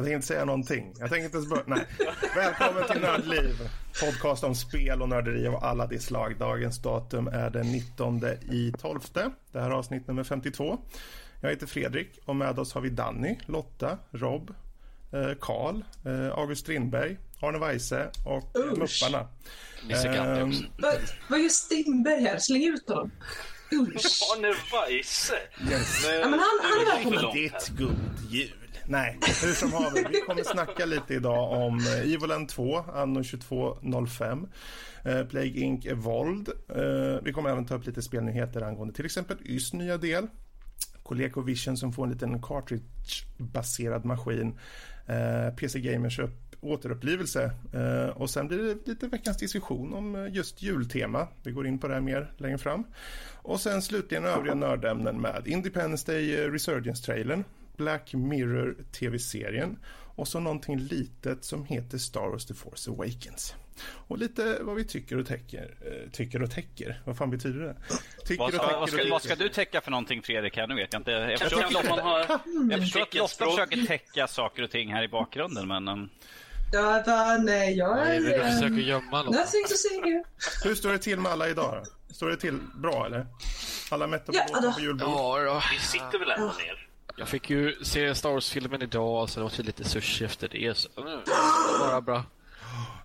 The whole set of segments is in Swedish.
Jag tänkte inte säga någonting. Jag tänkte inte ens börja. Nej. Välkommen till Nördliv. Podcast om spel och nörderi av alla de slag. Dagens datum är den 19 i 12. Det här är avsnitt nummer 52. Jag heter Fredrik och med oss har vi Danny, Lotta, Rob, eh, Karl, eh, August Strindberg, Arne Weise och Usch. Mupparna. Ehm, också. Vad, gör Strindberg här? Släng ut honom. Usch. Arne Weise. Yes. Nej, Ja, men han- han är välkommen. Ditt här. Nej, hur som haver. Vi kommer snacka lite idag om eh, Evoland 2, anno 2205. Eh, Plague Inc. Evolved. Eh, vi kommer även ta upp lite spelnyheter angående till exempel Ys nya del. ColecoVision som får en liten cartridge-baserad maskin. Eh, PC Gamers upp, återupplivelse. Eh, och sen blir det lite veckans diskussion om eh, just jultema. Vi går in på det här mer längre fram. Och sen slutligen övriga nördämnen med Independence Day eh, Resurgence-trailern, Black Mirror TV-serien och så någonting litet som heter Star Wars The Force Awakens. Och lite vad vi tycker och täcker. Eh, tycker och täcker, vad fan betyder det? Tycker Vad och ska, täcker vad, ska, och vad ska du täcka för någonting Fredrik här? Nu vet jag inte. Jag förstår, att Lotta, har jag förstår att Lotta teckenspråk. försöker täcka saker och ting här i bakgrunden men um, Ja, va, nej, jag Nej, är... men du eh, försöker gömma. Nothing to here. Hur står det till med alla idag då? Står det till bra eller? Alla mätta på Ja, på julbord? Ja, då. Vi sitter väl ändå ner. Jag fick ju se Star Wars-filmen idag och sen åt vi lite sushi efter det. Så, det var bara bra.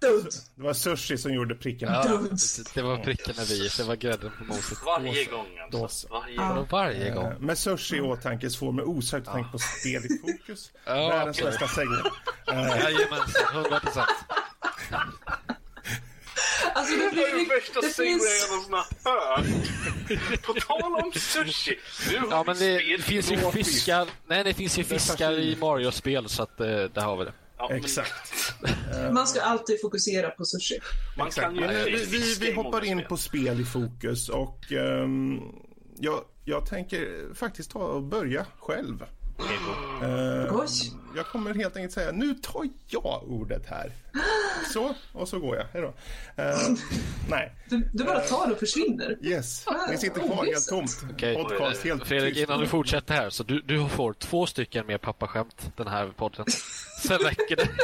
Dumt. Det var sushi som gjorde pricken. Ja, det, det var pricken i det var grädden på moset. Varje gång alltså. så. Varje Ja. varje Eh, gång. Med sushi i åtanke så får man osökt tänka på spel i fokus. Ja, Världens bästa segment. Jajamensan, 100 procent. Alltså, det, Det var ju finns, värsta det finns... segwayen som jag har hört. På tal om sushi. Nu har Ja, men det spel- finns ju fiskar. Nej, det finns ju fiskar i Mario-spel så att eh, där har vi det. Ja, men Exakt. Man ska alltid fokusera på sushi. Man Exakt. kan ju Men, eh, vi, vi, vi hoppar in på spel i fokus och ehm, jag, jag tänker faktiskt ta och börja själv. Eh, jag kommer helt enkelt säga, nu tar jag ordet här. Så, och så går jag. Hej då. Eh, nej, Du, du bara tar och försvinner. yes. Ni sitter kvar helt tomt. Okej. Podcast helt Fredrik, tyst. innan du fortsätter här, så du, du får två stycken mer pappaskämt den här podden. Sen räcker det.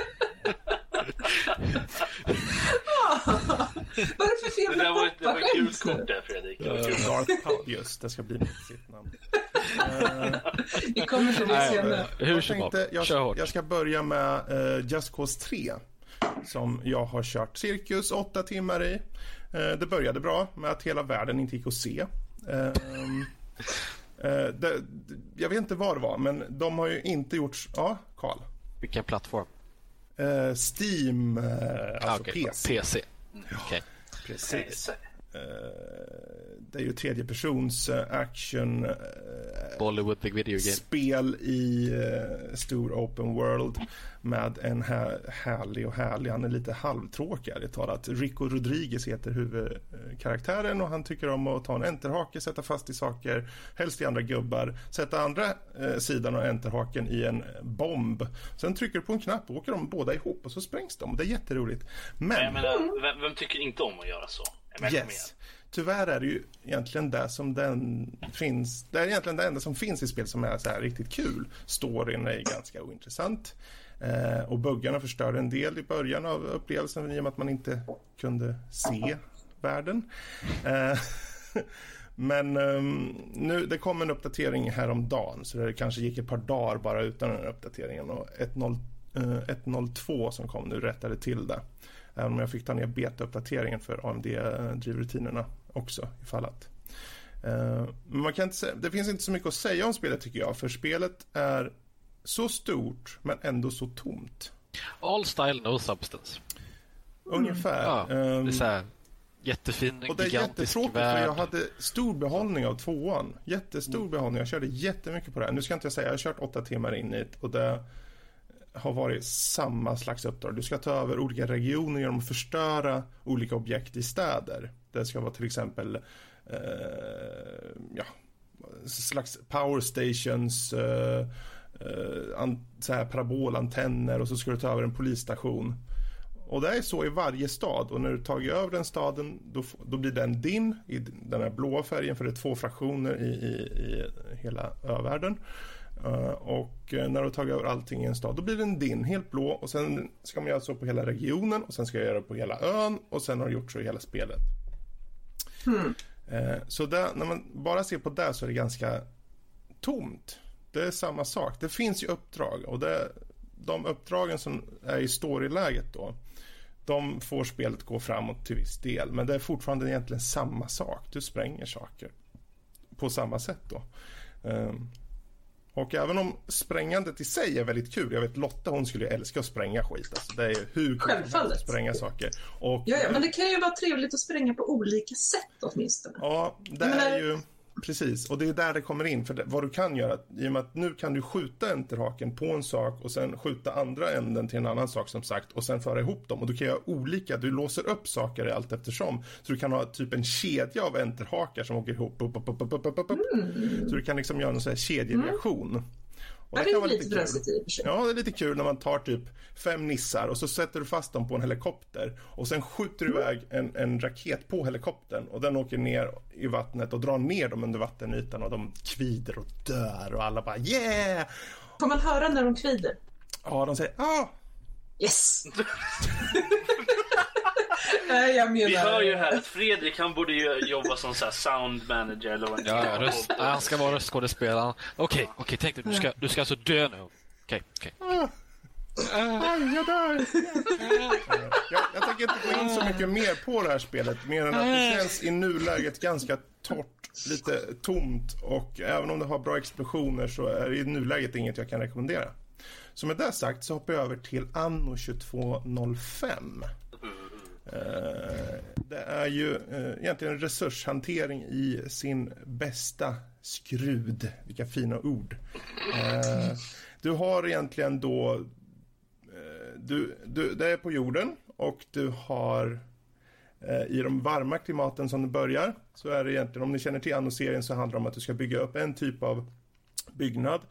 Vad är det för fel Det var ett, det var ett gult kort där Fredrik. Det Eh. Darth Paul, just det ska bli mitt sitt namn. Vi kommer till det Nej, senare. Hur Jag, som jag, jag ska börja med eh, Just Cause 3. Som jag har kört cirkus åtta timmar i. Eh, det började bra med att hela världen inte gick att se. Ehm, eh, det, jag vet inte vad det var, men de har ju inte gjort... Ja, Karl. Vilken plattform? Eh, Steam, eh, alltså Ah, okej. PC. PC. Okej. Precis. Eh, det är ju tredje persons action Bollywood the video game. spel i eh, stor open world med en här, härlig och härlig, han är lite halvtråkig ärligt talat. Rico Rodriguez heter huvudkaraktären och han tycker om att ta en enterhake, sätta fast i saker, helst i andra gubbar, sätta andra eh, sidan av enterhaken i en bomb. Sen trycker du på en knapp och åker de båda ihop och så sprängs de. Det är jätteroligt. Men... Jag menar, vem, vem tycker inte om att göra så? Jag menar, Yes. Tyvärr är det ju egentligen det som den finns. Det är egentligen det enda som finns i spel som är så här riktigt kul. Storyn är ganska ointressant. Eh, och buggarna förstörde en del i början av upplevelsen i och med att man inte kunde se världen. Eh, men um, nu, det kom en uppdatering häromdagen så det kanske gick ett par dagar bara utan den här uppdateringen. Och 1.0 eh, 1.02 som kom nu rättade till det. Även om jag fick ta ner beta-uppdateringen för AMD-drivrutinerna eh, också ifall att. Men man kan inte säga, det finns inte så mycket att säga om spelet tycker jag. För spelet är så stort men ändå så tomt. All style, no substance. Ungefär. Ja, det är Ehm, så här, jättefin, och det är jättetråkigt för värld. jag hade stor behållning av tvåan. Jättestor behållning. Jag körde jättemycket på det här. Nu ska jag inte säga, jag har kört åtta timmar in i det och det har varit samma slags uppdrag. Du ska ta över olika regioner genom att förstöra olika objekt i städer. Det ska vara till exempel eh, ja, slags power stations, eh, eh an, så här parabolantenner och så ska du ta över en polisstation. Och det är så i varje stad och när du tagit över den staden då, då blir den din i den här blåa färgen för det är två fraktioner i, i, i hela övärlden. Eh, och eh, när du har tagit över allting i en stad, då blir den din, helt blå. Och sen ska man göra så på hela regionen och sen ska jag göra det på hela ön och sen har du gjort så i hela spelet. Eh, så där, när man bara ser på det så är det ganska tomt. Det är samma sak. Det finns ju uppdrag och det, de uppdragen som är i storyläget då, de får spelet gå framåt till viss del. Men det är fortfarande egentligen samma sak. Du spränger saker på samma sätt då. Och även om sprängandet i sig är väldigt kul. Jag vet Lotta hon skulle älska att spränga skit. Alltså, det är ju hur kul att spränga saker. Och, Ja, ja, men det kan ju vara trevligt att spränga på olika sätt åtminstone. Ja, det är ju precis. Och det är där det kommer in. För vad du kan göra, i och med att nu kan du skjuta enterhaken på en sak och sen skjuta andra änden till en annan sak som sagt och sen föra ihop dem. Och du kan göra olika, du låser upp saker allt eftersom. Så du kan ha typ en kedja av enterhakar som åker ihop. Upp, upp, upp, upp, upp, upp, upp. Så du kan liksom göra en sån här kedjereaktion. Och Ja, det det kan är vara lite kul. drösigt i och för sig. Ja, det är lite kul när man tar typ fem nissar och så sätter du fast dem på en helikopter och sen skjuter du iväg en, en raket på helikoptern och den åker ner i vattnet och drar ner dem under vattenytan och de kvider och dör och alla bara yeah! Får man höra när de kvider? Ja, de säger ah! Yes! Nej, jag menar... Vi hör ju här att Fredrik han borde ju jobba som så här sound manager eller vad Ja, ja, röst, han ska vara röstskådespelare. Okej, okej, tänk dig, du ska, du ska alltså dö nu. Okej, okej. Aj, jag dör! jag, jag tänker inte gå in så mycket mer på det här spelet, mer än att det känns i nuläget ganska torrt, lite tomt och även om det har bra explosioner så är det i nuläget inget jag kan rekommendera. Så med det sagt så hoppar jag över till Anno 2205. Eh, det är ju eh, egentligen resurshantering i sin bästa skrud. Vilka fina ord. Eh, du har egentligen då du, du, det är på jorden och du har i de varma klimaten som du börjar så är det egentligen, om ni känner till annonseringen så handlar det om att du ska bygga upp en typ av byggnad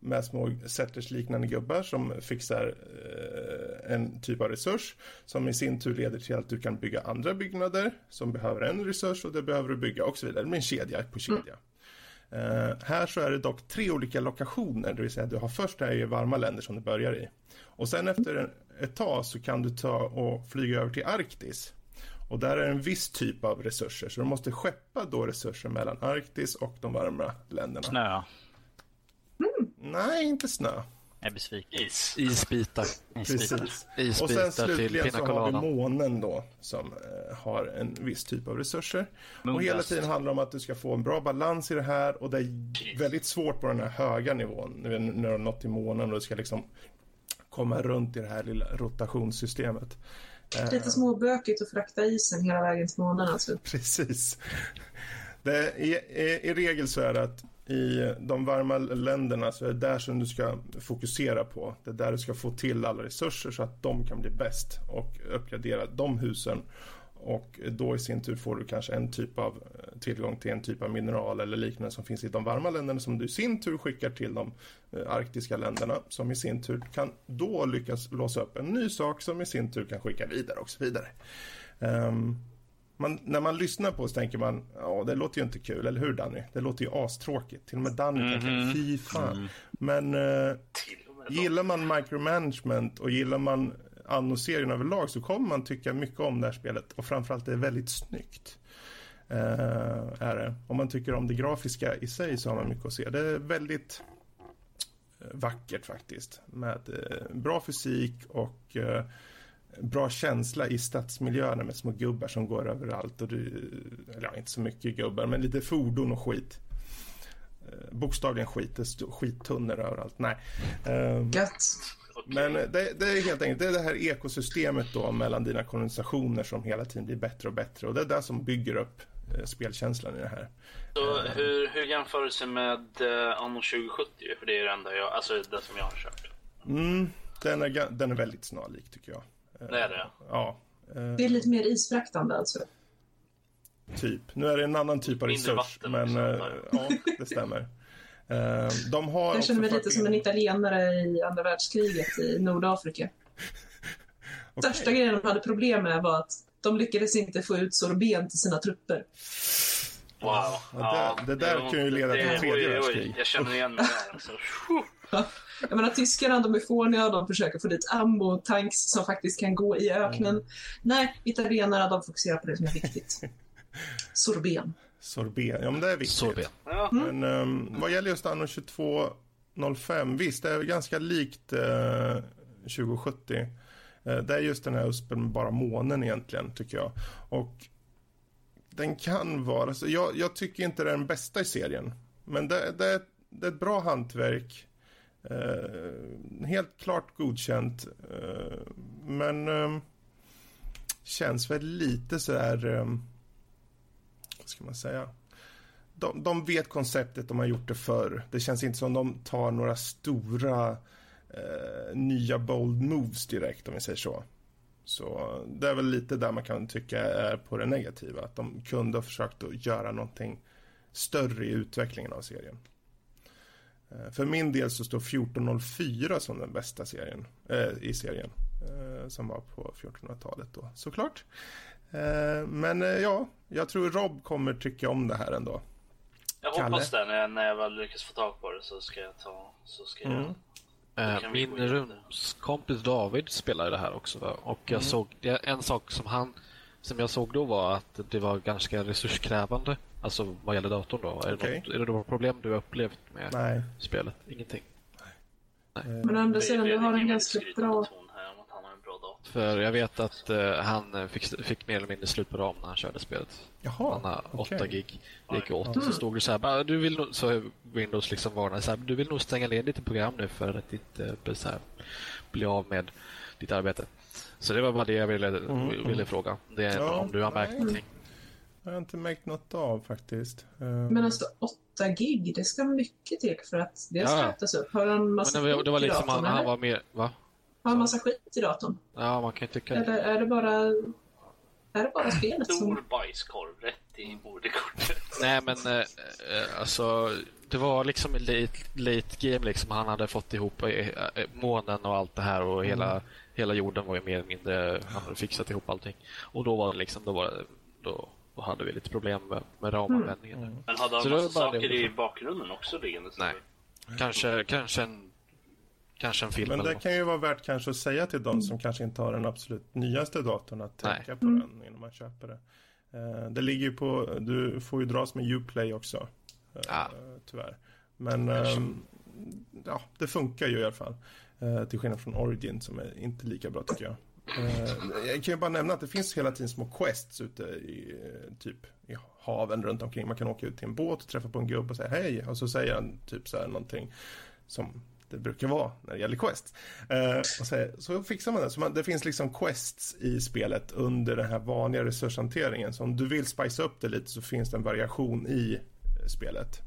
med små settlers-liknande gubbar som fixar eh, en typ av resurs som i sin tur leder till att du kan bygga andra byggnader som behöver en resurs och det behöver du bygga och så vidare. Det blir en kedja på kedja. Eh, här så är det dock tre olika lokationer, det vill säga du har först det här i varma länder som du börjar i. Och sen efter en, ett tag så kan du ta och flyga över till Arktis. Och där är det en viss typ av resurser, så du måste skeppa då resurser mellan Arktis och de varma länderna. Snö. Nej, inte snö. Jag är besviken. Is. Isbitar. Precis. Isbitar Och sen slutligen så har vi månen då som eh, har en viss typ av resurser. Och hela tiden handlar det om att du ska få en bra balans i det här och det är väldigt svårt på den här höga nivån nu när du har nått till månen och du ska liksom komma runt i det här lilla rotationssystemet. Eh, Lite småbökigt att frakta isen hela vägen till månen alltså. Precis. Det, i, i, I regel så är det att i de varma länderna så är det där som du ska fokusera på. Det är där du ska få till alla resurser så att de kan bli bäst och uppgradera de husen. Och då i sin tur får du kanske en typ av eh, tillgång till en typ av mineral eller liknande som finns i de varma länderna som du i sin tur skickar till de eh, arktiska länderna som i sin tur kan då lyckas låsa upp en ny sak som i sin tur kan skicka vidare och så vidare. Um, man, när man lyssnar på oss tänker man, ja det låter ju inte kul, eller hur Danny? Det låter ju astråkigt. Till och med Danny tänker, fy fan. Men eh, gillar man micromanagement och gillar man annoserien överlag så kommer man tycka mycket om det här spelet. Och framförallt det är väldigt snyggt. Eh, är det. Om man tycker om det grafiska i sig så har man mycket att se. Det är väldigt eh, vackert faktiskt. Med eh, bra fysik och eh, bra känsla i stadsmiljöerna med små gubbar som går överallt. Och du, eller ja, inte så mycket gubbar, men lite fordon och skit. Eh, bokstavligen skit, det står skittunnor överallt. Nej. Ehm, Gött. Men det, det är helt enkelt det, är det här ekosystemet då mellan dina kolonisationer som hela tiden blir bättre och bättre. Och det är det som bygger upp eh, spelkänslan i det här. Så hur, hur jämför det sig med uh, Anno 2070? För det är det enda jag, alltså det som jag har kört. Mm, den, är, den är väldigt snarlik tycker jag. Eh, Det är det? Ja, eh, Det är lite mer isfraktande alltså. typ. Nu är det en annan typ av resurs, vatten men eh, ja, det stämmer. Eh, de har Jag känner mig lite som en italienare i andra världskriget i Nordafrika. Okej. Största grejen de hade problem med var att de lyckades inte få ut sorben till sina trupper. Wow. Ja, det- det där kan ju leda till det- tredje världskrig. Jag känner igen mig där. Alltså. Jag menar, tyskarna de är fåniga, de försöker få dit ammo, tanks som faktiskt kan gå i öknen. Mm. Nej, italienarna de fokuserar på det som är viktigt. Sorben. Sorbet, ja men det är viktigt. Sorbet. Ja. Men um, vad gäller just anno 2205, visst det är ganska likt uh, 2070. Uh, det är just den här uspen med bara månen egentligen tycker jag. Och den kan vara, så jag, jag tycker inte det är den bästa i serien. Men det, det, det är ett bra hantverk. Eh, helt klart godkänt. Eh, men eh, känns väl lite så där... Ehm, vad ska man säga? de, de vet konceptet, de har gjort det förr. Det känns inte som de tar några stora eh, nya bold moves direkt om vi säger så. Så det är väl lite där man kan tycka är på det negativa. Att de kunde ha försökt att göra någonting större i utvecklingen av serien. Eh, för min del så står 1404 som den bästa serien eh, i serien. Eh, som var på 1400-talet då såklart. Eh, men eh, ja, jag tror Rob kommer tycka om det här ändå. Jag Kalle? hoppas det när jag, när jag väl lyckas få tag på det så ska jag ta... Så ska jag... Mm. Eh, kan vi Min rumskompis David spelar det här också. Och Mm. jag såg, det- en sak som han som jag såg då var att det var ganska resurskrävande. Alltså vad gäller datorn då. Är, det Okej. något, är det några problem du har upplevt med Nej. spelet? Ingenting. Men å andra Det sidan, du har en ganska bra... ton här om att han har en bra dator. För jag vet att eh, han eh, fick, fick mer eller mindre slut på ram när han körde spelet. Jaha, han har 8 okej. gig. Det gick åt. Så stod det så här, du vill nog, så Windows liksom varnade så här, du vill nog stänga ner ditt program nu för att inte bli, så här, bli av med ditt arbete. Så det var bara det jag ville, ville fråga. Det är Ja, om du har märkt nej. någonting. Jag har inte märkt något av faktiskt. Eh, Men alltså 8 gig, det ska mycket till för att det ska Ja. ätas upp. Har han massa Men det var, skit det var i liksom, datorn? han, han var mer, va? Har han massa skit i datorn? Ja, man kan ju tycka Eller det. är det bara... Är det bara spelet som... Stor bajskorv rätt i moderkortet. Nej, men eh, eh, alltså, det var liksom late, late game liksom. Han hade fått ihop eh, månen och allt det här och hela, hela jorden var ju mer eller mindre, han hade fixat ihop allting. Och då var det liksom, då var det, då, då hade vi lite problem med, med ramanvändningen. där. Men hade han Så det massa bara det saker jag i bakgrunden också liggande? Nej. Kanske, kanske en, kanske en film Men det kan ju vara värt kanske att säga till de som kanske inte har den absolut nyaste datorn att Nej. tänka på den innan man köper det. Eh, Det ligger ju på, du får ju dras med Uplay också. eh, Ah. Tyvärr. Men ehm, ja, det funkar ju i alla fall. Eh, Till skillnad från Origin som är inte lika bra tycker jag. Eh, jag kan ju bara nämna att det finns hela tiden små quests ute i eh, typ i haven runt omkring. Man kan åka ut till en båt och träffa på en gubbe och säga hej och så säger han typ så här någonting som det brukar vara när det gäller quest. Eh, och så, så fixar man det. Så man, det finns liksom quests i spelet under den här vanliga resurshanteringen. Så om du vill spicea upp det lite så finns det en variation i eh, spelet.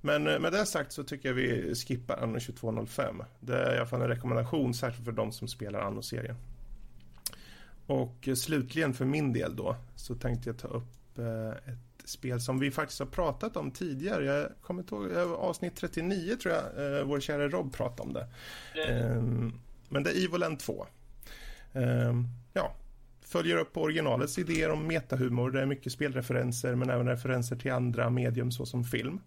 Men eh, med det sagt så tycker jag vi skippar Anno 2205. Det är i alla fall en rekommendation, särskilt för de som spelar Anno-serien. Och eh, slutligen för min del då så tänkte jag ta upp eh, ett spel som vi faktiskt har pratat om tidigare. Jag kommer inte ihåg, avsnitt 39 tror jag eh, vår kära Rob pratade om det. Ehm, men det är Evoland 2. Ehm, ja, följer upp på originalets idéer om metahumor. Det är mycket spelreferenser men även referenser till andra medium såsom film.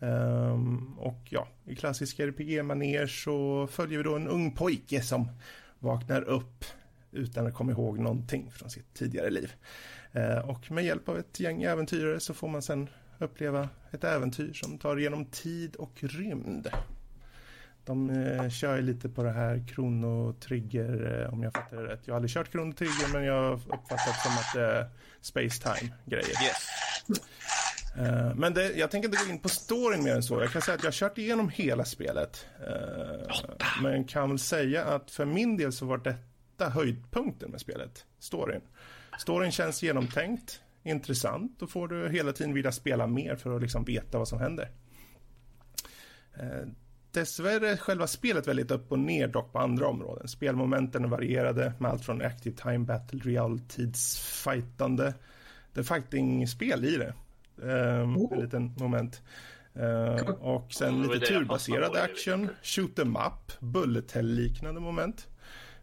Um, och ja, i klassiska RPG-manér så följer vi då en ung pojke som vaknar upp utan att komma ihåg någonting från sitt tidigare liv. Uh, och med hjälp av ett gäng äventyrare så får man sen uppleva ett äventyr som tar genom tid och rymd. De eh, kör ju lite på det här kronotrigger, eh, om jag fattar det rätt. Jag har aldrig kört kronotrigger men jag har uppfattat som att det är space time grejer. Yes. Eh, Men det, jag tänker inte gå in på storyn mer än så. Jag kan säga att jag har kört igenom hela spelet. Eh, Men kan väl säga att för min del så var detta höjdpunkten med spelet. Storyn. Storyn känns genomtänkt, intressant. Då får du hela tiden vilja spela mer för att liksom veta vad som händer. Eh, Dessvärre är själva spelet väldigt upp och ner dock på andra områden. Spelmomenten är varierade med allt från active time battle, realtidsfightande. Det är fighting-spel i det. Um, En liten moment. Eh, och sen lite turbaserad action, shoot em up, bullet hell liknande moment.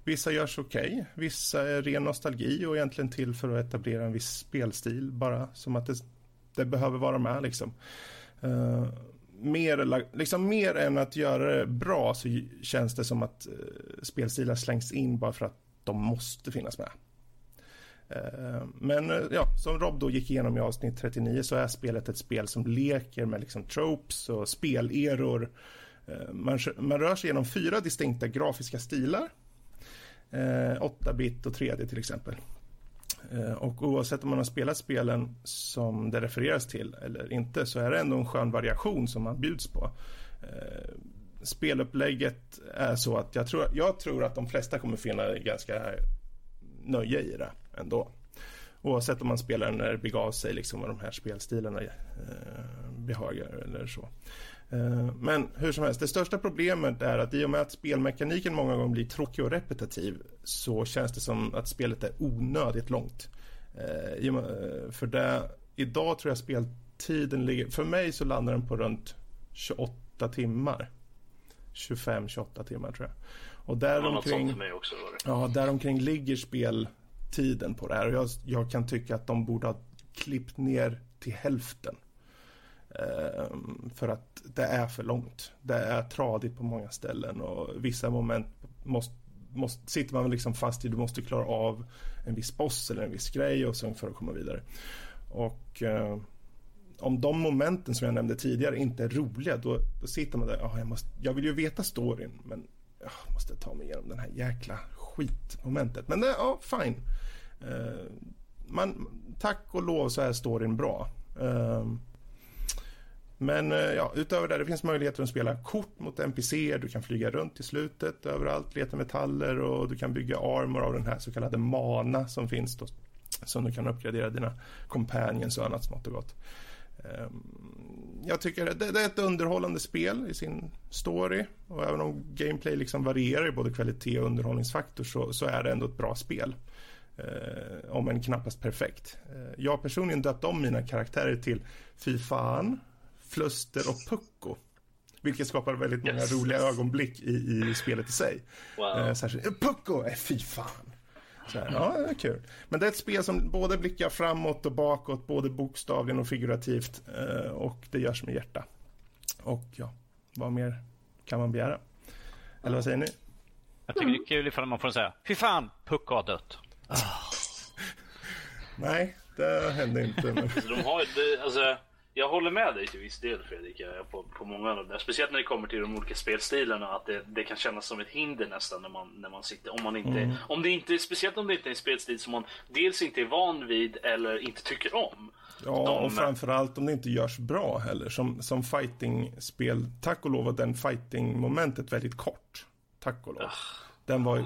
Vissa görs okej, vissa är ren nostalgi och egentligen till för att etablera en viss spelstil bara som att det, det behöver vara med liksom. Uh, mer, liksom mer än att göra det bra så känns det som att uh, spelstilar slängs in bara för att de måste finnas med. Eh, men eh, ja, som Rob då gick igenom i avsnitt 39 så är spelet ett spel som leker med liksom tropes och speleror. Eh, man, man rör sig genom fyra distinkta grafiska stilar 8-bit och 3D till exempel. Och oavsett om man har spelat spelen som det refereras till eller inte så är det ändå en skön variation som man bjuds på. Spelupplägget är så att jag tror, jag tror att de flesta kommer finna ganska nöje i det ändå. Oavsett om man spelar när det begav sig liksom vad de här spelstilarna eh, behagar eller så. Eh, men hur som helst, det största problemet är att i och med att spelmekaniken många gånger blir tråkig och repetitiv så känns det som att spelet är onödigt långt. Eh, för det, idag tror jag speltiden ligger, för mig så landar den på runt 28 timmar. 25-28 timmar tror jag. Och däromkring, ja, däromkring ligger tiden på det här och jag, jag kan tycka att de borde ha klippt ner till hälften. Ehm, för att det är för långt. Det är tradigt på många ställen och vissa moment måste, måste, sitter man liksom fast i. Du måste klara av en viss boss eller en viss grej och sen för att komma vidare. Och eh, om de momenten som jag nämnde tidigare inte är roliga då, då sitter man där. Oh, jag, måste, jag vill ju veta storyn men jag måste ta mig igenom den här jäkla skitmomentet. Men det, ja, fine. Uh, man, tack och lov så är storyn bra. Uh, men uh, ja, utöver det, det finns möjligheter att spela kort mot NPCer. Du kan flyga runt i slutet överallt, leta metaller och du kan bygga armor av den här så kallade mana som finns då, som du kan uppgradera dina companions och annat smått och gott. Jag tycker det, det är ett underhållande spel i sin story och även om gameplay liksom varierar i både kvalitet och underhållningsfaktor så, så är det ändå ett bra spel. Eh, om än knappast perfekt. Eh, jag personligen döpt om mina karaktärer till Fy fan, Fluster och Pucko. Vilket skapar väldigt många yes. roliga ögonblick i, i spelet i sig. Wow. Eh, särskilt, Pucko, eh, fy fan. Så här, ja, det är kul. Men det är ett spel som både blickar framåt och bakåt, både bokstavligen och figurativt. Eh, och det görs med hjärta. Och ja, vad mer kan man begära? Eller vad säger ni? Jag tycker det är kul ifall man får säga Fy fan, Pucko har dött. Nej, det hände inte. Men... De har, det, alltså, jag håller med dig till viss del Fredrik, på, på många av det. Speciellt när det kommer till de olika spelstilarna, att det, det, kan kännas som ett hinder nästan när man, när man sitter. Om man inte, mm. om det inte, speciellt om det inte är en spelstil som man dels inte är van vid eller inte tycker om. Ja, de... och framförallt om det inte görs bra heller. Som, som fighting-spel, tack och lov var den fighting-momentet väldigt kort. Tack och lov. Den var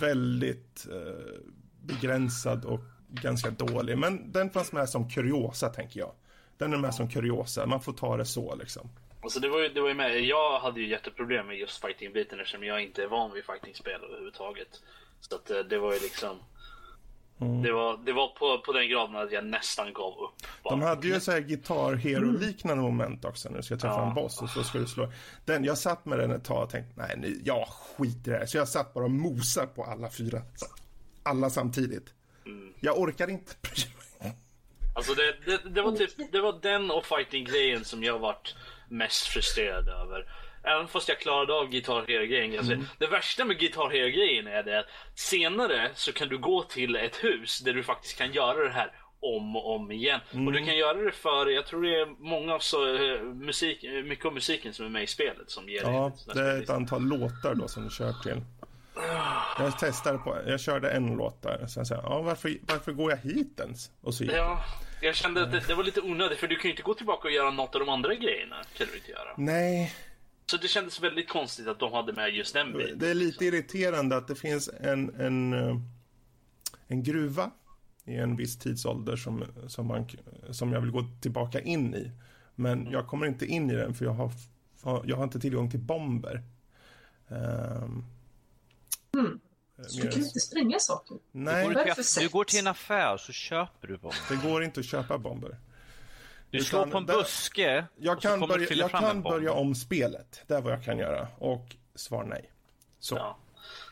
väldigt eh, begränsad och ganska dålig. Men den fanns med som kuriosa, tänker jag. Den är med som kuriosa, man får ta det så liksom. Alltså det var ju, det var ju med, jag hade ju jätteproblem med just fighting-biten eftersom jag inte är van vid fighting-spel överhuvudtaget. Så att eh, det var ju liksom... Mm. Det var, det var på, på den graden att jag nästan gav upp. Bara. De hade ju så här Guitar Hero-liknande moment också. Nu ska jag träffa ja. en boss och så ska du slå. Den, jag satt med den ett tag och tänkte, nej, nu, jag skiter i det här. Så jag satt bara och mosade på alla fyra. Alla samtidigt. Mm. Jag orkar inte Alltså det, det, det, var typ, det var den och fighting-grejen som jag varit mest frustrerad över. Även fast jag klarade av Guitar Hero-grejen. Alltså, mm. Det värsta med Guitar Hero-grejen är det att senare så kan du gå till ett hus där du faktiskt kan göra det här om och om igen. Mm. Och du kan göra det för, jag tror det är många av så, eh, musik, mycket av musiken som är med i spelet som ger Ja, det är ett antal låtar då som du kör till. Jag testade på, jag körde en låt där. Sen sa jag, ja, varför, varför går jag hit ens? Och så gick ja, jag kände att det, det, var lite onödigt för du kan ju inte gå tillbaka och göra något av de andra grejerna. Kan du inte göra. Nej. Så det kändes väldigt konstigt att de hade med just den biten. Det är lite irriterande att det finns en, en, eh, en gruva i en viss tidsålder som, som, man, som jag vill gå tillbaka in i. Men mm. jag kommer inte in i den för jag har, jag har inte tillgång till bomber. Um, Mm. Så du kan inte spränga saker? Nej. Du går, till, du går till en affär så köper du bomber. Det går inte att köpa bomber. Du slår på en buske Jag kan, börja, jag kan börja om spelet. Det är vad jag kan göra. Och svar nej. Så. Ja.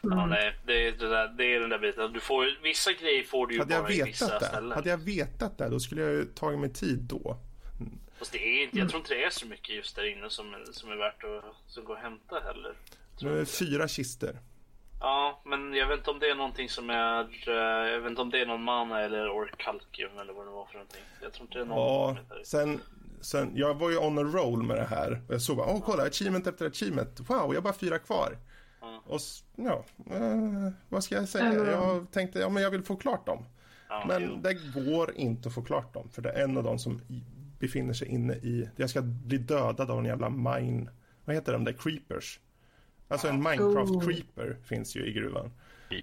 Mm. Ja, nej, det är, det, där, det är den där biten. Du får, vissa grejer får du ju Hade bara i vissa det, ställen. hade jag vetat det, då skulle jag ju tagit mig tid då. Fast det är inte, jag tror inte det är så mycket just där inne som, som är värt att som går att hämta heller. Nu är det fyra kistor. Ja, men jag vet inte om det är någonting som är... eh, Jag vet inte om det är någon mana eller orkalkium eller vad det var för någonting. Jag tror inte det är någon Ja, sen, sen, jag var ju on a roll med det här. Och jag såg bara, åh kolla, achievement efter achievement. Wow, jag har bara fyra kvar. Och s- ja, eh, vad ska jag säga? Mm. Jag tänkte, ja men jag vill få klart dem. Ja, Men jo. det går inte att få klart dem. För det är en av dem som befinner sig inne i, jag ska bli dödad av en jävla mine, vad heter de där, creepers? Alltså en Minecraft Oh. creeper finns ju i gruvan.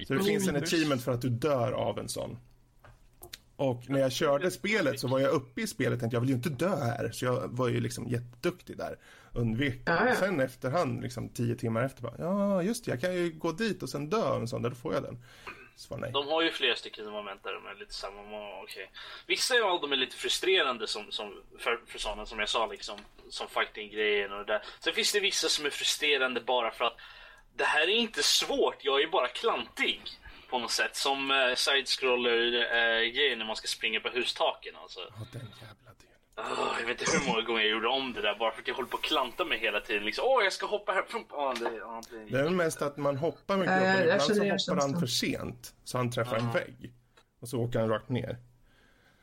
Så det finns en achievement för att du dör av en sån. Och när jag körde spelet så var jag uppe i spelet och tänkte jag vill ju inte dö här. Så jag var ju liksom jätteduktig där. Undvek. Ja, ja. Sen efterhand, liksom tio timmar efter bara, ja just det, jag kan ju gå dit och sen dö av en sån där, då får jag den. Nej. De har ju flera stycken moment där de är lite samma. Okej. Vissa av dem är lite frustrerande som, som, för, för sådana som jag sa liksom. Som fighting-grejen och det där. Sen finns det vissa som är frustrerande bara för att det här är inte svårt, jag är bara klantig. På något sätt. Som uh, side-scroller-grejen när man ska springa på hustaken alltså. Ja, den jävla delen. Åh, jag vet inte hur många gånger jag gjorde om det där bara för att jag håller på att klanta mig hela tiden. Liksom, Åh, jag ska hoppa här. Åh, det, åh, det... Det är väl mest att man hoppar med gubben, jag ibland så hoppar han för sent. Så han träffar en vägg. Och så åker han rakt ner.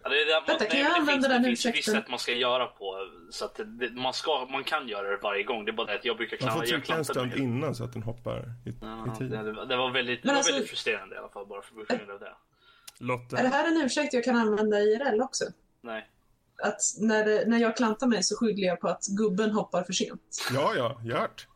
Ja, det är det, man, Vänta, kan jag använda den det finns ursäkten? sätt man ska göra på. Så att det, man, ska, man kan göra det varje gång. Det är bara det att jag brukar Man klara får trycka en klantar mig stund innan så att den hoppar i, Ja, i tid. det, det var väldigt, det Men var alltså- väldigt frustrerande i alla fall bara för grund av det. Är det här en ursäkt jag kan använda i IRL också? Nej. Att när, det, när jag klantar mig så skyller jag på att gubben hoppar för sent. Ja, ja, gjort.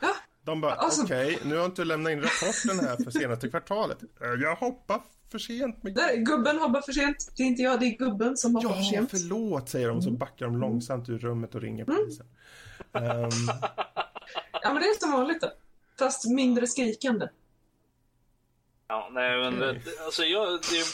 Ja. De bara, Alltså- okej, nu har inte lämnat in rapporten här för senaste kvartalet. Jag hoppar för sent med... Där, gubben hoppar för sent. Det är inte jag, det är gubben som hoppar för Ja, sent. förlåt, säger de. Så backar de långsamt ur rummet och ringer polisen. Ehm, Ja, men det är som vanligt då. Fast mindre skrikande. Ja, nej men det- alltså jag... Det,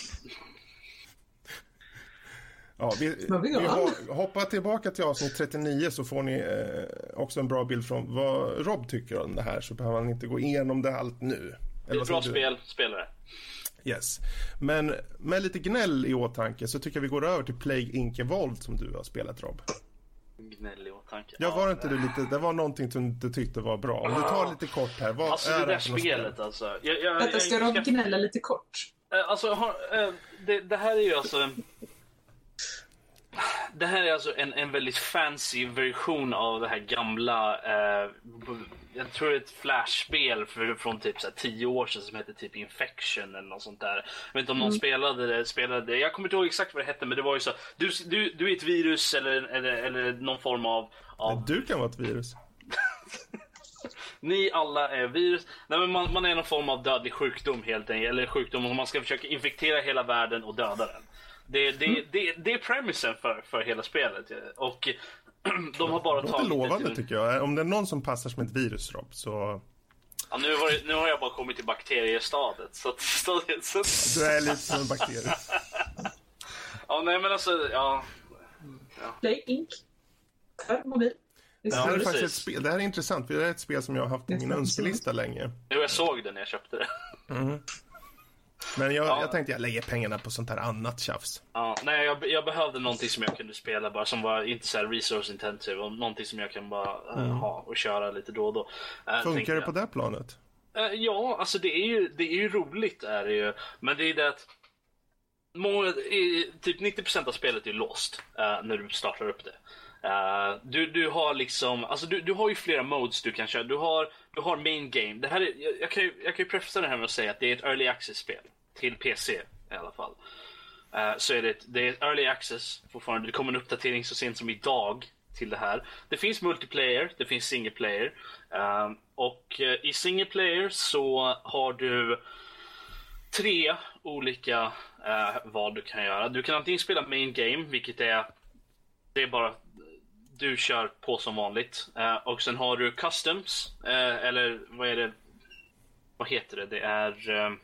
ja, vi, vi hoppar tillbaka till avsnitt 39 så får ni eh, också en bra bild från vad Rob tycker om det här. Så behöver han inte gå igenom det allt nu. det är ett bra spel, spelare. Yes. Men med lite gnäll i åtanke så tycker jag vi går över till Plague Inc. Evolved som du har spelat Rob. Gnäll i åtanke. Ja, var det inte du lite, det var någonting som du tyckte var bra. Om du tar lite kort här, vad Alltså är det där spelet spel? alltså. Jag, jag, Vänta, ska jag, Rob gnälla lite kort? Eh, Alltså, har, eh, det, det här är ju alltså... Det här är alltså en, en väldigt fancy version av det här gamla... Eh, jag tror det är ett flashspel från typ så här, tio år sedan som heter typ Infection eller något sånt där. Jag vet inte om någon spelade det, spelade det. Jag kommer inte ihåg exakt vad det hette men det var ju så. Du, du, du är ett virus eller, eller, eller någon form av... av Du kan vara ett virus. ni alla är virus. Nej, men man, man är någon form av dödlig sjukdom helt enkelt. Eller sjukdom och man ska försöka infektera hela världen och döda den. Det, det, Mm. det, det är premisen för, för hela spelet. Och de har bara Det låter tagit det lovande till... tycker jag. Om det är någon som passar som ett virus Rob så... Ja, nu, var det, nu har jag bara kommit till bakteriestadiet. Så, att- så, så, Du är lite som en bakterie. ja, nej men alltså, ja. Play Inc. För mobil. Det här, är precis. faktiskt ett spel, det här är intressant, för det här är ett spel som jag har haft på Det min önskelista länge. Jo, jag såg det när jag köpte det. Men jag, Ja. jag tänkte jag lägger pengarna på sånt här annat tjafs. Ja, nej, jag, jag behövde någonting som jag kunde spela bara som var inte så resource intensive och någonting som jag kan bara eh, ha och köra lite då och då. Tänkte Funkar det på det planet? Eh, Ja, alltså det är ju, det är ju roligt är det ju. Men det är det att många, i- typ 90% av spelet är låst när du startar upp det. Eh, du, du har liksom, alltså du, du har ju flera modes du kan köra. Du har, du har main game. Det här är, jag, jag kan ju, jag kan ju prefacea det här med att säga att det är ett early access-spel. Till PC i alla fall. Uh, så är det, det är early access fortfarande. Det kommer en uppdatering så sent som idag till det här. Det finns multiplayer, det finns single player. Ehm, eh, och uh, i single player så har du tre olika eh, vad du kan göra. Du kan antingen spela main game, vilket är det är bara du kör på som vanligt. Eh, och sen har du customs, eh, eller vad är det? Vad heter det? Det är... Ehm,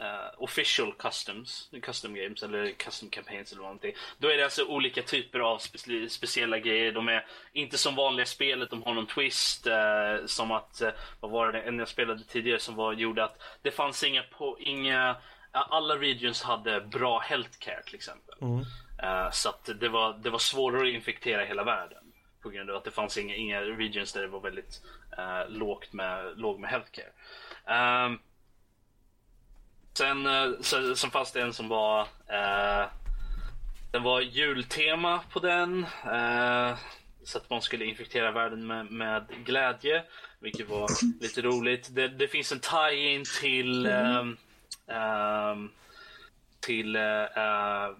Eh, official customs, custom games eller custom campaigns eller någonting. Då är det alltså olika typer av spe speciella grejer. De är inte som vanliga spelet, de har någon twist. Eh, som att, eh, vad var det, en jag spelade tidigare som var, gjorde att det fanns inga, på, inga alla regions hade bra healthcare till exempel. Eh, så att det var, det var svårare att infektera hela världen. På grund av att det fanns inga, inga regions där det var väldigt lågt med, låg med healthcare. Um, sen, eh, så, sen fanns det en som var eh, Den var jultema på den. eh, så att man skulle infektera världen med, med glädje. Vilket var lite roligt. Det, det finns en tie-in till ehm, ehm, Till eh, eh,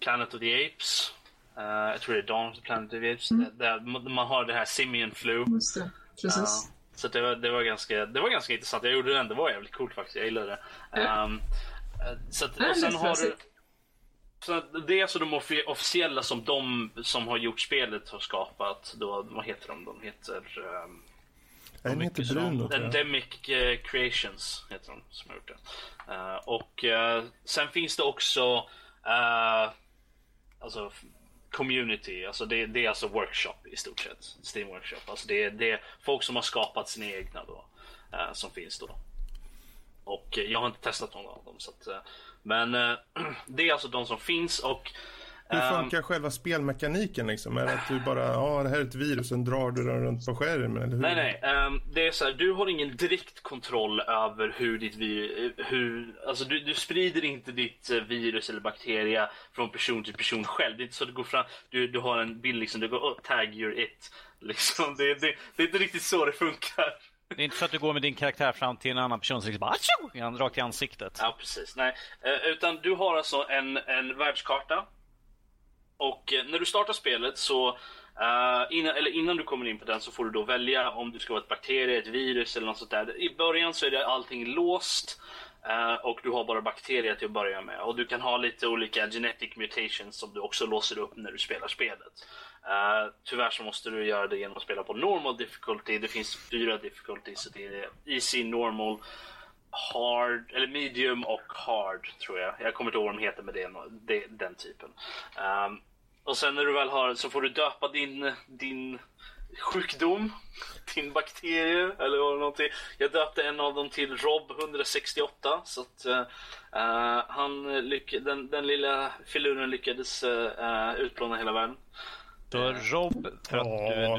Planet of the Apes. Eh, jag tror det är Dawn of the Planet of the Apes. Där man har det här Simian Flu. Precis. Så det var, det, var ganska, det var ganska intressant. Jag gjorde det, det var jävligt coolt faktiskt. Jag gillade det. Um, så att, och sen har du, så är alltså de offi- officiella som de som har gjort spelet har skapat. Då, vad heter de? De heter um, Den heter Bruno. Endemic eh, Creations heter de som har gjort det. Eh, och eh, sen finns det också eh, alltså community, alltså det, det är alltså workshop i stort sett. Steam workshop. Alltså det, är- det är folk som har skapat sina egna då. eh, som finns då. Och jag har inte testat någon av dem. Så att, eh, men eh, det är alltså de som finns och hur ehm, funkar själva spelmekaniken liksom? Är det att du bara, ja det här är ett virus, sen drar du den runt på skärmen? Eller hur? Nej, nej. ehm, det är så här, du har ingen direkt kontroll över hur ditt vi- hur, alltså du, du sprider inte ditt eh, virus eller bakteria från person till person själv. Det är inte så att du går fram, du, du har en bild liksom, du går oh, tag you're it. Liksom, det, det, det är inte riktigt så det funkar. Det är inte så att du går med din karaktär fram till en annan person och bara rakt i ansiktet. Ja, precis. Nej, eh, utan du har alltså en, en världskarta. Och eh, när du startar spelet så Uh, innan, eller innan du kommer in på den så får du då välja om du ska vara ett bakterie, ett virus eller något sånt där. I början så är det allting låst. uh, och du har bara bakterier till att börja med. Och du kan ha lite olika genetic mutations som du också låser upp när du spelar spelet. Uh, tyvärr så måste du göra det genom att spela på normal difficulty. Det finns fyra difficulties. Så det är easy, normal, hard, eller medium och hard tror jag. Jag kommer inte ihåg vad de heter med det, det, den typen. Um, och sen när du väl har, så får du döpa din, din sjukdom, din bakterie eller vad det någonting. Jag döpte en av dem till Rob 168 så att uh, han lyck, den, den lilla filuren lyckades uh, utplåna hela världen. Så Rob, för att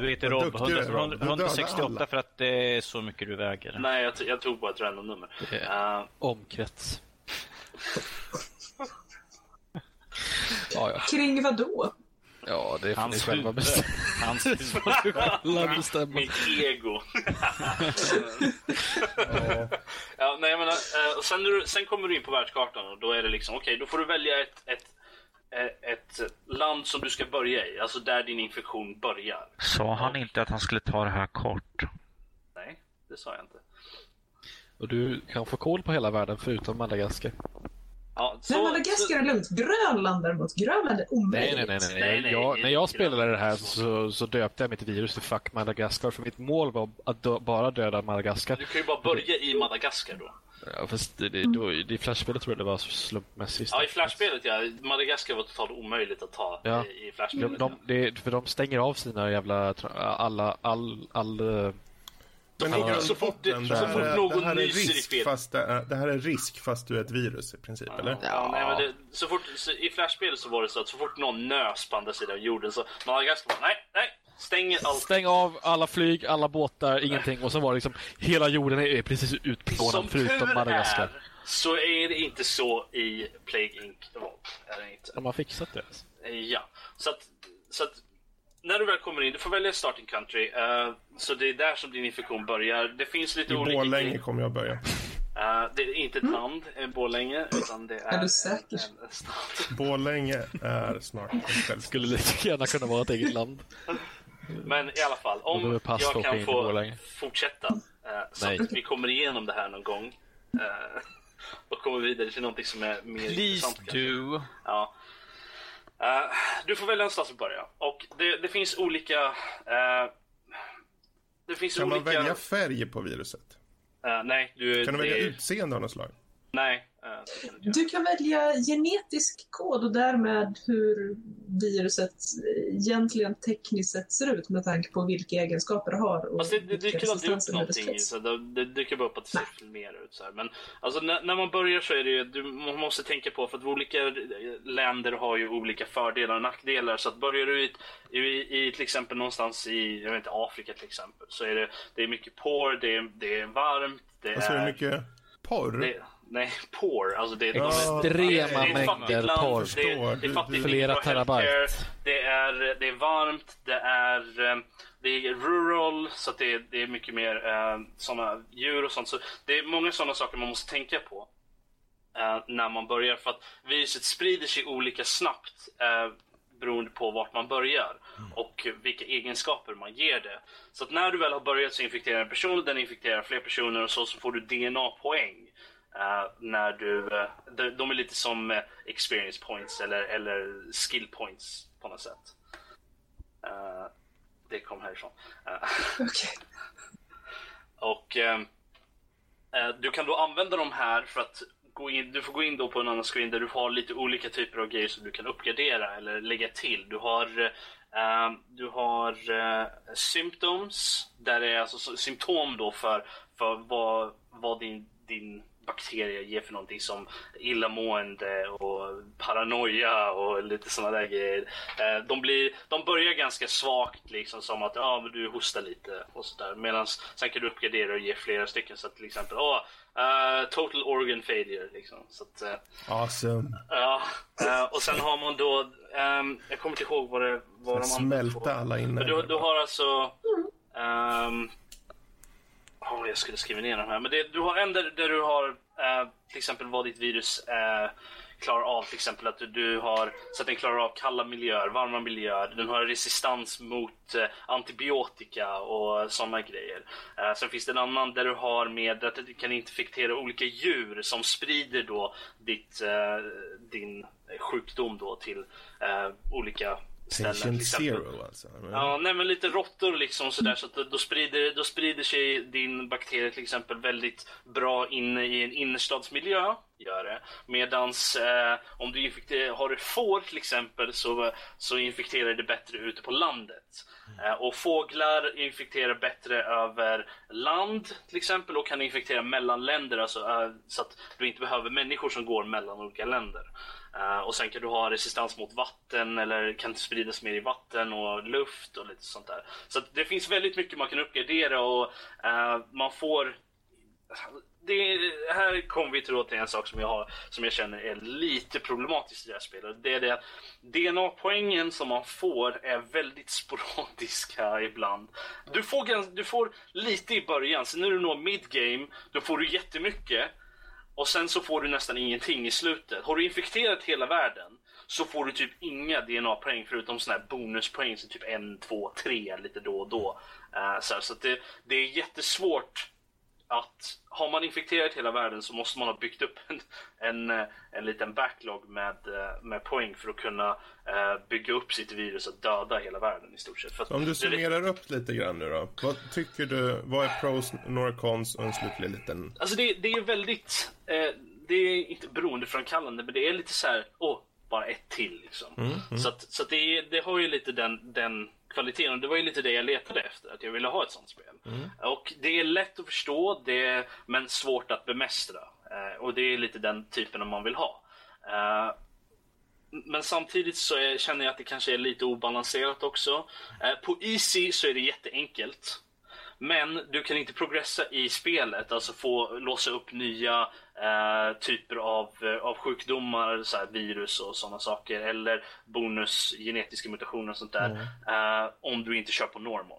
du, du heter Rob, duktig du är, 100, Rob. Du dödar 168 alla. för att det är så mycket du väger. Nej, jag, jag tog bara ett random nummer. Det är Eh, omkrets. Ja, ja. Kring vad då? ja, det får ni Hans själva huvud. bestämma. Hans huvud. Mitt ego. ja, nej, menar, eh, och sen, sen kommer du in på världskartan och då är det liksom, okej, då får du välja ett, ett, eh, ett land som du ska börja i, alltså där din infektion börjar. Sa han inte att han skulle ta det här kort? Nej, det sa jag inte. Och du kan få koll på hela världen förutom Madagaskar. Ja, så, Nej, Madagaskar är lugnt. Grönland däremot. Grönland är omöjligt. nej, nej. nej. Nej, nej, jag, när jag spelade det här så, så döpte jag mitt virus till Fuck Madagaskar för mitt mål var att dö, bara döda Madagaskar. Du kan ju bara börja i Madagaskar då. Ja, fast det, det, då, i flashspelet tror jag det var slumpmässigt. Ja, i flashspelet ja. Madagaskar var totalt omöjligt att ta Ja. i, i De, flashspelet. de, det, för de stänger av sina jävla... Alla... All... all eh, Men i Så fort det- botten, så det fort någon det här är i risk fel- fast det det här är risk fast du är ett virus i princip, eller? Ja, nej, men det, så fort, så, I flashspelet så var det så att så fort någon nös på andra sidan jorden så Madagaskar bara nej, nej, stänger allt. Stäng av alla flyg, alla båtar, ingenting. Och så var det liksom... Hela jorden är precis utplånad Som förutom Madagaskar. är så är det inte så i Plague Inc. Är det inte. De har fixat det. Ja, så att, så att när du väl kommer in, du får välja starting country. eh, så det är där som din infektion börjar. Det finns lite I olika Borlänge grejer. kommer jag börja. Eh, det är inte ett land, eh, Borlänge, utan det är, Är du säker? En, en stad. Borlänge är snart Skulle lika gärna kunna vara ett eget land. Men i alla fall, om jag kan få fortsätta eh, så Nej. att vi kommer igenom det här någon gång. eh, och kommer vidare till någonting som är mer Please intressant. do. Ja. Eh, du får välja någonstans att börja. Och det, det finns olika... eh, det finns Kan man olika... välja färg på viruset? eh, nej, du... Kan du det, välja utseende av något slag? Nej. Eh, kan du kan välja genetisk kod och därmed hur viruset egentligen tekniskt sett ser ut med tanke på vilka egenskaper det har. Och Fast det, det dyker alltid upp någonting. Så det, det dyker bara upp att det ser mer ut. Så här. Men alltså, när, när man börjar så är det ju, du, man måste tänka på för att olika länder har ju olika fördelar och nackdelar. Så att börjar du i, ett- i, i till exempel någonstans i jag vet inte, Afrika till exempel så är det, det är mycket poor, det är, det är varmt, det Alltså är är... mycket porr? det, nej, poor. Alltså det, de är- Extrema det är- det är ett mängder land, porr. Det, är- det är fattigt, du- det är Flera terabyte. Det är, det är varmt, det är, eh, det är rural, så att det, är, det är mycket mer eh, sådana djur och sånt. Så det är många sådana saker man måste tänka på eh, när man börjar. För att viruset sprider sig olika snabbt eh, beroende på vart man börjar och vilka egenskaper man ger det. Så att när du väl har börjat så infekterar en person, den infekterar fler personer och så, så får du DNA-poäng. Eh, när du, eh, de, är lite som eh, experience points eller, eller skill points på något sätt. Det kom härifrån. Okej. och du kan då använda de här för att gå in, du får gå in då på en annan screen där du har lite olika typer av grejer som du kan uppgradera eller lägga till. Du har, du har symptoms, där det är alltså så- symptom då för, för vad, vad din, din bakterie ger för någonting som illamående och paranoia och lite sådana där grejer. Eh, de, blir, de börjar ganska svagt liksom som att ja, men du hostar lite och sådär. Medan sen kan du uppgradera och ge flera stycken så att till exempel åh, eh, total organ failure liksom. Så att, eh, Awesome. Ja, eh, och sen har man då, ehm, jag kommer inte ihåg vad, det, vad de använder Smälta alla inne. Du, du har alltså, um, jag skulle skriva ner de här, men det, du har en där, där du har eh, till exempel vad ditt virus eh, klarar av, till exempel att du, du har så att den klarar av kalla miljöer, varma miljöer, den har resistans mot eh, antibiotika och sådana grejer. Eh, sen finns det en annan där du har med att du kan infektera olika djur som sprider då ditt, eh, din sjukdom då till eh, olika ställen. Patient exempel. zero alltså. Ja, nej men lite råttor liksom sådär så att då- sprider, då sprider sig din bakterie till exempel väldigt bra inne i en innerstadsmiljö. Gör det. Medans eh, om du har du får till exempel så, så infekterar det bättre ute på landet. Eh, och fåglar infekterar bättre över land till exempel och kan infektera mellan länder alltså, eh, så att du inte behöver människor som går mellan olika länder. Eh, och sen kan du ha resistans mot vatten eller kan spridas mer i vatten och luft och lite sånt där. Så att det finns väldigt mycket man kan uppgradera och uh, man får det, här kommer vi till, då till en sak som jag, har, som jag känner är lite problematisk i det här spelet. Det är det att DNA-poängen som man får är väldigt sporadiska ibland. Du får, du får lite i början, sen när du når Mid-game, då får du jättemycket. Och sen så får du nästan ingenting i slutet. Har du infekterat hela världen så får du typ inga DNA-poäng förutom såna här bonuspoäng som typ en, två, tre lite då och då. Uh, så här, så att det, det är jättesvårt att har man infekterat hela världen så måste man ha byggt upp en, en, en liten backlog med, eh, med poäng för att kunna eh, bygga upp sitt virus och döda hela världen i stort sett. För om du det summerar upp lite grann nu då. Vad tycker du, vad är pros, några cons och en slutlig liten... Alltså det, det är väldigt, eh, det är inte beroendeframkallande men det är lite så här, åh, bara ett till liksom. Så, att, så att det, det har ju lite den, den kvaliteten och det var ju lite det jag letade efter, att jag ville ha ett sånt spel. Och det är lätt att förstå, det är, men svårt att bemästra. Eh, och det är lite den typen man vill ha. Eh, men samtidigt så är, känner jag att det kanske är lite obalanserat också. Eh, på Easy så är det jätteenkelt. Men du kan inte progressa i spelet, alltså få låsa upp nya eh, typer av, eh, av sjukdomar, så här, virus och sådana saker. Eller bonus, genetiska mutationer och sånt där. Eh, om du inte kör på normal.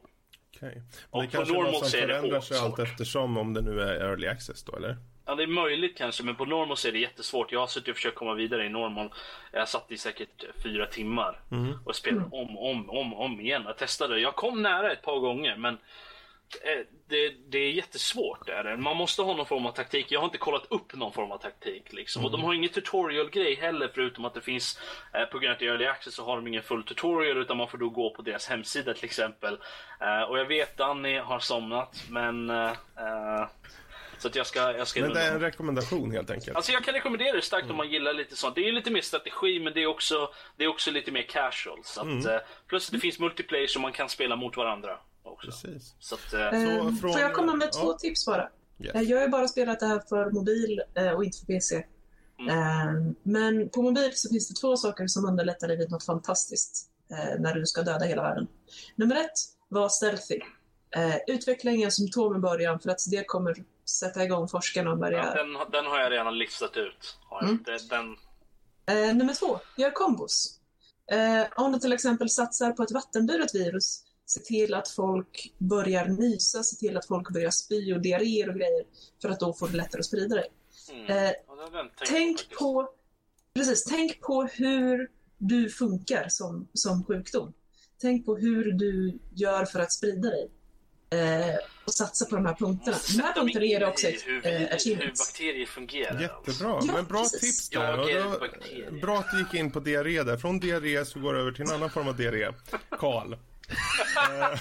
Okej. Och Det på kanske är normal något som är förändrar sig allt eftersom om det nu är early access då, eller? Ja, det är möjligt kanske, men på normal så är det jättesvårt. Jag har suttit och försökt komma vidare i normal. Jag satt i säkert fyra timmar och spelade om, om, om, om igen. Jag testade. Jag kom nära ett par gånger, men det, det är jättesvårt. Det är det. Man måste ha någon form av taktik. Jag har inte kollat upp någon form av taktik. Liksom. Och de har ingen tutorial-grej heller, förutom att det finns, eh, på grund av att early access så har de ingen full tutorial, utan man får då gå på deras hemsida till exempel. Eh, och jag vet Danny har somnat, men eh, eh, Så att jag ska, jag ska Men det är en rekommendation helt enkelt. Alltså jag kan rekommendera det starkt om man gillar lite sånt. Det är lite mer strategi men det är också, det är också lite mer casual. Så att, eh, plus det finns multiplayer som man kan spela mot varandra också. Precis. Så att, eh, Eh, från- Får jag komma med ja. två tips bara? Yes. Eh, Jag har bara spelat det här för mobil eh, och inte för PC. Eh, Men på mobil så finns det två saker som underlättar livet något fantastiskt när du ska döda hela världen. Nummer ett var stealthy. Utveckla inga symptom i början för att det kommer sätta igång forskarna och ja, börja... den, den har jag redan listat ut. Mm. Den, nummer två, gör kombos. Om du till exempel satsar på ett vattenburet virus, se till att folk börjar nysa, se till att folk börjar spy och diarréer och grejer, för att då får du lättare att sprida dig. mm. Eh, tänk på, precis, tänk på hur du funkar som, som sjukdom. Tänk på hur du gör för att sprida dig. Eh, och satsa på de här punkterna. De här punkterna ger dig också i hur, eh, hur bakterier fungerar. Jättebra, Ja, men bra precis. tips där. Då, bra att du gick in på diarré där. Från diarré så går det över till en annan form av diarré. Karl. Eh,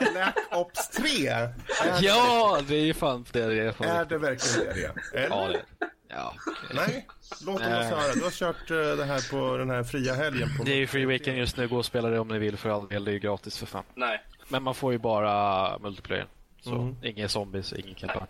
Black Ops 3. Är, Ja, det är ju fan det det är. Fan. är det verkligen diarré? Eller? Ja, det Ja. Nej, låt oss höra. Du har kört eh, det här på den här fria helgen. På Det är ju free weekend just nu. Gå och spela det om ni vill för all del. Det är ju gratis för fan. Nej. Men man får ju bara multiplayer. Så Mm. inga zombies, ingen kampanj.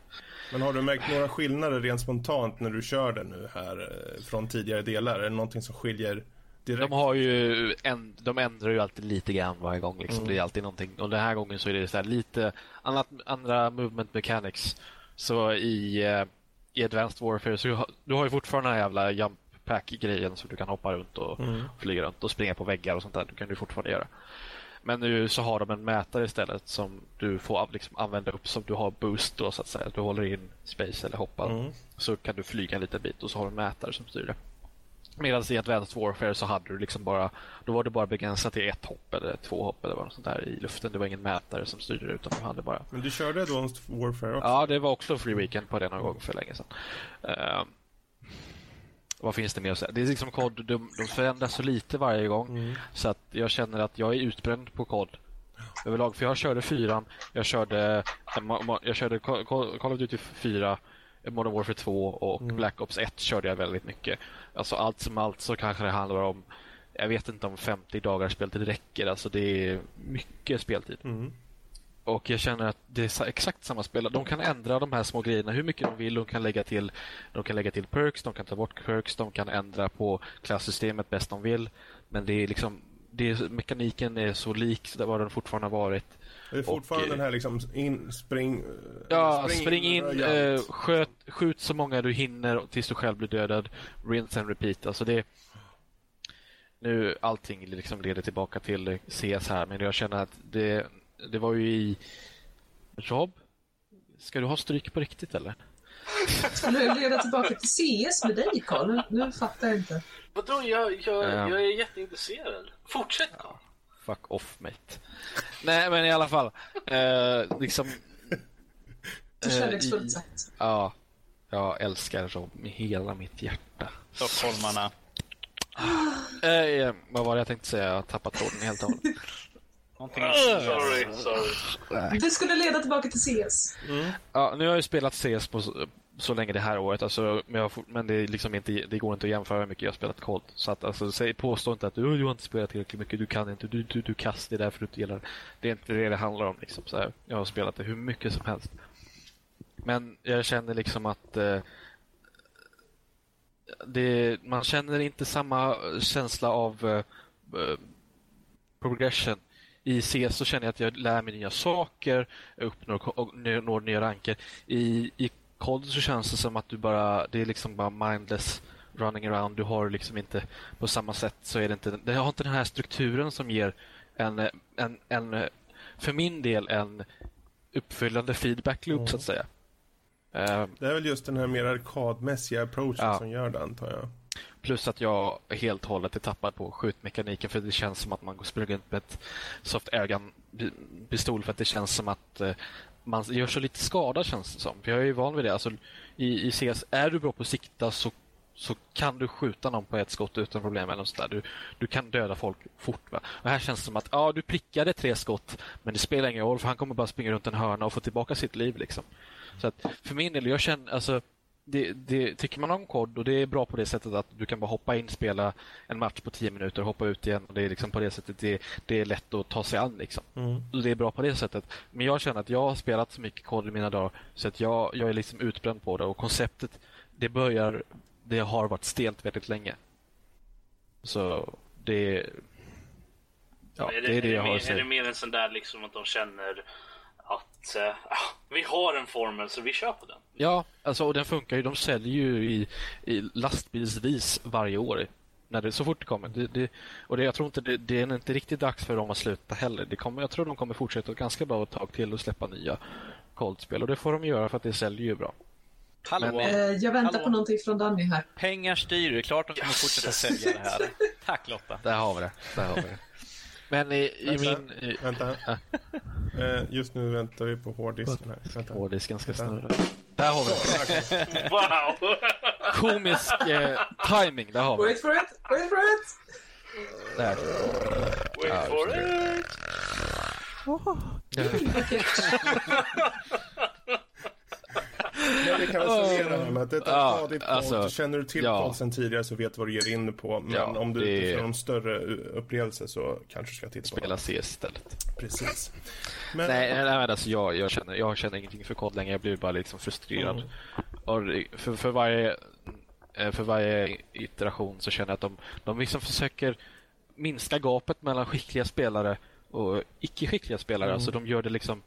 Men har du märkt några skillnader rent spontant när du kör det nu här eh, från tidigare delar? Är det någonting som skiljer direkt? De har ju en, de ändrar ju alltid lite grann varje gång. Liksom. Mm. Det är alltid någonting. Och den här gången så är det så här lite annat, andra movement mechanics. Så i, eh, i Advanced Warfare så du har, du har ju fortfarande den här jävla jump pack grejen så du kan hoppa runt och Mm. flyga runt och springa på väggar och sånt där. Det kan du fortfarande göra. Men nu så har de en mätare istället som du får liksom använda upp som du har boost då så att säga. Du håller in space eller hoppar. Mm. Så kan du flyga en liten bit och så har du en mätare som styr det. Medan i Advanced Warfare så hade du liksom bara Då var det bara begränsat till ett hopp eller två hopp eller vad sånt där i luften. Det var ingen mätare som styrde det utan du hade bara Men du körde Advanced Warfare också? Ja, det var också Free Weekend på det någon gång för länge sedan. Eh, vad finns det mer att säga? Det är liksom kod, de, de förändras så lite varje gång så att jag känner att jag är utbränd på kod överlag. För jag körde fyran, jag körde, eh, jag körde Call of Duty 4, Modern Warfare 2 och Black Ops 1 körde jag väldigt mycket. Alltså allt som allt så kanske det handlar om jag vet inte om 50 dagar speltid räcker. Alltså det är mycket speltid. Mm. Och jag känner att det är exakt samma spel. De kan ändra de här små grejerna hur mycket de vill. De kan lägga till, de kan lägga till perks, de kan ta bort perks, de kan ändra på klassystemet bäst de vill. Men det är liksom det är, mekaniken är så lik vad den fortfarande har varit. Det är fortfarande Och, den här liksom in, spring... eh, Ja, spring, in, röj eh, allt. sköt, skjut så många du hinner tills du själv blir dödad. Rinse and repeat. Alltså det Nu allting liksom leder tillbaka till CS här, men jag känner att det, det var ju i Rob? Ska du ha stryk på riktigt eller? Skulle leda tillbaka till CS med dig, Karl? Nu, nu fattar jag inte. Vadå, jag, jag, Ja. jag är jätteintresserad. Fortsätt Carl. Fuck off mate. Nej men i alla fall. Eh, liksom Så Eh, kärleksfullt i- sagt. Ja, jag älskar Rob med hela mitt hjärta. Stockholmarna. Eh, vad var det jag tänkte säga? Jag har tappat tråden helt och hållet. Någonting Sorry, sorry. Det skulle leda tillbaka till CS. Ja, nu har jag ju spelat CS på så, länge det här året, alltså, men, jag, men det, är liksom inte, det går inte att jämföra hur mycket jag har spelat colt. Så att, alltså, säg, påstå inte att du, du har inte spelat tillräckligt mycket, du kan inte, du, du, du kast, det är därför du inte gillar det. Är inte det det handlar om. Liksom, så här. Jag har spelat det hur mycket som helst. Men jag känner liksom att eh, det, man känner inte samma känsla av eh, eh progression. I CS så känner jag att jag lär mig nya saker, uppnår och når når nya ranker. I, i COD så känns det som att du bara, det är liksom bara mindless running around. Du har liksom inte, på samma sätt så är det inte, det har inte den här strukturen som ger en, en, en för min del en uppfyllande feedback loop så att säga. Eh, Det är väl just den här mer arkadmässiga approachen Ja. som gör det, antar jag. Plus att jag helt och hållet är tappad på skjutmekaniken för det känns som att man går springer runt med ett soft airgun pistol för att det känns som att eh, man gör så lite skada känns det som. För jag är ju van vid det. Alltså, i, I CS, är du bra på att sikta så så kan du skjuta någon på ett skott utan problem. eller något sånt där. Du, du kan döda folk fort. Va? Och här känns det som att ja, du prickade tre skott, men det spelar ingen roll för han kommer bara springa runt en hörna och få tillbaka sitt liv. Liksom. Så att för min del, jag känner alltså det, det, tycker man om kod och det är bra på det sättet att du kan bara hoppa in, spela en match på tio minuter och hoppa ut igen. Och det är liksom på det sättet det, det är lätt att ta sig an. Liksom. Mm. Och det är bra på det sättet. Men jag känner att jag har spelat så mycket kod i mina dagar så att jag, jag är liksom utbränd på det och konceptet det börjar, det har varit stelt väldigt länge. Så det Ja, är, det, är det jag har mer, att är det säga. mer en sån där liksom att de känner att eh, ah, vi har en formel så vi kör på den. Ja, alltså, och den funkar ju. De säljer ju i, i lastbilsvis varje år. När det, så fort det kommer. Det, det, och det, jag tror inte det, det är inte riktigt dags för dem att sluta heller. Det kommer, jag tror de kommer fortsätta ett ganska bra tag till och släppa nya Cold-spel. Och det får de göra för att det säljer ju bra. Hallå? Men, Eh, jag väntar Hallå? på någonting från Danny här. Pengar styr, det är klart de kommer fortsätta sälja det här. Tack Lotta. Där har vi det. Där har vi det. Men i, i Vänta, min... I, vänta. Eh, just nu väntar vi på hårddisken här. Vänta. Hårddisken ska snurra. Där har vi det. Wow! Komisk eh, timing. Där har vi Wait for it, wait for it! Där. Wait for it! Men vi kan väl summera här med att det är ett Ja, arkadigt alltså. Känner du till ja. sen tidigare så vet du vad du ger in på. Men Ja, om du det- ute för en större uh, upplevelse så kanske du ska titta på Spela det. CS istället. Precis. Men, Nej, nej men alltså jag, jag, känner, jag känner ingenting för kod längre. Jag blir bara liksom frustrerad. Mm. Och det- för, för, varje, eh, för varje iteration så känner jag att de, de liksom försöker minska gapet mellan skickliga spelare och icke skickliga spelare. Mm. Alltså de gör det liksom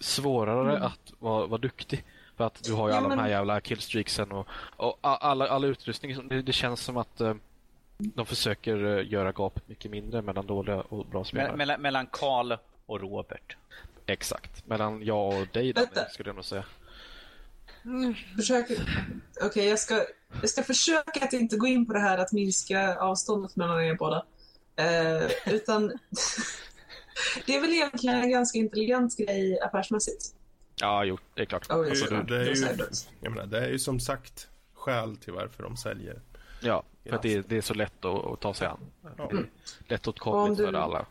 svårare att vara, vara duktig. För att du har ju Ja, alla de här men- jävla killstreaksen och, och alla, alla utrustning. som- Det, det känns som att eh, de försöker eh, göra gapet mycket mindre mellan dåliga och bra spelare. Me- mellan, mellan Karl och Robert. Exakt. Mellan jag och dig Danny, skulle jag nog säga. Försök... Okej, jag, ska, jag ska försöka att inte gå in på det här att minska avståndet mellan er båda. Eh, utan det är väl egentligen en ganska intelligent grej affärsmässigt. Ja, jo, det är klart. Oh, det, är ju- det, är ju, jag menar, det är ju som sagt skäl till varför de säljer. Ja, för att det, det är så lätt att, att ta sig an. Ja. Lättåtkomligt du- för alla.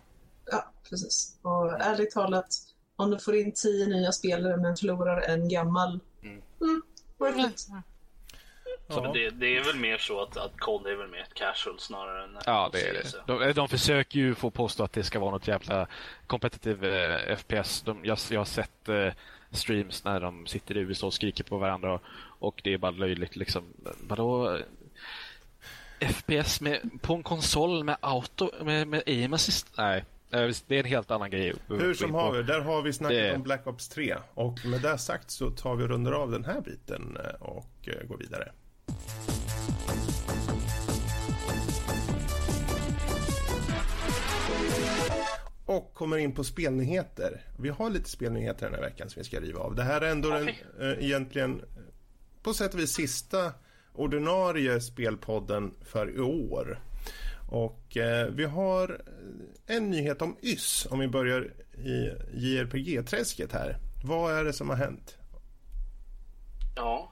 Ja, precis. Och ärligt talat, om du får in tio nya spelare men förlorar en gammal... Mm. Mm. Så Ja. det, det är väl mer så att, att COD är väl mer ett casual snarare än Ja, det är det. De, de försöker ju få påstå att det ska vara något jävla kompetitiv eh, FPS. De, jag, jag har sett eh, streams när de sitter i USA och skriker på varandra och, och det är bara löjligt liksom. Vadå? FPS med, på en konsol med auto, med, med aim assist? Nej, eh, det är en helt annan grej. Hur som på. haver, där har vi snackat Det- om Black Ops 3. Och med det sagt så tar vi och rundar av den här biten eh, och eh, går vidare. Och kommer in på spelnyheter. Vi har lite spelnyheter den här veckan som vi ska riva av. Det här är ändå den eh, egentligen eh, på sätt och vis sista ordinarie spelpodden för i år. Och eh, vi har en nyhet om YS om vi börjar i JRPG-träsket här. Vad är det som har hänt? Ja.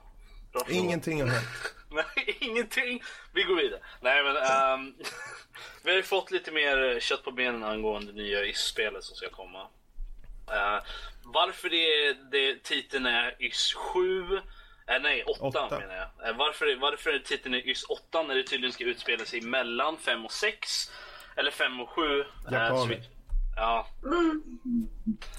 Bra. Ingenting har hänt. Nej, ingenting. Vi går vidare. Nej, men ehm, vi har ju fått lite mer kött på benen angående nya YS-spelet som ska komma. Eh, varför det, det titeln är YS 7 Eh, nej, 8 Åtta. menar jag. Eh, varför, varför är titeln är YS 8 när det tydligen ska utspela sig mellan 5 och 6? Eller 5 och 7? Eh, Japaner. Ja,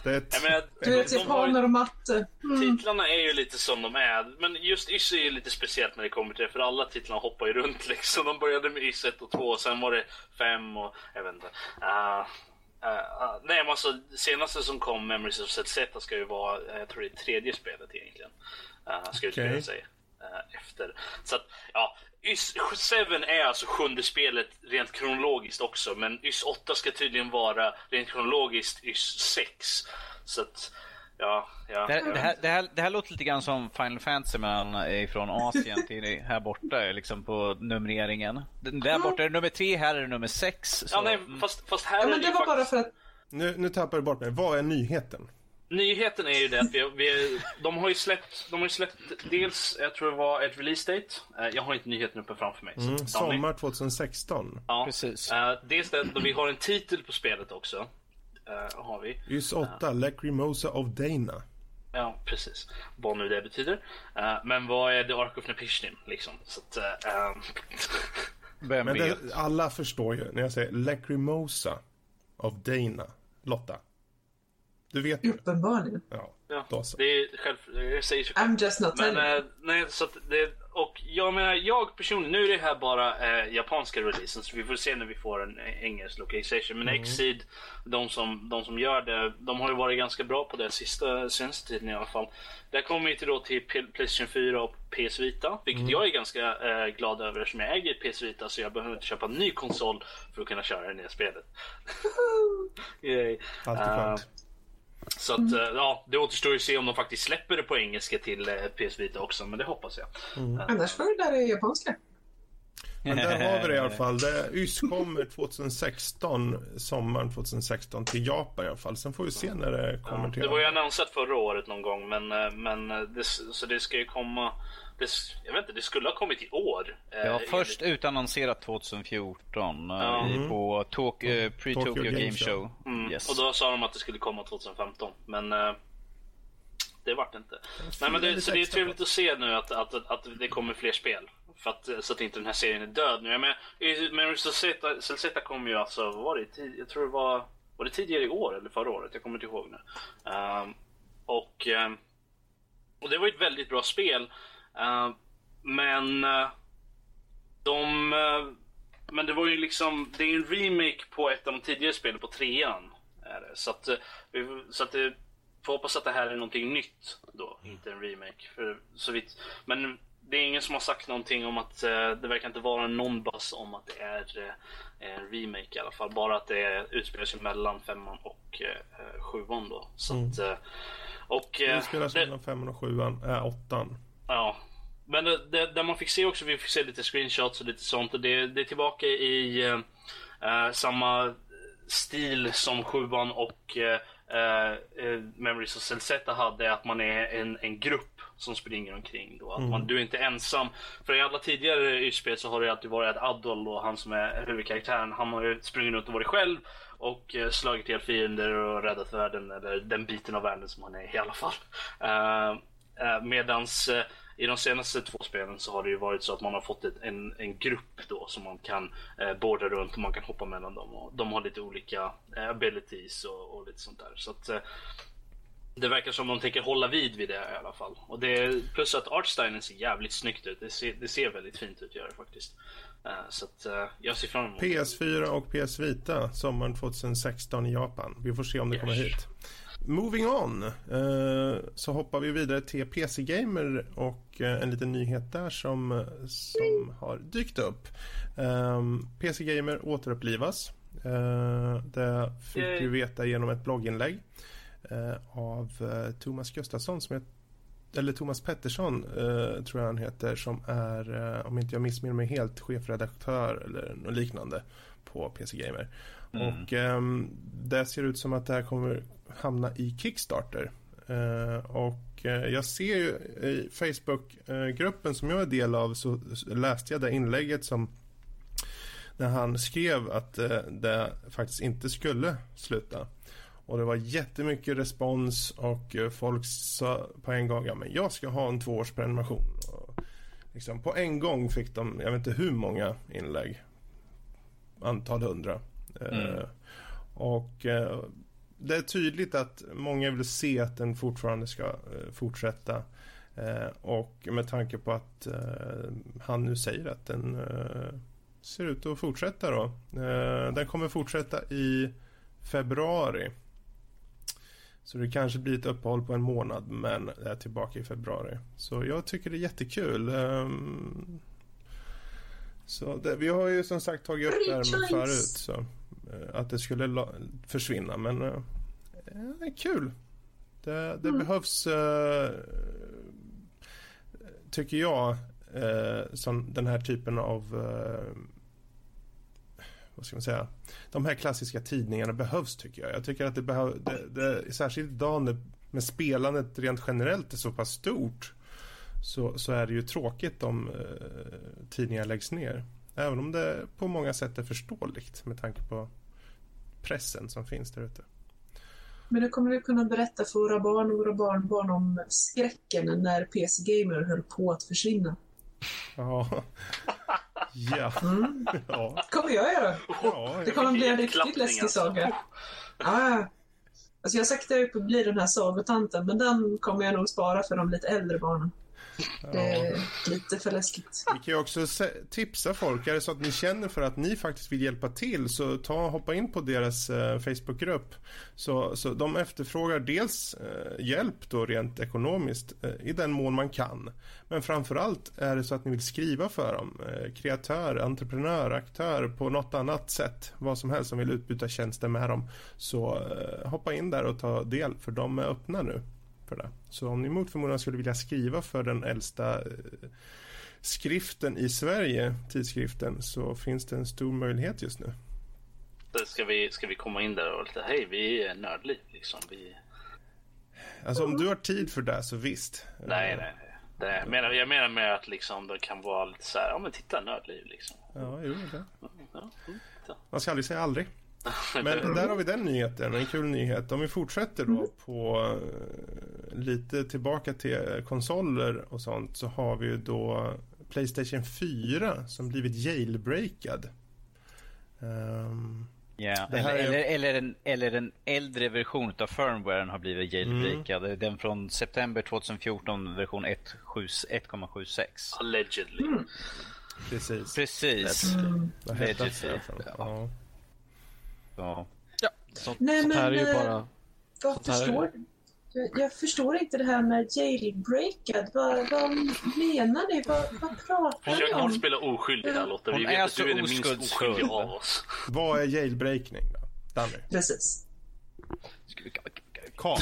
Det är ett... jag menar, Du vet, japaner och matte. Mm. Titlarna är ju lite som de är, men just YS är ju lite speciellt när det kommer till det, för alla titlarna hoppar ju runt liksom. De började med YS 1 och 2, och sen var det 5 och jag vet inte. Uh, uh, nej men alltså, senaste som kom, Memories of Z ska ju vara, jag tror det är tredje spelet egentligen. Uh, ska utspela Okej. sig efter. Så att, ja. YS 7 är alltså sjunde spelet rent kronologiskt också, men YS 8 ska tydligen vara rent kronologiskt YS 6. Så att, ja, ja. Det, det, här, det, här, det här låter lite grann som Final Fantasy men från Asien till här borta liksom på numreringen. Den Där borta är det nummer tre, här är det nummer sex. Så, Ja, nej, fast, fast här Ja, är men det det var bara faktiskt... för att... Nu, nu tappar du bort mig. Vad är nyheten? Nyheten är ju det att vi, vi, de har ju släppt, de har ju släppt dels, jag tror det var ett release date. Eh, Jag har inte nyheten uppe framför mig. Mm, sommar 2016. Ja. Precis. Eh, dels det, då vi har en titel på spelet också. Eh, har vi. YS 8, Lacrimosa of Dana. Ja, precis. Vad nu det betyder. Men vad är The Ark of Nepishtim liksom? Så att, ehm, Vem Men vet? det, alla förstår ju när jag säger Lacrimosa of Dana. Lotta. Du vet ju. Uppenbarligen. Ja, ja, då så. det är själv, det säger sig. I'm just not Men telling. eh, nej, så att det, och jag menar, jag personligen, nu är det här bara eh, japanska releasen så vi får se när vi får en eh, engelsk location. Men Mm. Exceed, de som, de som gör det, de har ju varit ganska bra på det sista, senaste tiden i alla fall. Det kommer ju till då till P- Playstation 4 och PS Vita, vilket Mm. jag är ganska eh, glad över eftersom jag äger PS Vita så jag behöver inte köpa en ny konsol för att kunna köra det nya spelet. Yay. Alltid Eh, skönt. Så att, eh, ja, det återstår ju att se om de faktiskt släpper det på engelska till eh, PS Vita också, men det hoppas jag. Eh, Annars får du lära dig japanska. Men där har vi det i alla fall. Det, YS kommer 2016, sommaren 2016 till Japan i alla fall. Sen får vi se när det kommer till Det var ju annonsat förra året någon gång, men, men det, så det ska ju komma... Det, jag vet inte, det skulle ha kommit i år. eh, Ja, enligt- först utannonserat 2014 eh, Ja. i- på Tok- eh, Pre-Tokyo Tokyo Game Game Show. Mm. Yes. Och då sa de att det skulle komma 2015, men eh, det vart det inte. Nej, men det, så det är trevligt att se nu att, att, att det kommer fler spel. För att, eh, så att inte den här serien är död nu. Jag menar, Celzeta, Celzeta kom ju alltså, vad var det? Jag tror det var, var det tidigare i år eller förra året? Jag kommer inte ihåg nu. Ehm, och, ehm, och det var ett väldigt bra spel. Ehm, men eh, de... eh, men det var ju liksom, det är en remake på ett av de tidigare spelen på trean. Är det. Så att, eh, så att det, får hoppas att det här är någonting nytt då, inte en remake. För, så vitt, men det är ingen som har sagt någonting om att eh, det verkar inte vara någon buzz om att det är eh, en remake i alla fall. Bara att det utspelar sig mellan femman och eh, sjuan då. Så att, eh, och, eh, Det spelas det- mellan femman och sjuan, äh, åttan. Ja. Men det, det, där man fick se också, vi fick se lite screenshots och lite sånt. Det, det är tillbaka i eh, eh, samma stil som sjuan och eh, eh, Memories of Celzetta hade. Att man är en, en grupp som springer omkring. Då. Att man, du är inte ensam. För i alla tidigare Y-spel så har det alltid varit att Adol, och han som är huvudkaraktären, han har ju sprungit runt och varit själv. Och eh, slagit ihjäl fiender och räddat världen, eller den biten av världen som han är i alla fall. Uh, medans eh, i de senaste två spelen så har det ju varit så att man har fått ett, en, en grupp då som man kan eh, borda runt och man kan hoppa mellan dem. Och de har lite olika eh, abilities och, och lite sånt där. Så att, eh, det verkar som de tänker hålla vid vid det i alla fall. Och det, plus att artstylen ser jävligt snyggt ut. Det ser, det ser väldigt fint ut gör det faktiskt. Eh, så att eh, jag ser fram emot det. PS4 och PS Vita sommaren 2016 i Japan. Vi får se om det kommer Yes. hit. Moving on eh, så hoppar vi vidare till PC Gamer och eh, en liten nyhet där som, eh, som har dykt upp. Eh, PC Gamer återupplivas. Eh, det fick vi veta genom ett blogginlägg eh, av eh, Thomas Gustafsson som är eller Thomas Pettersson eh, tror jag han heter som är, eh, om inte jag missminner mig helt, chefredaktör eller något liknande på PC Gamer. Och ehm, det ser ut som att det här kommer hamna i Kickstarter. Eh, och eh, jag ser ju i Facebook-gruppen som jag är del av så läste jag det inlägget som när han skrev att eh, det faktiskt inte skulle sluta. Och det var jättemycket respons och folk sa på en gång, ja men jag ska ha en tvåårsprenumeration. Och liksom på en gång fick de, jag vet inte hur många inlägg. Antal hundra. Eh, och eh, det är tydligt att många vill se att den fortfarande ska eh, fortsätta. Eh, och med tanke på att eh, han nu säger att den ser ut att fortsätta då. Den kommer fortsätta i februari. Så det kanske blir ett uppehåll på en månad men är tillbaka i februari. Så jag tycker det är jättekul. Ehm, så det, vi har ju som sagt tagit upp det här förut. Så, att det skulle försvinna men eh, det är kul. Det, det behövs eh, tycker jag eh, som den här typen av eh, vad ska man säga de här klassiska tidningarna behövs tycker jag. Jag tycker att det behövs, särskilt idag när Men spelandet rent generellt är så pass stort så, så är det ju tråkigt om eh, tidningar läggs ner. Även om det på många sätt är förståeligt med tanke på pressen som finns där ute. Men nu kommer vi kunna berätta för våra barn och våra barnbarn om skräcken när PC Gamer höll på att försvinna. Ja. ja. Mm. ja. kommer jag göra. ja. Det kommer bli en riktigt läskig alltså. saga. Ah. Alltså jag saktar upp att bli den här sagotanten, men den kommer jag nog spara för de lite äldre barnen. Det är lite för läskigt. Vi kan ju också tipsa folk. Är det så att ni känner för att ni faktiskt vill hjälpa till så ta hoppa in på deras eh, Facebookgrupp. Så, så de efterfrågar dels eh, hjälp då rent ekonomiskt eh, i den mån man kan. Men framförallt är det så att ni vill skriva för dem. Eh, kreatör, entreprenör, aktör på något annat sätt. Vad som helst som vill utbyta tjänster med dem. Så eh, hoppa in där och ta del för de är öppna nu. För det. Så om ni mot förmodan skulle vilja skriva för den äldsta eh, skriften i Sverige, tidskriften, så finns det en stor möjlighet just nu. Ska vi, ska vi komma in där och lite, hej vi är nördliv liksom. Vi... Alltså om du har tid för det så visst. Nej, nej. nej. Jag, menar, jag menar med att liksom, det kan vara lite så här, ja men titta nördliv liksom. Ja, jo, det. Ja. Man ska aldrig säga aldrig. Men där har vi den nyheten, en kul nyhet. Om vi fortsätter då på eh, lite tillbaka till konsoler och sånt så har vi ju då Playstation 4 som blivit jailbreakad. Ehm, Ja, Det här eller, är- eller, eller, en, eller en äldre version av firmwaren har blivit jailbreakad. Mm. Den från september 2014, version 1.7 1,76. Allegedly. precis. Precis. I alla fall? ja. Ja. Ja. Sånt, Nej, sånt här men, är ju eh, bara... Jag förstår, jag, jag förstår inte det här med jailbreakad. Vad, vad menar ni? Vad, vad pratar ni om? spela oskyldig här Lotta. Vi Hon vet att du så är den minst oskyldiga av oss. Vad är jailbreakning då? Danny? Precis. Karl?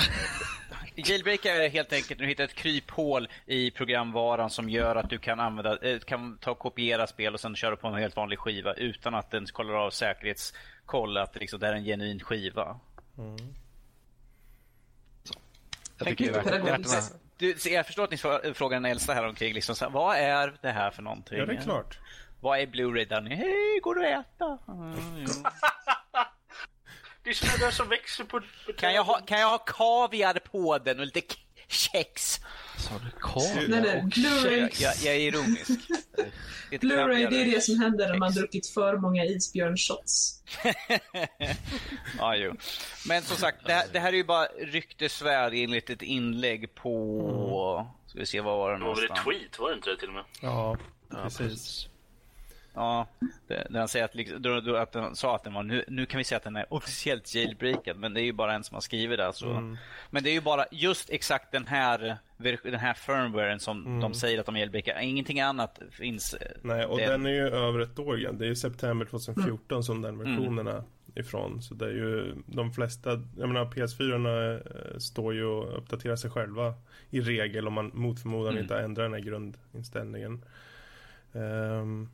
Jailbreak är helt enkelt att du hittar ett kryphål i programvaran som gör att du kan använda, eh, kan ta och kopiera spel och sen köra på en helt vanlig skiva utan att den kollar av säkerhetskoll att det, liksom, det är en genuin skiva. Jag Tänk tycker det är Du, jag förstår att ni frå- frågar den äldsta här omkring. Liksom, så här, vad är det här för någonting? Ja, det är klart. Vad är Blu-ray Danny? Hej, går det att äta? Mm. Det är sådana där som växer på... på kan, jag ha, kan jag ha kaviar på den och lite kex? Sa du kaviar? Nej, nej. Blu-ray jag, jag är ironisk. Blu-ray, det är det som händer när man druckit för många isbjörnshots. Ja, jo. Men som sagt, det här, det här är ju bara ryktesvärd enligt ett inlägg på... Ska vi se, var var det Det var väl ett någonstans? tweet, var det inte det till och med? Ja, precis. Ja, han säger att, liksom, att den sa att den var, nu, nu kan vi säga att den är officiellt jailbreakad, men det är ju bara en som har skrivit det. Så. Men det är ju bara just exakt den här, den här firmwaren som de säger att de jailbreakar. Ingenting annat finns. eh, Nej, och det- den är ju över ett år igen. Det är september 2014 som den versionen är ifrån. Så det är ju de flesta, jag menar PS4 eh, står ju och uppdaterar sig själva i regel om man mot förmodan inte ändrar den här grundinställningen. Ehm,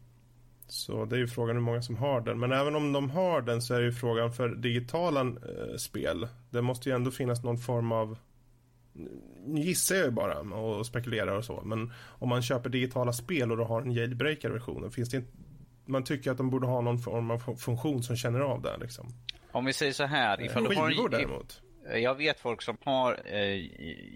så det är ju frågan hur många som har den. Men även om de har den så är det ju frågan för digitala eh, spel. Det måste ju ändå finnas någon form av nu gissar jag ju bara och spekulerar och så. Men om man köper digitala spel och då har en jailbreaker version finns det inte man tycker att de borde ha någon form av fun- funktion som känner av det liksom. Om vi säger så här. Ifall du har en, däremot. Eh, jag vet folk som har eh,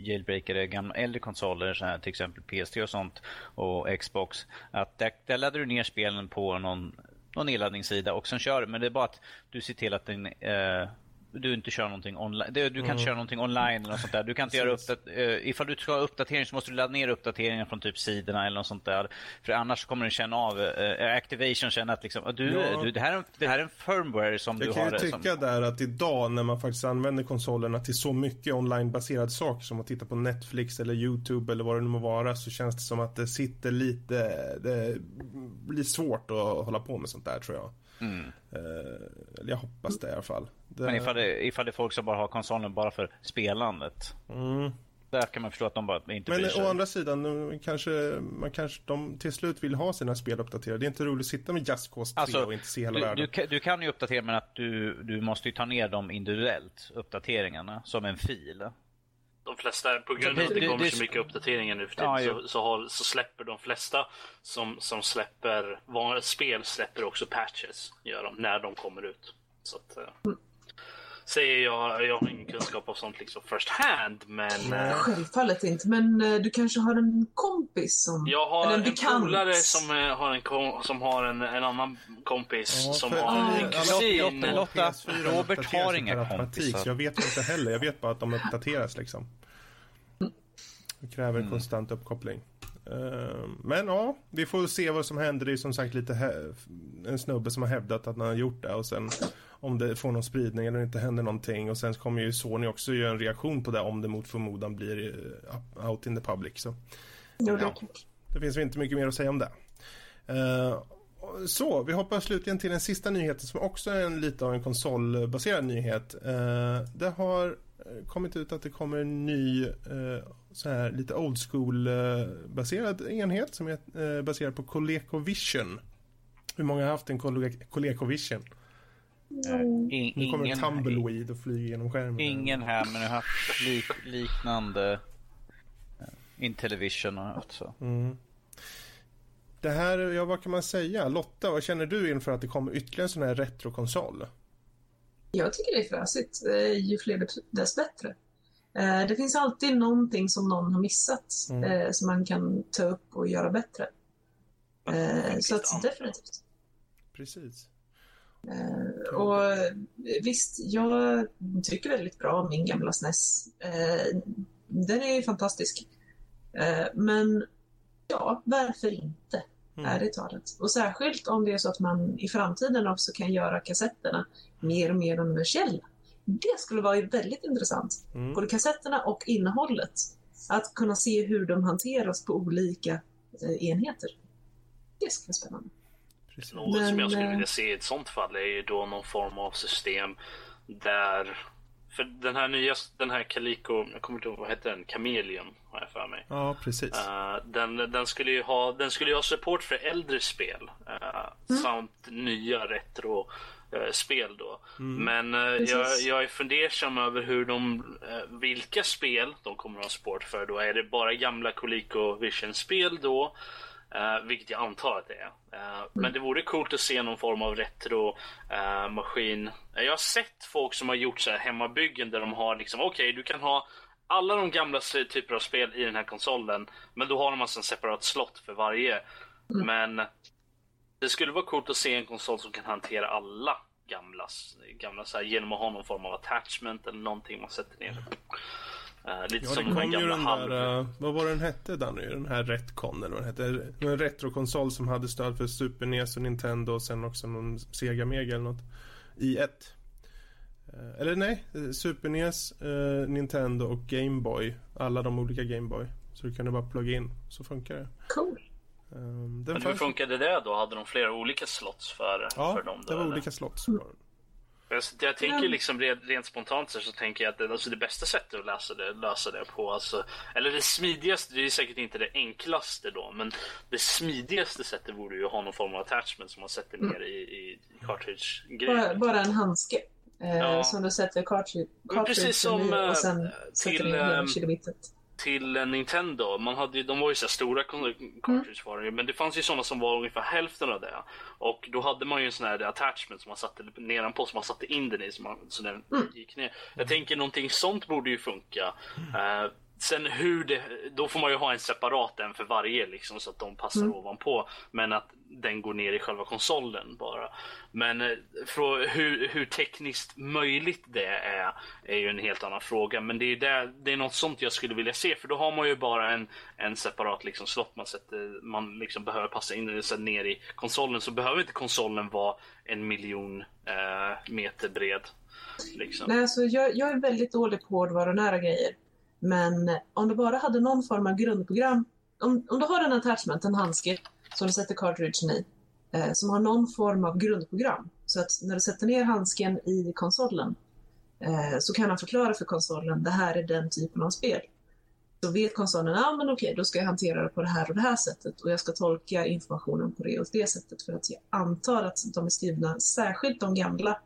jailbreakade gamla äldre konsoler, så här, till exempel PS3 och sånt och Xbox. Att där, där laddar du ner spelen på någon, någon nedladdningssida och sen kör du. Men det är bara att du ser till att den, eh, du inte kör någonting online. Du, du kan inte köra någonting online eller något sånt där. Du kan inte göra uppdat eh, ifall du ska ha uppdatering så måste du ladda ner uppdateringar från typ sidorna eller något sånt där. För annars kommer den känna av, eh, Activation känna att liksom, du, Ja. du, det, här är en, det här är en firmware som Jag du kan har. ju som- tycka där att idag när man faktiskt använder konsolerna till så mycket onlinebaserade saker som att titta på Netflix eller Youtube eller vad det nu må vara så känns det som att det sitter lite, det blir svårt att hålla på med sånt där tror jag. Eller jag hoppas det i alla fall. Det, Men ifall det, ifall det är folk som bara har konsolen bara för spelandet. mm. Där kan man förstå att de bara inte Men bryr sig. å andra sidan, kanske, man kanske de till slut vill ha sina spel uppdaterade. Det är inte roligt att sitta med Just Cause 3 Alltså, och inte se hela du, världen. du, kan- du kan ju uppdatera men att du, du måste ju ta ner dem individuellt, uppdateringarna, som en fil. De flesta, på grund av att det kommer så mycket uppdateringar nu för tiden, Ja, så, så, har, så släpper de flesta som, som släpper vanliga spel släpper också patches, gör de, när de kommer ut. Så att, eh, säger jag, jag har ingen kunskap av sånt liksom first hand, men eh, Självfallet inte, men eh, du kanske har en kompis som... jag har eller en, en bekant. polare som eh, har en, kom, som har en, en annan kompis Ja, som för- har en kusin. Lotta, PS4 Robert uppdateras har inga per automatik, kompisar. Så jag vet inte heller. Jag vet bara att de uppdateras liksom. Det kräver Mm. konstant uppkoppling. Eh, Men ja, vi får se vad som händer. Det är som sagt lite hä- en snubbe som har hävdat att han har gjort det och sen om det får någon spridning eller inte händer någonting och sen kommer ju Sony också göra en reaktion på det om det mot förmodan blir eh, out in the public. Så Jo, det Ja. det finns väl inte mycket mer att säga om det. Eh, så, vi hoppar slutligen till den sista nyheten som också är en, lite av en konsolbaserad nyhet. Eh, det har kommit ut att det kommer en ny eh, så här lite old school baserad enhet som är eh, baserad på ColecoVision. Hur många har haft en Cole- ColecoVision? In, Nu kommer ingen, Tumbleweed och flyger genom skärmen. ingen här, men jag har haft lik, liknande eh, Intellivision och haft så. Mm. Det här, ja vad kan man säga? Lotta, vad känner du inför att det kommer ytterligare en sån här retrokonsol? Jag tycker det är fräsigt. Eh, Ju fler dess bättre. Eh, Det finns alltid någonting som någon har missat Mm. eh, som man kan ta upp och göra bättre. Eh, Så att definitivt. Precis. Eh, Och eh, visst, jag tycker väldigt bra om min gamla SNES. Eh, Den är ju fantastisk. Men ja, varför inte? Mm. Ärligt talat. Och särskilt om det är så att man i framtiden också kan göra kassetterna mer och mer universella. Det skulle vara väldigt intressant. Mm. Både kassetterna och innehållet. Att kunna se hur de hanteras på olika enheter. Det skulle vara spännande. Något som Men, jag skulle eh, vilja se i ett sånt fall är ju då någon form av system där... För den här nya, den här Calico, jag kommer inte ihåg, vad heter den? Chameleon har jag för mig. Ja, precis. Eh, den, den, skulle ju ha, den skulle ju ha support för äldre spel eh, samt nya retro eh, spel då. Men eh, jag, jag är fundersam över hur de, eh, vilka spel de kommer att ha support för då. Är det bara gamla ColecoVision-spel då? Eh, vilket jag antar att det är. Eh, Men det vore coolt att se någon form av retro-maskin. Eh, jag har sett folk som har gjort så här hemmabyggen där de har liksom, okej du kan ha alla de gamla typer av spel i den här konsolen. Men då har de alltså en separat slott för varje. Men det skulle vara coolt att se en konsol som kan hantera alla gamla, gamla så här, genom att ha någon form av attachment eller någonting man sätter ner. Eh, lite Ja, som det kom ju gamla den halv... där, uh, vad var den hette Danny? Den här Retcon eller vad den hette? En retrokonsol som hade stöd för Super NES och Nintendo och sen också någon Sega Mega eller något. I ett. Eh, eller nej, Super NES, Nintendo och Game Boy. Alla de olika Game Boy. Så du kunde bara plugga in, så funkar det. Cool. Um, den Men hur fanns- funkade det då? Hade de flera olika slots för, Ja, för dem? Då, det var eller? olika slott. Jag, jag tänker liksom rent, spontant så, tänker jag att det, alltså det bästa sättet att lösa det, lösa det på, alltså, eller det smidigaste, det är säkert inte det enklaste då, men det smidigaste sättet vore ju att ha någon form av attachment som man sätter ner i, i Bara, cartridge-grejen. bara en handske. Eh, Ja. Som du sätter cartridge, Men precis som, i eh, och sen sätter till, in hela ehm, kilometret. Till Nintendo. Man hade, de var ju så stora kon- cartridge-varor, men det fanns ju sådana som var ungefär hälften av det. Och då hade man ju en sån här attachment som man satte nedanpå, som man satte in den i, så, man, så den gick ner. Jag tänker någonting sånt borde ju funka. Eh, sen hur det, då får man ju ha en separat en för varje liksom, så att de passar ovanpå. Men att den går ner i själva konsolen bara. Men eh, frå, hur, hur tekniskt möjligt det är, är ju en helt annan fråga. Men det är, där, det är något sånt jag skulle vilja se. För då har man ju bara en, en separat liksom, slott man, sätter, man liksom behöver passa in så ner i konsolen. Så behöver inte konsolen vara en miljon eh, meter bred. Liksom. Nej, alltså, jag, jag är väldigt dålig på hårdvarunära grejer. Men om du bara hade någon form av grundprogram. Om, om du har en attachment, en handske, som du sätter cartridgen i. Eh, som har någon form av grundprogram. Så att när du sätter ner handsken i konsolen. Eh, så kan han förklara för konsolen, det här är den typen av spel. Då vet konsolen, ja ah, men okej, då ska jag hantera det på det här och det här sättet. Och jag ska tolka informationen på det och det sättet. För att jag antar att de är skrivna, särskilt de gamla,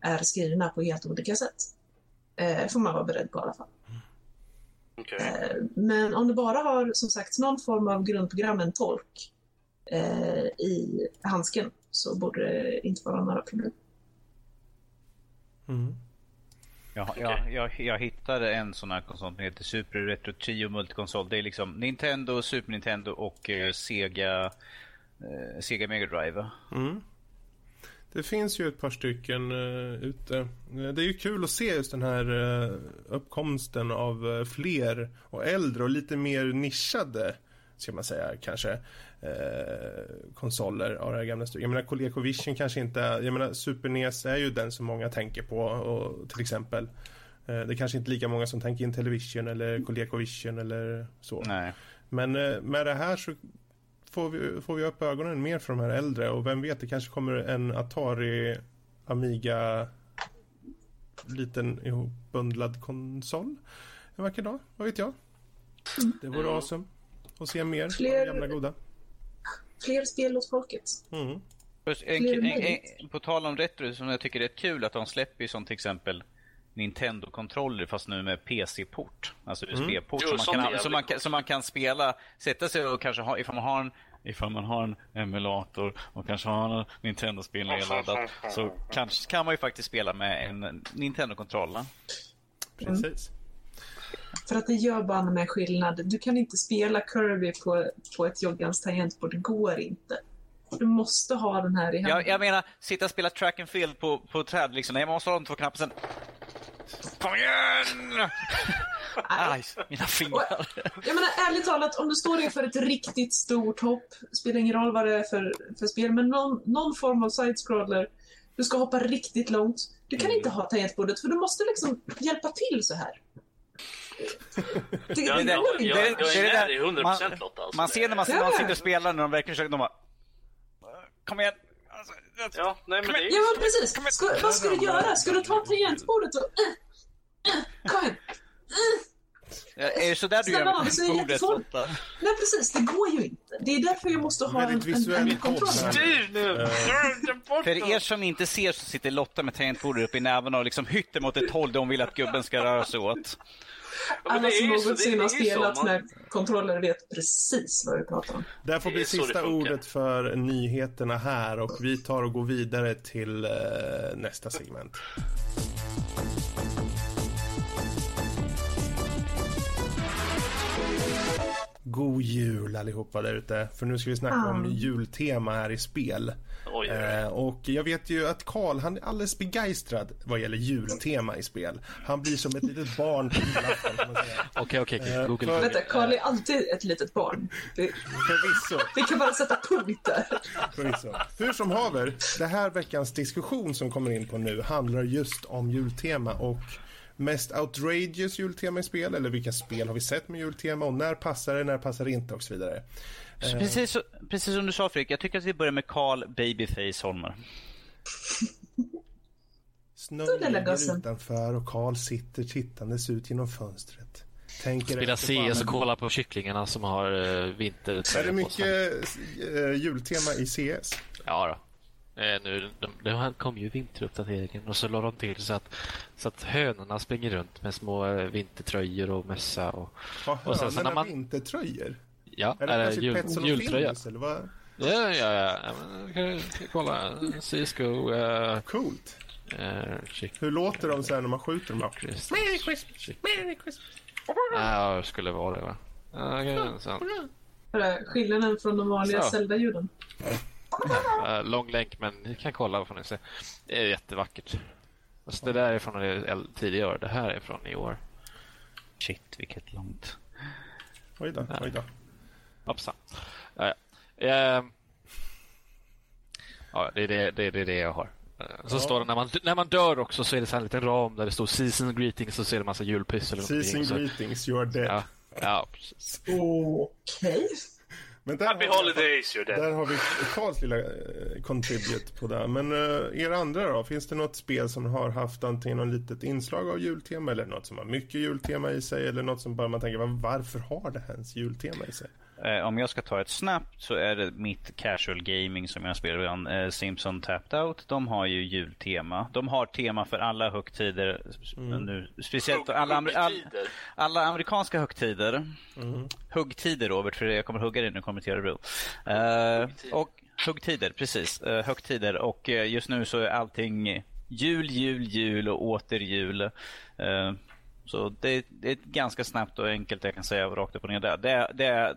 är skrivna på helt olika sätt. Eh, får man vara beredd på i alla fall. Eh, Men om du bara har som sagt någon form av grundprogram, en tolk, eh, i handsken så borde det inte vara några problem. Mm. Jag, jag, jag, jag hittade en sån här konsol som heter Super Retro Trio Multiconsol. Det är liksom Nintendo, Super Nintendo och eh, Sega, eh, Sega Mega Drive. Mm. Det finns ju ett par stycken uh, ute. Eh, Det är ju kul att se just den här uh, uppkomsten av uh, fler och äldre och lite mer nischade, ska man säga kanske, uh, konsoler av det här gamla stycket. Jag menar ColecoVision kanske inte är, jag menar Super NES är ju den som många tänker på och, till exempel. Det är kanske inte lika många som tänker in Television eller ColecoVision eller så. Nej. Men med det här så får vi, får vi upp ögonen mer för de här äldre och vem vet, det kanske kommer en Atari Amiga liten ihopbundlad konsol en vacker dag, vad vet jag? Det vore awesome att se mer av de Fler- gamla goda. Fler spel åt folket. Mm. En, en, en, på tal om retro, som jag tycker är rätt kul att de släpper som till exempel Nintendo-kontroller fast nu med PC-port. Alltså USB-port. Jo, som, man kan, som, man som man kan spela, sätta sig och kanske ha, ifall man har en Ifall man har en emulator och kanske har en Nintendo-spel nedladdat så kanske kan man ju faktiskt spela med en Nintendo-kontroll. Precis. För att det gör banne med skillnad. Du kan inte spela Kirby på, på ett joggans tangentbord. Det går inte. Du måste ha den här i handen. Jag, jag menar, sitta och spela track and field på, på träd liksom. Nej, man måste ha de två knapparna sen. Kom igen! Aj, mina fingrar. Jag menar ärligt talat, om du står inför ett riktigt stort hopp, spelar ingen roll vad det är för, för spel, men någon, någon form av side-scroller, du ska hoppa riktigt långt. Du kan inte ha tangentbordet för du måste liksom hjälpa till så här. Det, Jag, det jag, går jag, jag, det är det med dig 100% man- Lotta. Alltså. Man ser när man, Ja. man sitter och spelar när de verkligen försöker, de bara... Kom igen! Alltså, alltså. Ja, nej men det är Ja, men precis. Ska, vad ska du göra? Ska du ta tangentbordet och... Kom igen. Är det sådär du gör med bordet. Lotta? Nej, precis. Det går ju inte. Det är därför jag måste ha en, en, en kontroll. Styr nu! För er som inte ser så sitter Lotta med tangentbordet uppe i näven och liksom hytter mot ett håll där hon vill att gubben ska röra sig åt. Alla det som det någonsin har spelat man- med kontroller vet precis vad vi pratar om. Där får Det bli det sista ordet för nyheterna här och vi tar och går vidare till eh, nästa segment. God jul allihopa där ute, för nu ska vi snacka om jultema här i spel. Oj. Eh, och jag vet ju att Karl, han är alldeles begeistrad vad gäller jultema i spel. Han blir som ett litet barn på julafton. Okej, okej. Eh, Google. för- Vänta, Karl är alltid ett litet barn. Vi, Förvisso. vi kan bara sätta punkt där. Förvisso. Hur som haver, det här veckans diskussion som kommer in på nu handlar just om jultema och mest outrageous jultema i spel eller vilka spel har vi sett med jultema och när passar det, när passar det inte och så vidare. Så Precis, precis som du sa Fredrik, jag tycker att vi börjar med Carl Babyface Holmer. Snön ligger utanför och Karl sitter tittandes ut genom fönstret. Tänker Spela CS och kolla på kycklingarna som har uh, vintertröjor Är det mycket eh, jultema i CS? Ja då. Eh, nu, de, de kom ju vinteruppdateringen och så la de till så att, så att hönorna springer runt med små eh, vintertröjor och mössa och... Har Och sen så hönorna när man- vintertröjor? Ja, Är det eller kanske jul, jultröja. Eller vad? Ja, ja, ja. men, kan, kan kolla. CSGO. Uh, Coolt. uh, Hur låter de sen när man skjuter dem? Merry Christmas, Merry Christmas. Ja, det skulle vara det va. Okej, sen. Skillnaden från de vanliga. Zelda-ljuden. Eh, lång länk, men ni kan kolla får ni se. Det är jättevackert. Alltså, det där är från tidigare år. Det här är från i år. Shit, vilket långt. Oj då, oj då. Hoppsan. Ja, ja. Ehm. ja det, är det, det, är det, är det jag har. Eh, Så Ja. står det när man, när man dör också så är det så här en liten ram där det står season greetings och så är det en massa julpyssel. Season så- greetings, you are dead. Ja, ja, precis. Okej. Men där Happy har vi- holidays, you're dead. Där har vi Karls lilla eh, contribute på det. Men eh, er andra då? Finns det något spel som har haft antingen något litet inslag av jultema eller något som har mycket jultema i sig eller något som bara man tänker "Va- varför har det ens jultema i sig? Eh, om jag ska ta ett snabbt så är det mitt casual gaming som jag spelar ibland. Eh, Simpson Tapped Out. De har ju jultema. De har tema för alla högtider. Nu, speciellt alla, amer- all, Högtider. alla amerikanska högtider. Huggtider Robert, för jag kommer hugga dig när du kommer till Örebro. Eh, och Huggtider, precis. Uh, högtider. Och eh, just nu så är allting jul, jul, jul och åter jul. Eh, så det, det är ganska snabbt och enkelt jag kan säga rakt upp och ner där. Det, det är,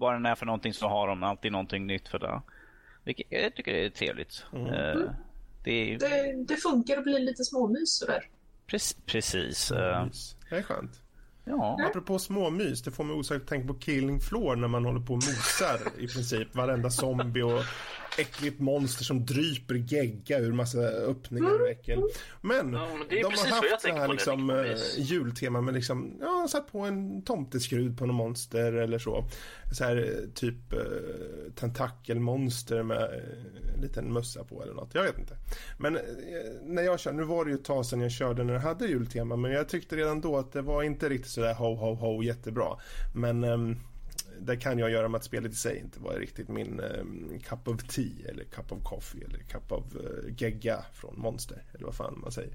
vad den är för någonting så har de alltid någonting nytt för det. Vilket jag tycker är trevligt. Eh, det är Det, det funkar att bli lite småmys sådär. precis. precis eh. Det är skönt. ja. Apropå småmys, det får mig osökt att tänka på Killing Floor när man håller på och mosar i princip varenda zombie och äckligt monster som dryper gegga ur massa öppningar och äckel. Men, Ja, men det är de har jag haft så här liksom, jag eh, jultema med liksom, ja, satt på en tomteskrud på någon monster eller så. Så här eh, typ eh, tentakelmonster med eh, en liten mössa på eller något. Jag vet inte. Men eh, när jag körde, nu var det ju ett tag sedan jag körde när det hade jultema, men jag tyckte redan då att det var inte riktigt sådär ho ho ho jättebra. Men ehm, det kan jag göra med att spelet i sig inte var riktigt min um, cup of tea eller cup of coffee eller cup of uh, gegga från Monster eller vad fan man säger.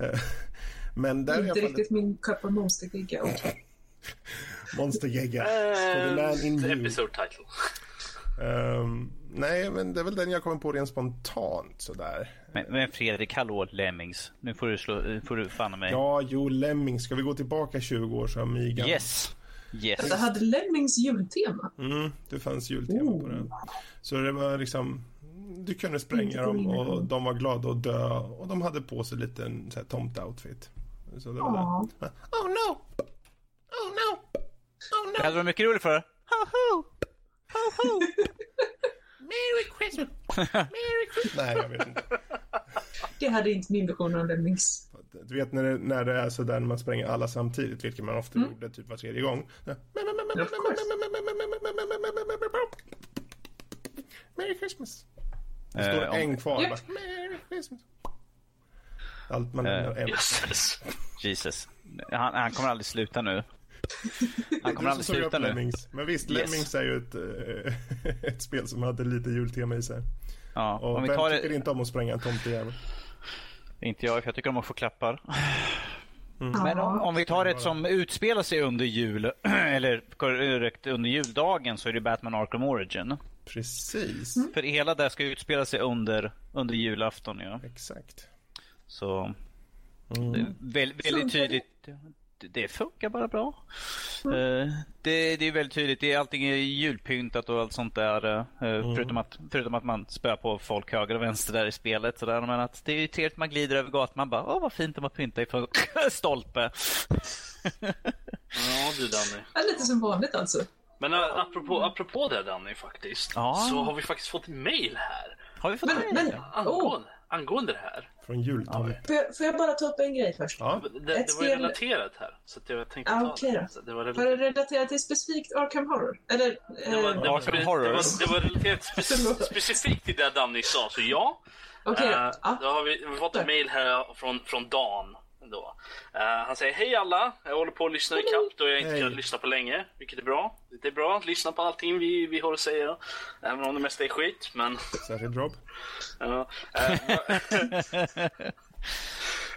Eh, men där är Inte jag fallet riktigt min cup of monstergigga. Och Monster gegga. For the man in Eh, you. episode title. Ehm, nej, men det är väl den jag kommer på rent spontant sådär. Men, men Fredrik, hallå Lemmings. Nu får du, slå, nu får du fan mig. Ja, jo, Lemming. Ska vi gå tillbaka 20 år så Amiga. Yes. Yes. det hade Lemmings jultema. Mm, det fanns jultema på den. Så det var liksom du kunde spränga dem och de var glada att dö och de hade på sig lite en så här tomte-outfit. Så det var Ja. det. Oh no! Oh no! Oh Det no! hade varit mycket roligt för Ho ho! Ho ho! Merry Christmas! Merry Christmas! Nej, jag vet inte. Det hade inte min version av Lemmings. Du vet när det, när det är så där när man spränger alla samtidigt, vilket man ofta gjorde typ var tredje gång. Merry Christmas. Det står Eh, en kvar. Bara, Merry Christmas. Allt man Eh, en. Jösses. Jesus. Han, han kommer aldrig sluta nu. Han kommer aldrig sluta nu. Lemmings. Men visst, Yes. Lemmings är ju ett, eh, ett spel som hade lite jultema i sig. Ja, Och om vi vem tar tycker det, inte om att spränga en tomtejävel? Inte jag, för jag tycker om att få klappar. Mm. Men om, om vi tar ett som utspelar sig under jul, eller korrekt under juldagen, så är det Batman Arkham Origin. Precis. För det hela där ska utspela sig under, under julafton. Ja. Exakt. Så Mm. det är väl, väldigt det? tydligt. Det, funkar bara bra. Eh, det, det är väldigt tydligt. Det är, allting är julpyntat och allt sånt där. eh, förutom, att, förutom att man spöar på folk höger och vänster där i spelet. Så där. Men att det är ju trevligt man glider över gatan. Man bara, åh vad fint de har pyntat ifrån stolpe. Ja du Danny. Ja, lite som vanligt alltså. Men apropå, apropå det Danny faktiskt. Ja. Så har vi faktiskt fått mail här. Har vi fått Men, men Angående, angående det här. Från jultomte. får, jag, får jag bara ta upp en grej först? Ja. Det, det var ju relaterat här. Så att jag tänkte Ah, ta då. det. Så Det var Var relaterat. det relaterat till specifikt Arkham Horror? Eller? Det var, eh, det, var, Arkham Horror. det, var, det var relaterat speci- specifikt till det Danny sa, så ja. Okej, Eh, ja. Då har vi, vi har fått ett mail här från, från Dan. Då. Eh, han säger hej alla, jag håller på att lyssna ikapp då jag inte Hej. kunnat lyssna på länge. Vilket är bra. Det är bra att lyssna på allting vi, vi har att säga. Även om det mesta är skit. Men Särskilt Rob. Ja, eh,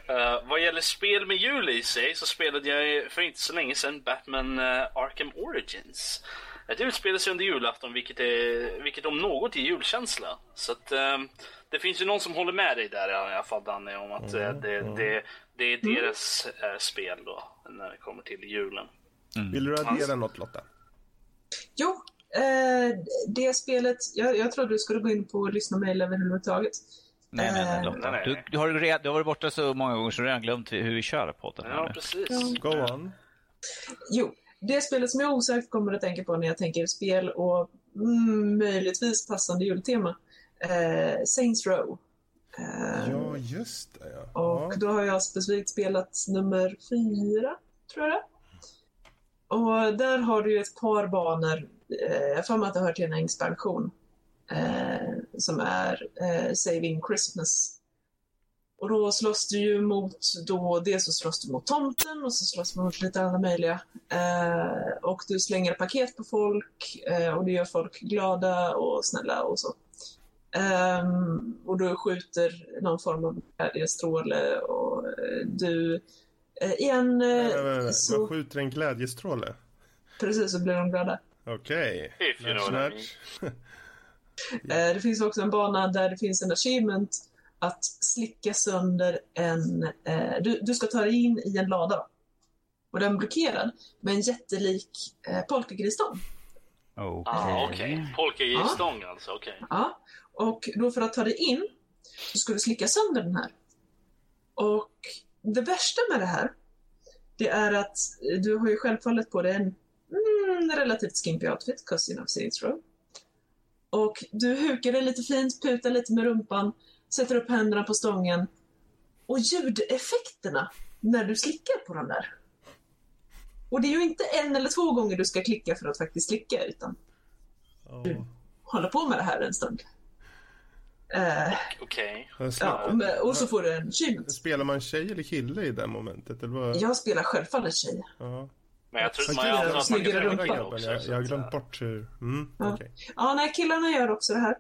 vad- Eh, gäller spel med jul i sig så spelade jag för inte så länge sedan Batman eh, Arkham Origins. Det utspelar sig under julafton vilket, är, vilket om något är julkänsla. Så att, eh, det finns ju någon som håller med dig där i alla fall Danny om att eh, det, det, det är deras eh, spel då när det kommer till julen. Vill du addera något Lotta? Jo, eh, det spelet... Jag, jag trodde du skulle gå in på och lyssna mejl överhuvudtaget. Nej, nej, nej, Eh, Lotta. nej, nej. Du, du, har, du har varit borta så många gånger så du har redan glömt hur vi kör podden. här Ja, nu. precis. Go on. Jo, det spelet som jag osökt kommer att tänka på när jag tänker spel och mm, möjligtvis passande jultema. Eh, Saints Row. Eh, Ja, just det. Ja. Och då har jag specifikt spelat nummer fyra, tror jag det. Och där har du ett par banor. Eh, jag har för mig att det hör till en expansion. Eh, som är eh, Saving Christmas. Och då slåss du ju mot, då, dels så slåss du mot tomten och så slåss du mot lite alla möjliga. Eh, och du slänger paket på folk eh, och det gör folk glada och snälla och så. Ehm, och du skjuter någon form av glädjestråle och eh, du... Eh, igen, eh, Nej, nej, nej. så Man skjuter en glädjestråle. precis så blir de glada. Okej. If you know what I mean. Eh, det finns också en bana där det finns en achievement att slicka sönder en... Eh, du, du ska ta dig in i en lada. Och den är blockerad med en jättelik eh, polkagrisstång. Okej. Ah, okej. Polkagrisstång alltså, okej. Ja. Och då för att ta dig in så ska du slicka sönder den här. Och det värsta med det här, det är att du har ju självfallet på dig en mm, relativt skimpy outfit, cousin of Saints Row. Och du hukar dig lite fint, putar lite med rumpan, sätter upp händerna på stången. Och ljudeffekterna när du slickar på den där. Och det är ju inte en eller två gånger du ska klicka för att faktiskt slicka, utan Ja. hålla på med det här en stund. Eh, Okej. Ja, men- och så får du en achievement. Spelar man tjej eller kille i det momentet? Eller vad? Jag spelar självfallet tjej. Ja. Men jag tror Okej, man antar att man kan spela också. jag, jag har att, glömt eh, bort hur... Mm, Ja. okej. Ja, nej, killarna gör också det här.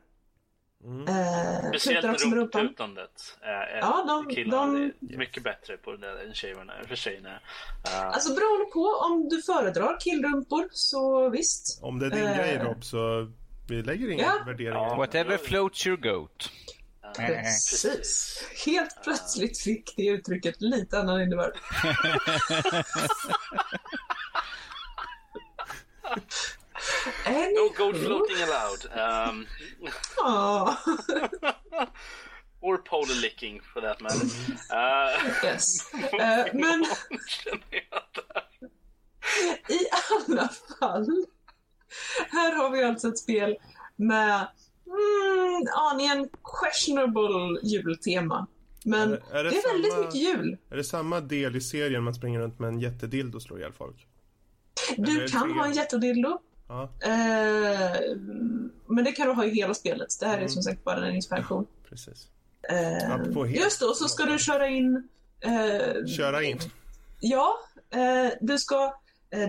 Mm. Eh, Speciellt tutar också med rumpan. rumptutandet. Äh, Ja, de- killarna de- är mycket bättre på det än tjejerna, för tjejerna. Uh, Alltså beroende på om du föredrar killrumpor, så visst. Om det är din Eh. grej Rob så vi lägger inga Ja. värderingar. Whatever floats your goat. Precis. Helt plötsligt fick det uttrycket lite annan innebörd. no goat floating allowed. Um, Ja, or polar licking for that matter. Uh, yes. Eh, men i alla fall. Här har vi alltså ett spel med mm, aningen questionable jultema. Men Är det- är det det är väldigt samma- mycket jul. Är det samma del i serien man springer runt med en jättedildo och slår ihjäl folk? Är Du kan ha en jättedildo. Ja, Eh, men det kan du ha i hela spelet. Det här är Mm. som sagt bara en inspiration. precis. Eh, just då, så ska du köra in... Eh, Köra in. Ja, eh, du, ska,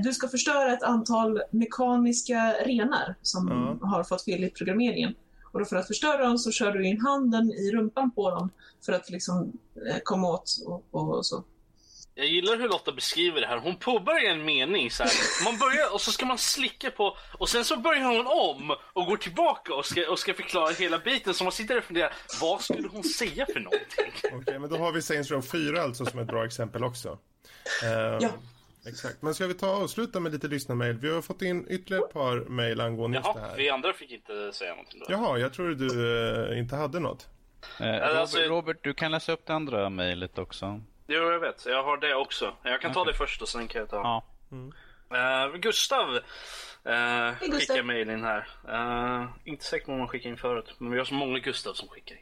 du ska förstöra ett antal mekaniska renar som Ja. har fått fel i programmeringen. Och då för att förstöra dem så kör du in handen i rumpan på dem för att liksom eh, komma åt och, och så. Jag gillar hur Lotta beskriver det här. Hon påbörjar en mening så här. Man börjar och så ska man slicka på och sen så börjar hon om och går tillbaka och ska, och ska förklara hela biten. Så man sitter där och funderar, vad skulle hon säga för någonting? Okej, men då har vi Saints Row 4 alltså som ett bra exempel också. Eh, Ja. Exakt. Men ska vi ta och avsluta med lite lyssnarmail? Vi har fått in ytterligare ett par mail angående just det Jaha, här. vi andra fick inte säga någonting då. Jaha, jag tror du eh, inte hade något. Eh, Robert, alltså- Robert, du kan läsa upp det andra mejlet också. Jo, jag vet. Jag har det också. Jag kan ta det först och sen kan jag ta... Ja. Eh, Gustav uh, Gustav. skickar mail in här. Eh, inte säker på om han skickade in förut, men vi har så många Gustav som skickar in.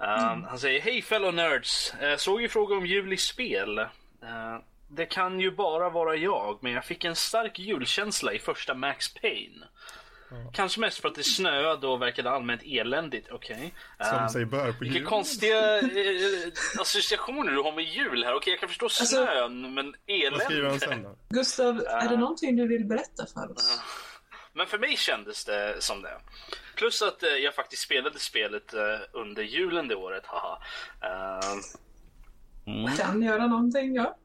Eh, Han säger Hej fellow nerds! Uh, såg ju fråga om jul i spel. Eh, det kan ju bara vara jag, men jag fick en stark julkänsla i första Max Payne. Kanske mest för att det snöade och verkade allmänt eländigt. Okej. Som Eh, sig bör på vilka jul. konstiga eh, associationer du har med jul här. Okej, jag kan förstå snön, men Vad skriver han elände. sen då? Gustav, är det någonting du vill berätta för oss? Men för mig kändes det som det. Plus att eh, jag faktiskt spelade spelet eh, under julen det året, haha. Eh, Kan göra någonting, ja.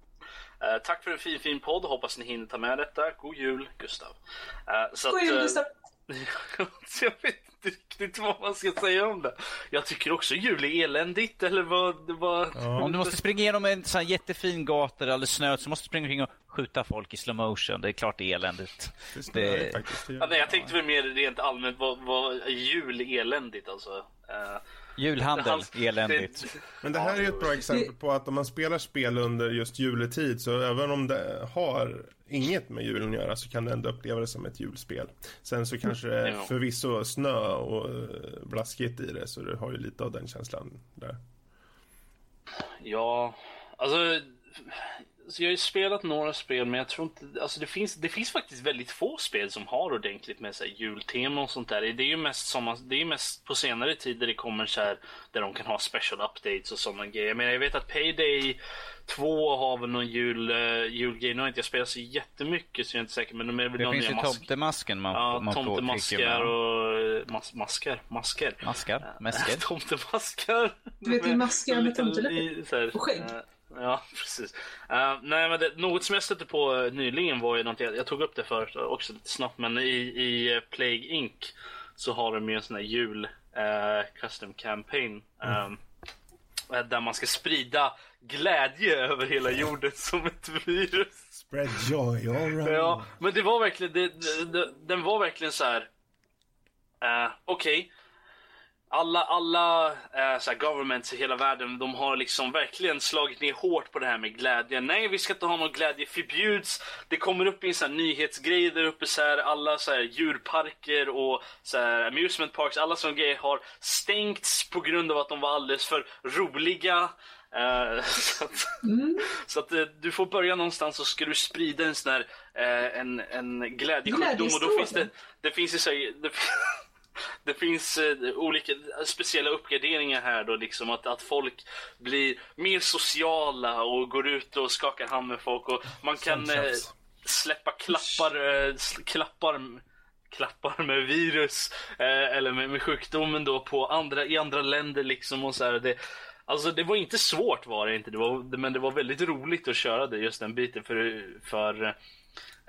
Eh, tack för en fin, fin podd. Hoppas ni hinner ta med detta. God jul, Gustav. Eh, så God att, jul, eh, Gustav. så jag vet inte riktigt vad man ska säga om det. Jag tycker också jul är eländigt, eller vad... vad Om du måste springa igenom en sån här jättefin gata där alldeles snöigt så måste du springa omkring och skjuta folk i slow motion. Det är klart det är eländigt. Det Det- faktiskt. Ja, det. nej, jag tänkte väl mer rent allmänt vad, vad jul är eländigt alltså. Eh, Julhandel, det- eländigt. Men det här är ju ett bra exempel på att om man spelar spel under just juletid så även om det har inget med julen att göra så kan du ändå uppleva det som ett julspel. Sen så kanske det är förvisso snö och eh, blaskigt i det så du har ju lite av den känslan där. Ja, alltså så jag har ju spelat några spel men jag tror inte, alltså det finns, det finns faktiskt väldigt få spel som har ordentligt med sig jultema och sånt där. Det är ju mest, som, det är mest på senare tid där det kommer så här, där de kan ha special updates och sådana grejer. Men jag vet att Payday 2 har väl någon jul, uh, julgrej. Nu har inte jag spelat så jättemycket så jag är inte säker men de är väl Det finns ju mask- tomtemasken man, Ja, man tomtemaskar och eh, mas maskar. Masker. Maskar? Mäsker? Tomtemaskar. Du vet, det är maskar med tomteläppar. så här, Och skägg. Ja, precis. Eh, nej, men det, något som jag stötte på eh, nyligen var ju något, jag, jag tog upp det förut också lite snabbt, men i, i eh, Plague Inc. så har de ju en sån här jul eh, custom campaign. eh, där man ska sprida glädje över hela jorden som ett virus. Spread joy around. Ja, men det var verkligen, det, det, det, den var verkligen så här. eh, Okej. Alla, alla uh, så governments i hela världen, de har liksom verkligen slagit ner hårt på det här med glädje. Nej, vi ska inte ha någon glädje, förbjuds. Det kommer upp i en nyhetsgrej där uppe, så här, alla så här, djurparker och så här, amusement parks, alla såna grejer har stängts på grund av att de var alldeles för roliga. Eh, så att, så att eh, du får börja någonstans och ska du sprida en sån här en, en glädjesjukdom och då finns det, det finns ju så här, det, det finns eh, olika speciella uppgraderingar här då liksom att, att folk blir mer sociala och går ut och skakar hand med folk och man kan eh, släppa klappar, eh, klappar klappar med virus eh, eller med, med sjukdomen då på andra, i andra länder liksom och så här. Det, alltså det var inte svårt var det inte, det var, men det var väldigt roligt att köra det just den biten för, för,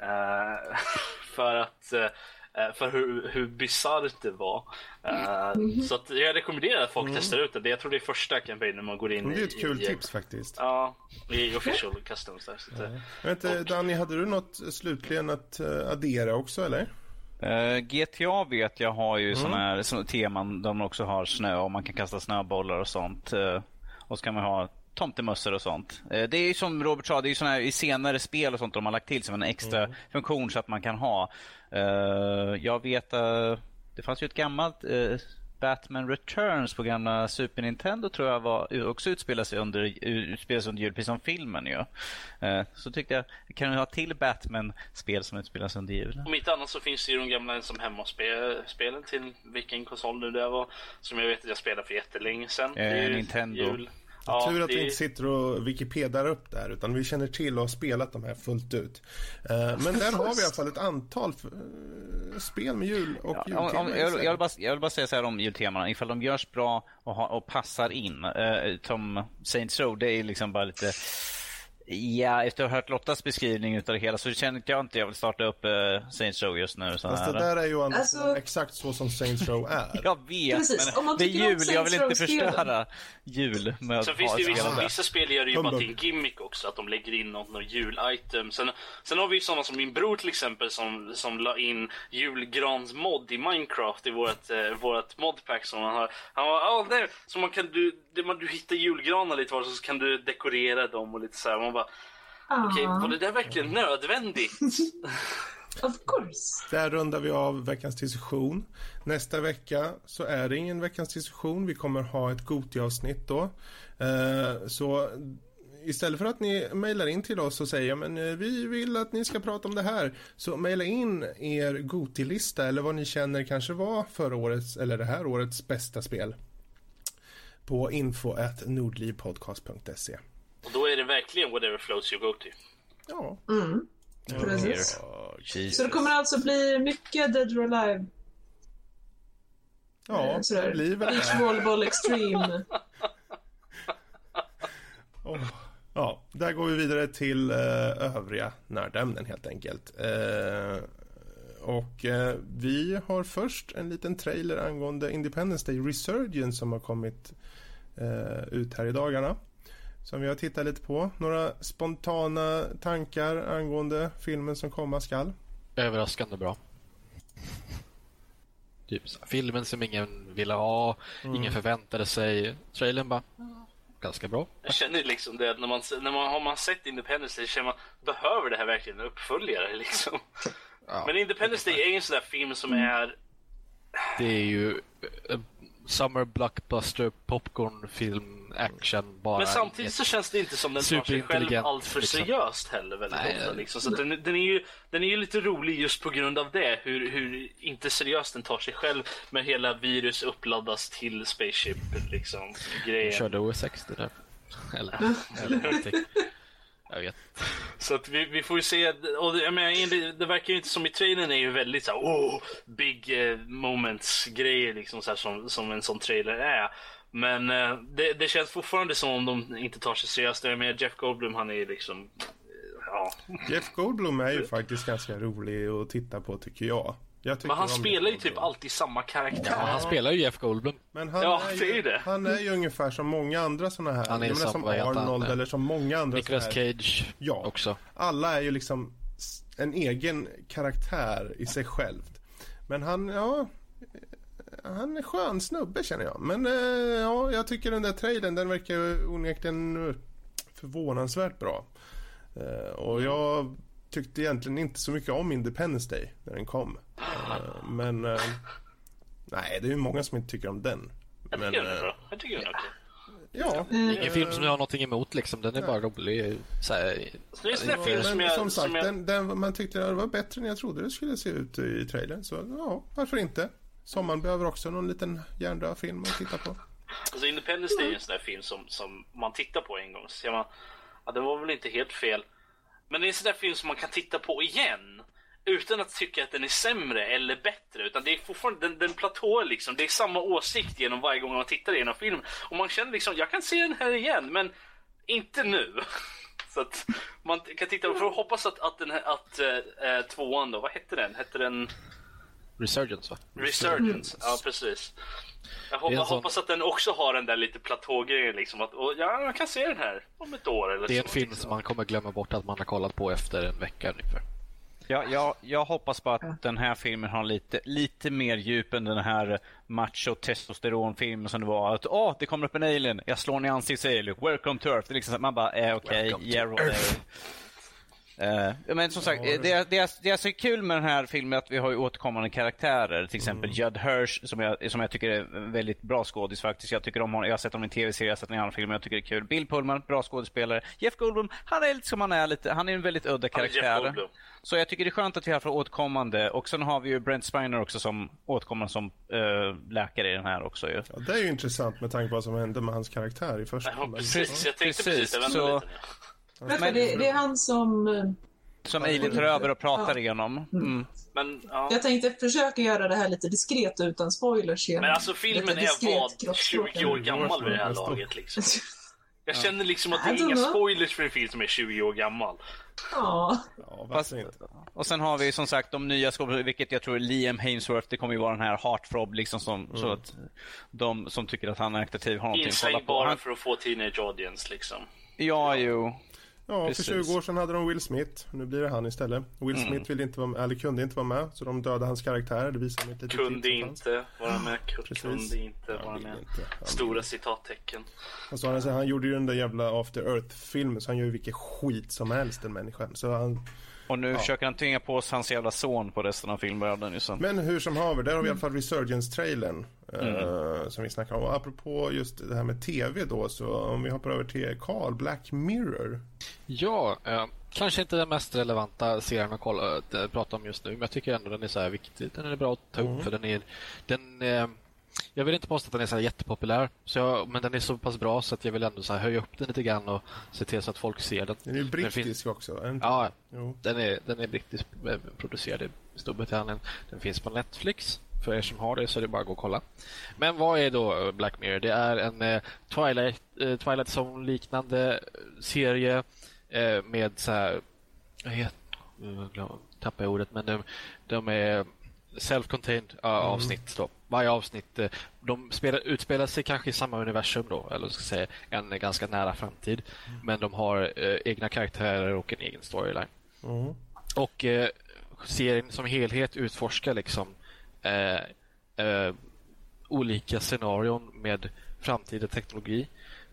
eh, för att eh, för hur, hur bisarrt det var. Eh, Så att jag rekommenderar att folk testar ut det. Jag tror det är första kampanjen man går in Mm. Det är i. ett kul i, tips faktiskt. Ja, i official customs där. Så att, eh, Jag vet inte, Danny, hade du något slutligen att eh, addera också eller? Eh, GTA vet jag har Mm. ju såna här såna teman där man också har snö och man kan kasta snöbollar och sånt. Eh, och så kan man ha tomtemössor och sånt. Eh, det är ju som Robert sa, det är ju såna här i senare spel och sånt de har lagt till som en extra Mm. funktion så att man kan ha. Eh, jag vet, uh, det fanns ju ett gammalt eh, Batman Returns på gamla Super Nintendo tror jag var, också utspelar sig under, utspelar sig under jul, precis som filmen ju. Eh, så tyckte jag, kan vi ha till Batman-spel som utspelar sig under jul? Om inte annat så finns det ju de gamla som hemmaspelen till vilken konsol nu det var. Som jag vet att jag spelade för jättelänge sedan. Ju Nintendo. Ja, Tur att det vi inte sitter och Wikipedar upp där utan vi känner till och har spelat de här fullt ut. Eh, Men där har vi i alla fall ett antal eh, spel med jul och Ja, jultema. om, om, i jag, jag, vill bara, jag vill bara säga så här om jultemana. Ifall de görs bra och, ha, och passar in. Eh, som Saints Row, det är liksom bara lite... Ja, efter att ha hört Lottas beskrivning utav det hela så känner jag inte jag vill starta upp uh, Saints Row just nu. Så Fast här. det där är ju Alltså- exakt så som Saints Row är. Jag vet, Precis, men det är jul. Jag vill inte förstöra jul med att Sen finns ha det ju vissa, av vissa spel gör det ju bara till en gimmick också, att de lägger in något, något jul-item. Sen, sen har vi ju sådana som min bror till exempel som, som la in julgransmod i Minecraft i vårt, eh, vårat modpack som han har. Han var, oh, där, så man kan du, det, man, du hittar julgranar lite var så kan du dekorera dem och lite så här. Man bara, okej, Ah, var det där verkligen nödvändigt? Of course. Där rundar vi av veckans diskussion. Nästa vecka så är det ingen veckans diskussion. Vi kommer ha ett Goti-avsnitt då. Eh, Så istället för att ni mejlar in till oss och säger men eh, vi vill att ni ska prata om det här. Så mejla in er Goti-lista eller vad ni känner kanske var förra årets eller det här årets bästa spel. På info.nordlivpodcast.se och då är det verkligen whatever floats you go to. Ja, Mm. Precis. Oh. Så det kommer alltså bli mycket Dead or Alive. ja eh, det sådär. blir väl Beach det. Volleyball Extreme. Åh. Ja, där går vi vidare till eh, övriga nördämnen helt enkelt. Eh, och eh, vi har först en liten trailer angående Independence Day Resurgence som har kommit eh, ut här i dagarna. Som vi har tittat lite på. Några spontana tankar angående filmen som komma skall. Överraskande bra. Typ filmen som ingen ville ha, ingen förväntade sig. Trailern bara, "Ja, ganska bra. Jag känner liksom det att när man, när man har man sett Independence Day känner man, behöver det här verkligen en uppföljare liksom? Ja. Men Independence Day är ju en sån där film som är Det är ju eh, summer blockbuster popcornfilm action bara. Men samtidigt så känns det inte som den tar sig själv allt för liksom. seriöst heller väldigt Nej, ofta. Liksom. Så den, den, är ju, den är ju lite rolig just på grund av det. Hur, hur inte seriöst den tar sig själv. Men hela virus uppladdas till Spaceship liksom, grejen. körde OS60 där. Eller, eller någonting. Jag vet. Så att vi, vi får ju se. Och det, jag menar, det verkar ju inte som i trailern är ju väldigt så här, oh, big eh, moments grejer liksom så här, som, som en sån trailer är. Men eh, det, det känns fortfarande som om de inte tar sig seriöst. Jag menar, Jeff Goldblum han är ju liksom, eh, ja. Jeff Goldblum är ju faktiskt ganska rolig att titta på tycker jag. jag tycker Men han spelar ju typ alltid samma karaktär. Ja, han spelar ju Jeff Goldblum. Men han, Ja, är det är ju, det. han är ju ungefär som många andra såna här. Han är menar, som-? Arnold eller som många andra Nicolas såna här. Cage Ja. också. Alla är ju liksom en egen karaktär i sig självt. Men han, ja... Han är skön snubbe känner jag. Men eh, ja, jag tycker den där trailern den verkar ju onekligen förvånansvärt bra. Eh, och jag tyckte egentligen inte så mycket om Independence Day när den kom. Eh, men... Eh, nej, det är ju många som inte tycker om den. Jag Men, tycker den är eh, bra. Jag tycker den är okej. ja. Ingen film som jag har någonting emot liksom. Den är bara rolig. Så här, Så det är en sån där film som Men jag... som sagt, som jag den, den, man tyckte det var bättre än jag trodde det skulle se ut i trailern. Så ja, varför inte? Sommaren behöver också någon liten hjärndöd film att titta på. Alltså Independence Day är en sån där film som, som man tittar på en gång så ser man ja, det var väl inte helt fel. Men det är en sån där film som man kan titta på igen utan att tycka att den är sämre eller bättre. Utan det är fortfarande, den, den platåer liksom. Det är samma åsikt genom varje gång man tittar i filmen. Och man känner liksom, jag kan se den här igen men inte nu. Så att man kan titta för att hoppas att, att den här, att äh, tvåan då, vad hette den? Hette den Resurgence va? Resurgence? Ja, precis. Jag hoppas, sån- hoppas att den också har den där lite platågrejen liksom. Att, och, ja, jag kan se den här om ett år eller Det är så. en film liksom. som man kommer glömma bort att man har kollat på efter en vecka ungefär. Jag, jag, jag hoppas på att den här filmen har lite, lite mer djup än den här macho testosteronfilmen som det var. Att åh, det kommer upp en alien, jag slår ner ansiktet säger Luke, welcome to Earth. Det är liksom så att man bara, eh, okej, Welcome to yeah, Earth. men som sagt, det, är- det, är, det är så kul med den här filmen att vi har ju återkommande karaktärer. Till exempel Judd Hirsch som jag, som jag tycker är en väldigt bra skådis faktiskt. Jag tycker om honom. Jag har sett honom i tv-serier, jag har sett honom i andra filmer. Jag tycker det är kul. Bill Pullman, bra skådespelare. Jeff Goldblum, han är lite som han är lite. Han är en väldigt udda karaktär. Så jag tycker det är skönt att vi har för återkommande. Och sen har vi ju Brent Spiner också som återkommande som eh, läkare i den här också ju. Ja, det är ju intressant med tanke på vad som hände med hans karaktär i första Ja, precis. Jag tänkte Precis, precis, jag så- lite Men- det, det är han som... eh, Som Alien tar över och pratar Ja. igenom. Mm. Men, ja. Jag tänkte försöka göra det här lite diskret utan spoilers igen. Men alltså filmen är vad? kroppsspråk. 20 år gammal vid det här laget liksom. Jag känner liksom att det är inga know. spoilers för en film som är 20 år gammal. Ja. Ja, Fast, och sen har vi som sagt de nya skådespelarna, vilket jag tror är Liam Hainsworth. Det kommer ju vara den här heartthrob liksom som, så att de som tycker att han är aktiv har någonting att kolla på. bara Han, för att få teenage audience liksom. ja, jo. Ja, Precis. för 20 år sedan hade de Will Smith. Nu blir det han istället. Will Mm. Smith ville inte vara med, eller kunde inte vara med, så de dödade hans karaktär. Det visar litet Kunde inte vara med. Precis. Kunde inte vara med. inte. Stora citattecken. Alltså, han, han gjorde ju den där jävla After Earth-filmen, så han gör ju vilken skit som helst, den människan. Så han, Och nu försöker han tvinga på sig hans jävla son på resten av filmvärlden. ju, så. men hur som haver, där har vi i alla Mm. fall Resurgence-trailern. eh, som vi snackar om. Och apropå just det här med TV då, så om vi hoppar över till Carl, Black Mirror. Ja, eh, kanske inte den mest relevanta serien att kolla, att prata om just nu, men jag tycker ändå den är så här viktig. Den är bra att ta upp för den är... Den, eh, jag vill inte påstå att den är så jättepopulär, så jag, men den är så pass bra så att jag vill ändå så höja upp den lite grann och se till så att folk ser den. Den är ju brittisk finns- också. inte? Ja, Jo. den är, den är brittisk eh, producerad i Storbritannien. Den finns på Netflix. För er som har det så är det bara att gå och kolla. Men vad är då eh, Black Mirror? Det är en eh, Twilight, eh, Twilight Zone-liknande serie eh, med så här... Jag glöm- tappar jag ordet, men de, de är self-contained ja, avsnitt. Då. Varje avsnitt eh, de spelar, utspelar sig kanske i samma universum då, eller ska säga en ganska nära framtid. Men de har eh, egna karaktärer och en egen storyline. Mm. Och eh, serien som helhet utforskar liksom olika scenarion med framtida teknologi.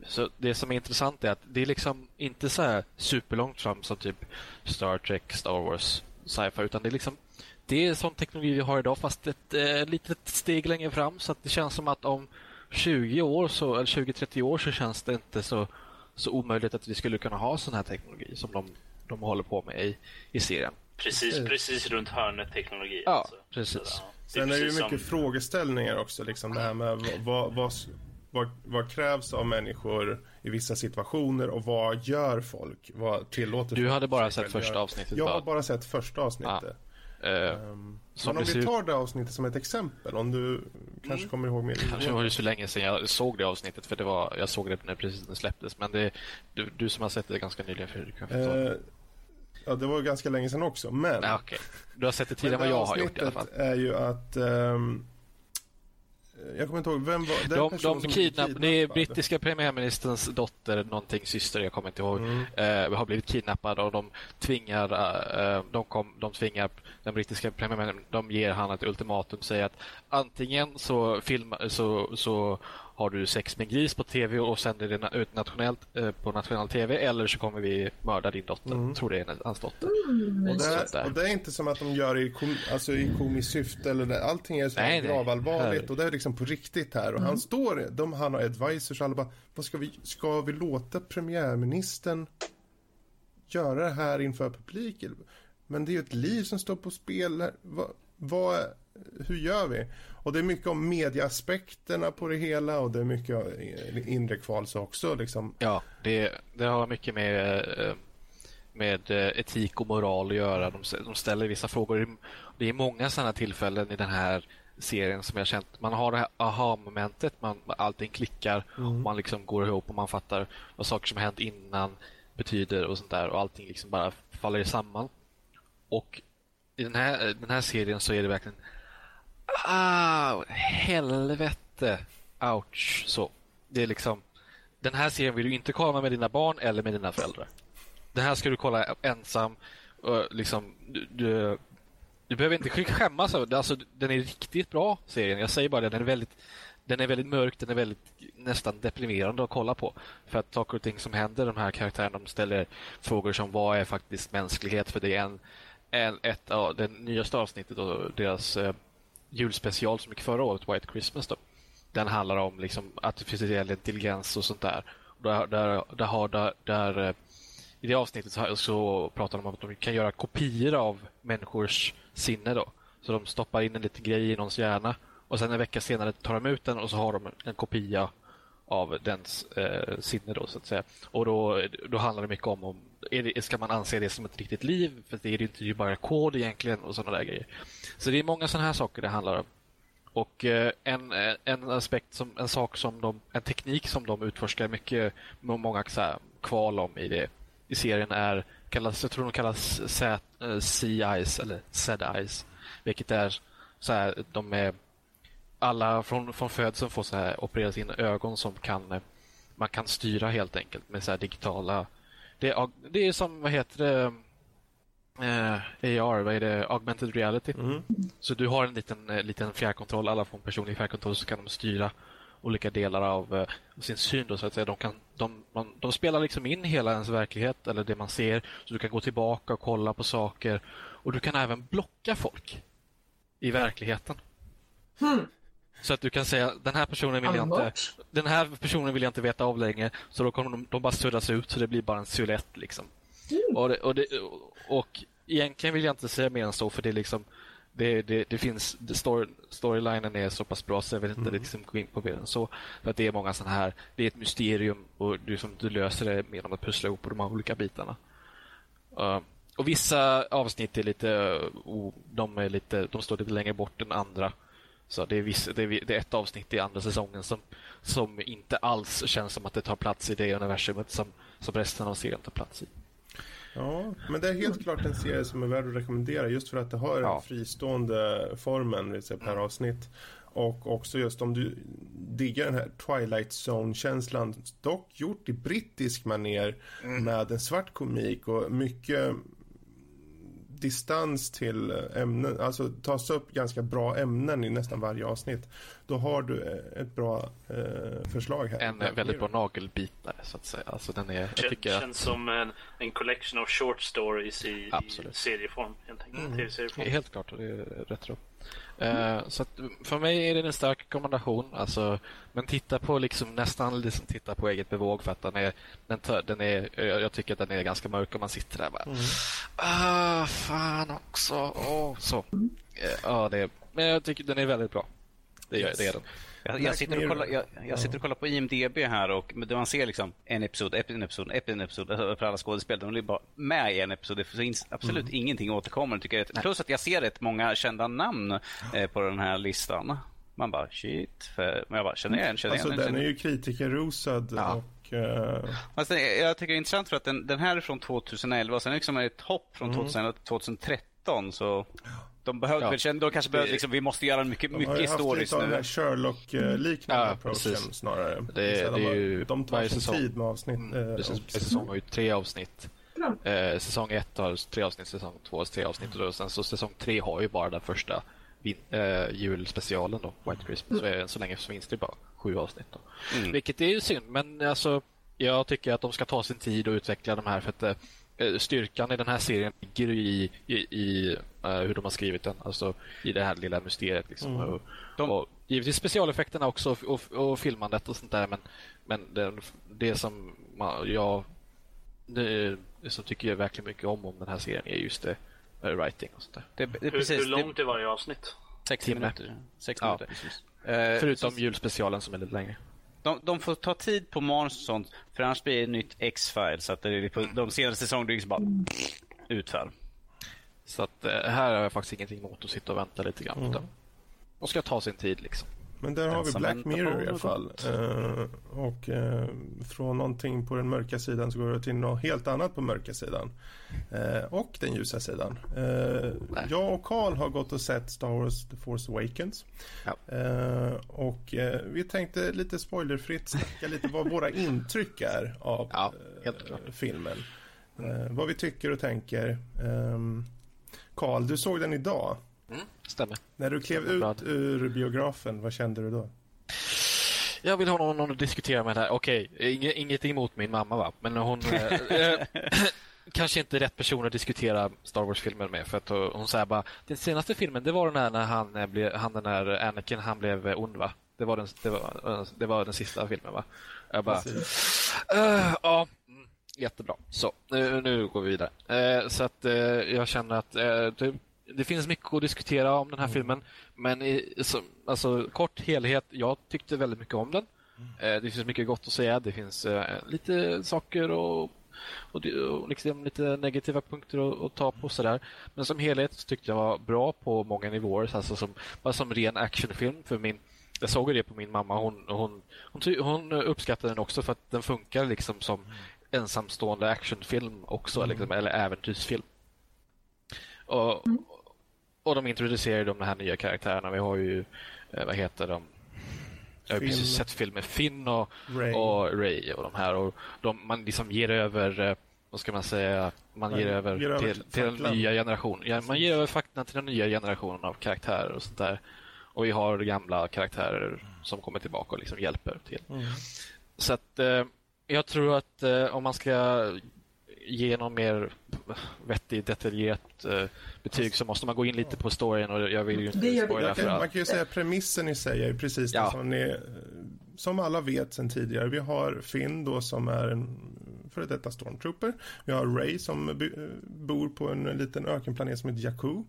Så det som är intressant är att det är liksom inte så här superlångt fram som typ Star Trek, Star Wars, sci-fi utan det är liksom det är sån teknologi vi har idag fast ett eh, litet steg längre fram så att det känns som att om 20 år så, eller 20-30 år så känns det inte så, så omöjligt att vi skulle kunna ha sån här teknologi som de, de håller på med i, i serien. Precis, precis runt hörnet teknologi. Ja, alltså. precis. Så, ja. Sen är det ju mycket som- frågeställningar också. Liksom det här med vad, vad, vad, vad krävs av människor i vissa situationer och vad gör folk? Vad tillåter Du hade bara sett första avsnittet, Jag har bara sett första avsnittet. Eh, Ehm, men om det vi tar det avsnittet som ett exempel, om du kanske kommer ihåg mer. Kanske var det så länge sedan jag såg det avsnittet för det var, jag såg det när precis det släpptes. Men det, du, du som har sett det ganska nyligen Fredrik. kan. Eh, ja, det var ganska länge sedan också, men... Nej, okej. Du har sett det tidigare än vad det jag har gjort i alla fall. avsnittet är ju att... ehm, jag kommer inte ihåg, vem var den De, personen de som kidnapp, det är brittiska premiärministerns dotter, någonting syster, jag kommer inte ihåg, Mm. eh, har blivit kidnappad och de tvingar, eh, de, kom, de tvingar den brittiska premiärministern, de ger han ett ultimatum, säger att antingen så, filma, så, så har du sex med gris på tv och sänder det ut nationellt eh, på nationell tv eller så kommer vi mörda din dotter. Mm. Tror det är hans dotter. Och det, och det är inte som att de gör det i, kom, alltså i komiskt syfte eller det, allting är så Nej, här nej. gravallvarligt och det är liksom på riktigt här och han står, de, han har advisors alla bara, vad ska vi, ska vi låta premiärministern göra det här inför publik? Men det är ju ett liv som står på spel här. Vad, vad, hur gör vi? Och det är mycket om mediaaspekterna på det hela och det är mycket inre kvalsa också liksom. Ja, det, det har mycket med, eh, med eh, etik och moral att göra. De, de ställer vissa frågor. Det är många sådana tillfällen i den här serien som jag känt. Man har det här aha-momentet, man, allting klickar och man liksom går ihop och man fattar vad saker som hänt innan betyder och sånt där och allting liksom bara faller samman. Och i den här, den här serien så är det verkligen Ah, helvete. Ouch. Så. Det är liksom den här serien vill du inte kolla med dina barn eller med dina föräldrar. Den här ska du kolla ensam. Och liksom, du, du, du behöver inte skämmas över. Alltså, den är riktigt bra, serien. Jag säger bara det. Den är väldigt, den är väldigt mörk. Den är väldigt nästan deprimerande att kolla på. För att saker och ting som händer, de här karaktärerna, de ställer frågor som vad är faktiskt mänsklighet? För det är en, en ett av det nyaste avsnittet och deras eh, julspecial som gick förra året, White Christmas. Då. Den handlar om liksom artificiell intelligens och sånt där. Där, där, där, har, där, där, eh, I det avsnittet så, så pratar de om att de kan göra kopior av människors sinne. Då. Så de stoppar in en liten grej i någons hjärna och sen en vecka senare tar de ut den och så har de en kopia av dens eh, sinne då så att säga. Och då, då handlar det mycket om, om är det, ska man anse det som ett riktigt liv? För det är ju inte det är bara kod egentligen och sådana där grejer. Så det är många sådana här saker det handlar om. Och eh, en, eh, en aspekt, som, en sak som de, en teknik som de utforskar mycket, med många så här, kval om i, det, i serien är, kallas, jag tror de kallas Z- eh, Sea-Eyes eller Z-Eyes. Vilket är så här, de är alla från, från födseln får så här opereras in ögon som kan eh, man kan styra helt enkelt med så här digitala det är, det är som, vad heter det eh, AR, vad är det, augmented reality. Mm. Så du har en liten, eh, liten fjärrkontroll, alla får en personlig fjärrkontroll så kan de styra olika delar av eh, sin syn. Då, så att säga. De, kan, de, man, de spelar liksom in hela ens verklighet eller det man ser så du kan gå tillbaka och kolla på saker och du kan även blocka folk i verkligheten. Så att du kan säga den här personen vill jag inte den här personen vill jag inte veta av längre så då kommer de, de bara suddas ut så det blir bara en silhuett liksom. Och, det, och, det, och egentligen vill jag inte säga mer än så för det är liksom det, det, det finns, det story, storylinen är så pass bra så jag vill inte liksom gå in på mer än så. För att det är många sådana här, det är ett mysterium och du, som, du löser det genom att pussla ihop de här olika bitarna. Uh, och vissa avsnitt är lite, uh, de, är lite, de står lite längre bort än andra. Så det är, viss, det, är, det är ett avsnitt i andra säsongen som, som inte alls känns som att det tar plats i det universumet som, som resten av serien tar plats i. Ja, men det är helt klart en serie som är värd att rekommendera just för att det har den Ja. fristående formen vill säga, per avsnitt. Och också just om du diggar den här Twilight Zone-känslan, dock gjort i brittisk maner med en svart komik och mycket distans till ämnen, alltså tas upp ganska bra ämnen i nästan varje avsnitt, då har du eh, ett bra eh, förslag här. En väldigt bra nagelbitare så att säga. Alltså den är, jag tycker Känns att, som en, en collection of short stories i, i serieform. Helt enkelt. Mm. Helt klart, det är rätt Eh, så att för mig är det en stark rekommendation. Alltså, men titta på liksom nästan liksom titta på eget bevåg för att den är, den, den är, jag tycker att den är ganska mörk och man sitter där bara ah, fan också. Åh, så. Eh, Ja, det är, men jag tycker den är väldigt bra. Det, gör- det är den. Jag, jag, sitter och kollar, jag, jag sitter och kollar på IMDB här och man ser liksom en episod, en episod, en episod alltså för alla skådespelare. De är bara med i en episod. Det finns absolut Mm. ingenting återkommande. Tycker jag. Plus att jag ser rätt många kända namn eh, på den här listan. Man bara shit. För, men jag bara känner igen, känner Alltså igen. den känner är ju kritikerrosad Ja. och eh, Alltså, jag tycker det är intressant för att den, den här är från 2011 och sen är det liksom ett hopp från Mm. 2011 till 2013. Så de behövde Ja. känna, de kanske behövde liksom, vi måste göra mycket, de har ju mycket haft stories lite av den nu. här Sherlock-liknande Ja, approachen precis. snarare. Det- det är har- ju de tar sin säsong. tid med avsnitt. eh, Precis, och- säsong har ju tre avsnitt. Eh, säsong ett har tre avsnitt, säsong två har tre avsnitt och sen så säsong tre har ju bara den första vin- eh, julspecialen då, White Christmas. Så än så länge så finns det bara sju avsnitt. Då. Mm. Vilket är ju synd, men alltså jag tycker att de ska ta sin tid och utveckla de här för att eh, styrkan i den här serien ligger ju i, i, i eh, hur de har skrivit den, alltså i det här lilla mysteriet. Liksom. Och, De- och givetvis specialeffekterna också och, och, filmandet och sånt där, men, men det, det som man, jag det, som tycker jag verkligen mycket om om den här serien är just det med writing och sånt där. Det, det, Hur, precis, hur långt är varje avsnitt? det, 60 Timme. minuter. 60 Ja, minuter. precis. Eh, Förutom så- julspecialen som är lite längre. de, de får ta tid på manus och sånt, för annars blir det ett nytt X-Files. De senaste säsongerna är liksom bara utfall. Så att eh, här har jag faktiskt ingenting emot att sitta och vänta lite grann. Mm. Utan, och ska ta sin tid liksom. Men där har vi Black Mirror i alla fall. Eh, och eh, från någonting på den mörka sidan så går det till något helt annat på mörka sidan. Eh, och den ljusa sidan. Jag och Carl har gått och sett Star Wars The Force Awakens. Ja. Och vi tänkte lite spoilerfritt snacka lite vad våra intryck är av Ja, filmen. Vad vi tycker och tänker. Ehm, Carl, du såg den idag. Stämmer. När du klev ut ur biografen, vad kände du då? Jag vill ha någon, någon att diskutera med det här. Okej, inge, inget emot min mamma va, men hon... eh, eh, kanske inte rätt person att diskutera Star Wars-filmen med. För att hon, hon säger bara, den senaste filmen det var den här när han, eh, blev, han den här Anakin, han blev eh, ond va? Det var den, det var, eh, det var den sista filmen va? Jag bara, Eh, ja, mm, jättebra. Så, nu, nu går vi vidare. Eh, så att eh, jag känner att eh, det, det finns mycket att diskutera om den här filmen. Men i, så, alltså, kort helhet, jag tyckte väldigt mycket om den. Eh, det finns mycket gott att säga. Det finns eh, lite saker och, och, och liksom lite negativa punkter att, att ta på. Sådär. Men som helhet så tyckte jag var bra på många nivåer. Alltså som, bara som ren actionfilm. För min, jag såg det på min mamma. Hon, hon, hon, hon uppskattade den också för att den funkar liksom som ensamstående actionfilm också. Liksom, eller äventyrsfilm. Och, och de introducerar de här nya karaktärerna. Vi har ju, eh, vad heter de? Jag har Finn. precis sett filmen Finn och Ray. och Ray och de här. Och de, man liksom ger över, eh, vad ska man säga, man Man ger över ger över till, till den nya generationen. Man ger över faktan till den nya generationen av karaktärer och sånt där. Och vi har gamla karaktärer som kommer tillbaka och liksom hjälper till. Mm. Så att eh, jag tror att eh, om man ska ge någon mer vettig, detaljerat eh, betyg så måste man gå in lite på storyn och jag vill ju Det inte spoila för kan, man allt. kan ju säga att premissen i sig är ju precis det Ja. som ni, eh, som alla vet sedan tidigare. Vi har Finn då som är en före detta stormtrooper. Vi har Ray som eh, bor på en liten ökenplanet som heter Jakku.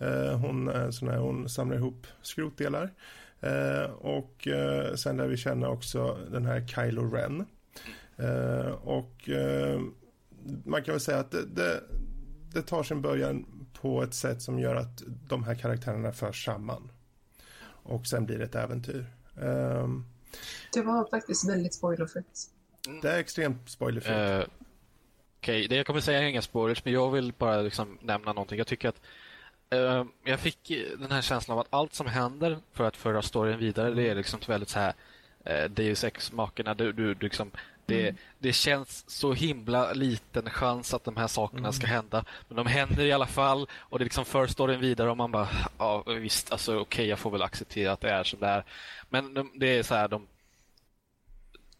Eh, hon, är sån här, hon samlar ihop skrotdelar. Eh, och eh, sen lär vi känna också den här Kylo Ren. Eh, och eh, man kan väl säga att det, det, det tar sin början på ett sätt som gör att de här karaktärerna förs samman. Och sen blir det ett äventyr. Ehm, Det var faktiskt väldigt spoilerfritt. det är extremt spoilerfritt. Eh, Okej, det jag kommer säga är inga spoilers, men jag vill bara liksom nämna någonting. Jag tycker att eh, jag fick den här känslan av att allt som händer för att föra storyn vidare, det är liksom väldigt så här eh, Deus Ex-makerna. Du, du, du liksom, Det, det känns så himla liten chans att de här sakerna ska hända. Men de händer i alla fall och det liksom för storyn vidare och man bara, ja visst, alltså okej, okay, jag får väl acceptera att det är som det är. Men de, det är så här, de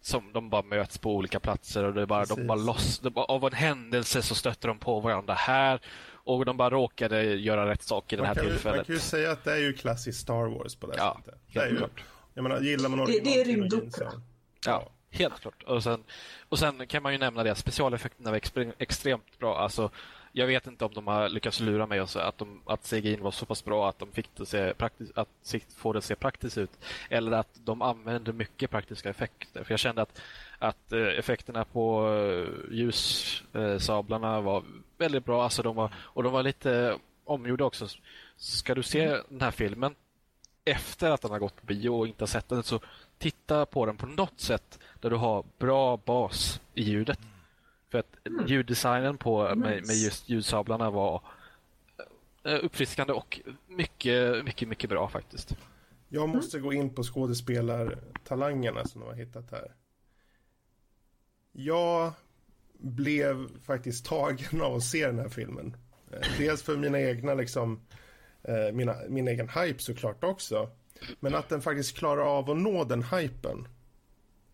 som de bara möts på olika platser och det bara, de bara loss, de bara, av en händelse så stöter de på varandra här och de bara råkade göra rätt sak i det här tillfället. Man kan ju säga att det är ju klassiskt Star Wars på det ja, sättet. Det är ju, jag menar, gillar man det, det är rymdopera. Ja, helt klart. Och sen, och sen kan man ju nämna det specialeffekterna var extremt bra. Alltså, jag vet inte om de har lyckats lura mig och så, att, de, att CGI var så pass bra att de fick det se praktis, att få det att se praktiskt ut. Eller att de använde mycket praktiska effekter. För jag kände att, att eh, effekterna på eh, ljussablarna var väldigt bra. Alltså de var, och de var lite omgjorda också. Ska du se den här filmen efter att den har gått på bio och inte har sett den så titta på den på något sätt där du har bra bas i ljudet. För att mm. ljuddesignen på, med, med just ljudsablarna var eh, uppfriskande och mycket, mycket, mycket bra faktiskt. Jag måste gå in på skådespelartalangerna som de har hittat här. Jag blev faktiskt tagen av att se den här filmen. Eh, dels för mina egna liksom, eh, mina, min egen hype såklart också. Men att den faktiskt klarar av att nå den hypen.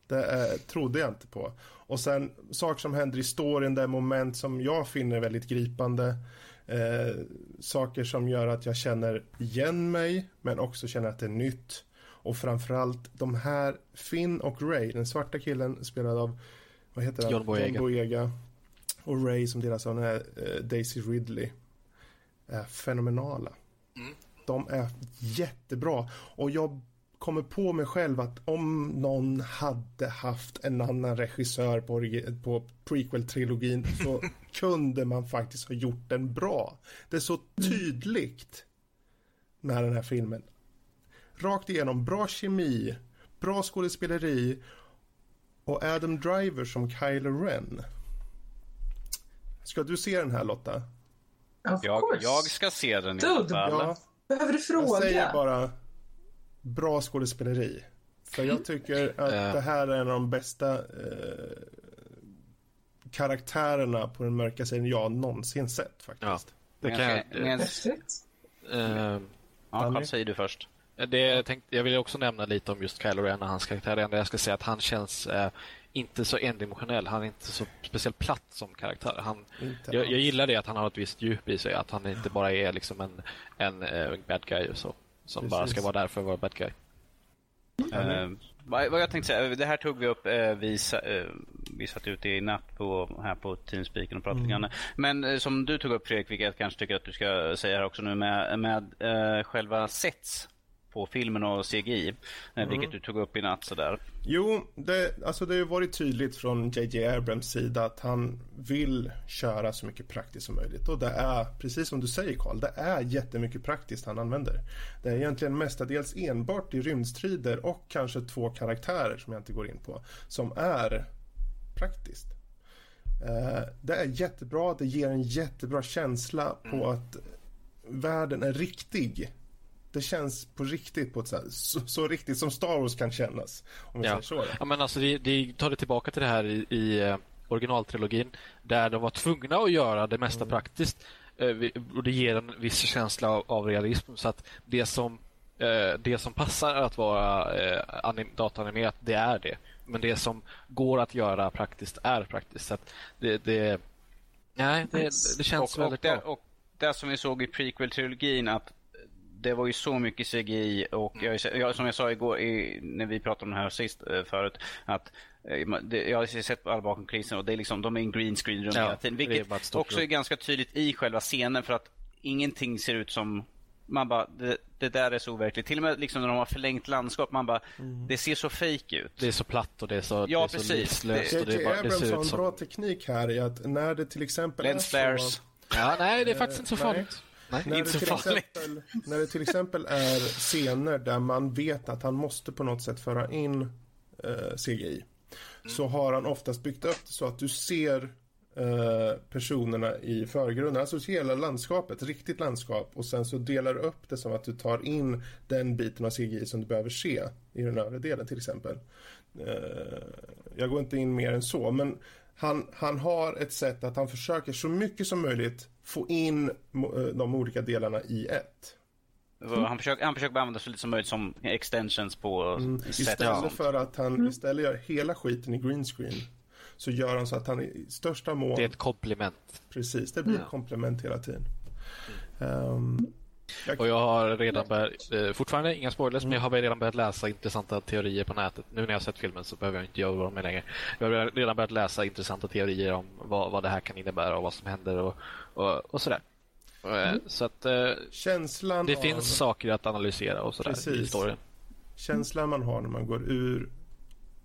Det eh, trodde jag inte på. Och sen saker som händer i storyn, det är moment som jag finner väldigt gripande. Eh, saker som gör att jag känner igen mig, men också känner att det är nytt. Och framförallt de här, Finn och Ray, den svarta killen spelad av, vad heter han? John Boyega. John Boyega. Och Ray som deras son är eh, Daisy Ridley. Är fenomenala. Mm. De är jättebra. Och jag kommer på mig själv att om någon hade haft en annan regissör på, på prequel-trilogin så kunde man faktiskt ha gjort den bra. Det är så tydligt med den här filmen. Rakt igenom, bra kemi, bra skådespeleri och Adam Driver som Kylo Ren. Ska du se den här Lotta? Jag, jag, ska se den i alla fall. Ja, Behöver du fråga? Jag säger bara bra skådespeleri. För jag tycker att uh. det här är en av de bästa eh, karaktärerna på den mörka sidan jag någonsin sett faktiskt. Ja, det kan jag... Men, uh, ja, vad säger du först? Det, jag, tänkte, jag vill också nämna lite om just Kylo Ren och hans karaktär. Det enda jag ska säga att han känns eh, inte så endimensionell. Han är inte så speciellt platt som karaktär. Han, jag, jag, gillar det att han har ett visst djup i sig. Att han inte bara är liksom en, en, eh, bad guy och så. Som Precis. bara ska vara där för att vara bad guy. Uh, vad, vad jag tänkte säga, det här tog vi upp, uh, vi, uh, vi satt ute i natt på, här på Teamspeaken och pratade mm. Men som du tog upp Fredrik, vilket jag kanske tycker att du ska säga här också nu med, med själva sets på filmen och CGI, eh, mm. vilket du tog upp i natt sådär. Jo, det, alltså det har varit tydligt från JJ Abrams sida att han vill köra så mycket praktiskt som möjligt. Och det är, precis som du säger Karl, det är jättemycket praktiskt han använder. Det är egentligen mestadels enbart i rymdstrider och kanske två karaktärer som jag inte går in på, som är praktiskt. Eh, det är jättebra, det ger en jättebra känsla på mm. att världen är riktig det känns på riktigt på ett så, här, så, så, riktigt som Star Wars kan kännas. Om ja. så. Ja, men alltså det, det tar det tillbaka till det här i, i uh, originaltrilogin där de var tvungna att göra det mesta mm. praktiskt. Uh, och det ger en viss känsla av, av realism så att det som uh, det som passar att vara uh, dataanimerat, det är det. Men det som går att göra praktiskt är praktiskt. Så det, det, nej, det, det känns och, väldigt och bra. Det, och det som vi såg i prequel-trilogin att det var ju så mycket CGI och jag, jag, som jag sa igår i, när vi pratade om det här sist eh, förut att eh, det, jag har sett alla bakom krisen och det är liksom, de är en green screen runt ja, hela tiden. Vilket är också är ganska tydligt i själva scenen för att ingenting ser ut som man bara, det, det, där är så overkligt. Till och med liksom när de har förlängt landskap, man bara, mm. det ser så fake ut. Det är så platt och det är så, ja, det är så livslöst. Det, det, bara, det ser har en bra teknik här i att när det till exempel Lens är så... Ja, nej, det är faktiskt inte så farligt. Nej, när inte så farligt. Exempel, när det till exempel är scener där man vet att han måste på något sätt föra in eh, CGI. Mm. Så har han oftast byggt upp det så att du ser eh, personerna i förgrunden. Alltså hela landskapet, riktigt landskap. Och sen så delar du upp det som att du tar in den biten av CGI som du behöver se i den övre delen till exempel. Eh, jag går inte in mer än så. Men han, han har ett sätt att han försöker så mycket som möjligt få in eh, de olika delarna i ett. Han, försöker, han försöker använda så lite som möjligt som extensions på Mm. Istället för att han istället gör hela skiten i green screen så gör han så att han i största mån... Det är ett komplement. Precis, det blir ett komplement hela tiden. Ehm, Och jag har redan börjat, eh, fortfarande inga spoilers, men jag har redan börjat läsa intressanta teorier på nätet. Nu när jag har sett filmen så behöver jag inte göra dem längre. Jag har redan börjat läsa intressanta teorier om vad, vad det här kan innebära och vad som händer och, och, och sådär. Eh, Så att eh, känslan det av, finns saker att analysera och sådär i Precis. historien. känslan man har när man går ur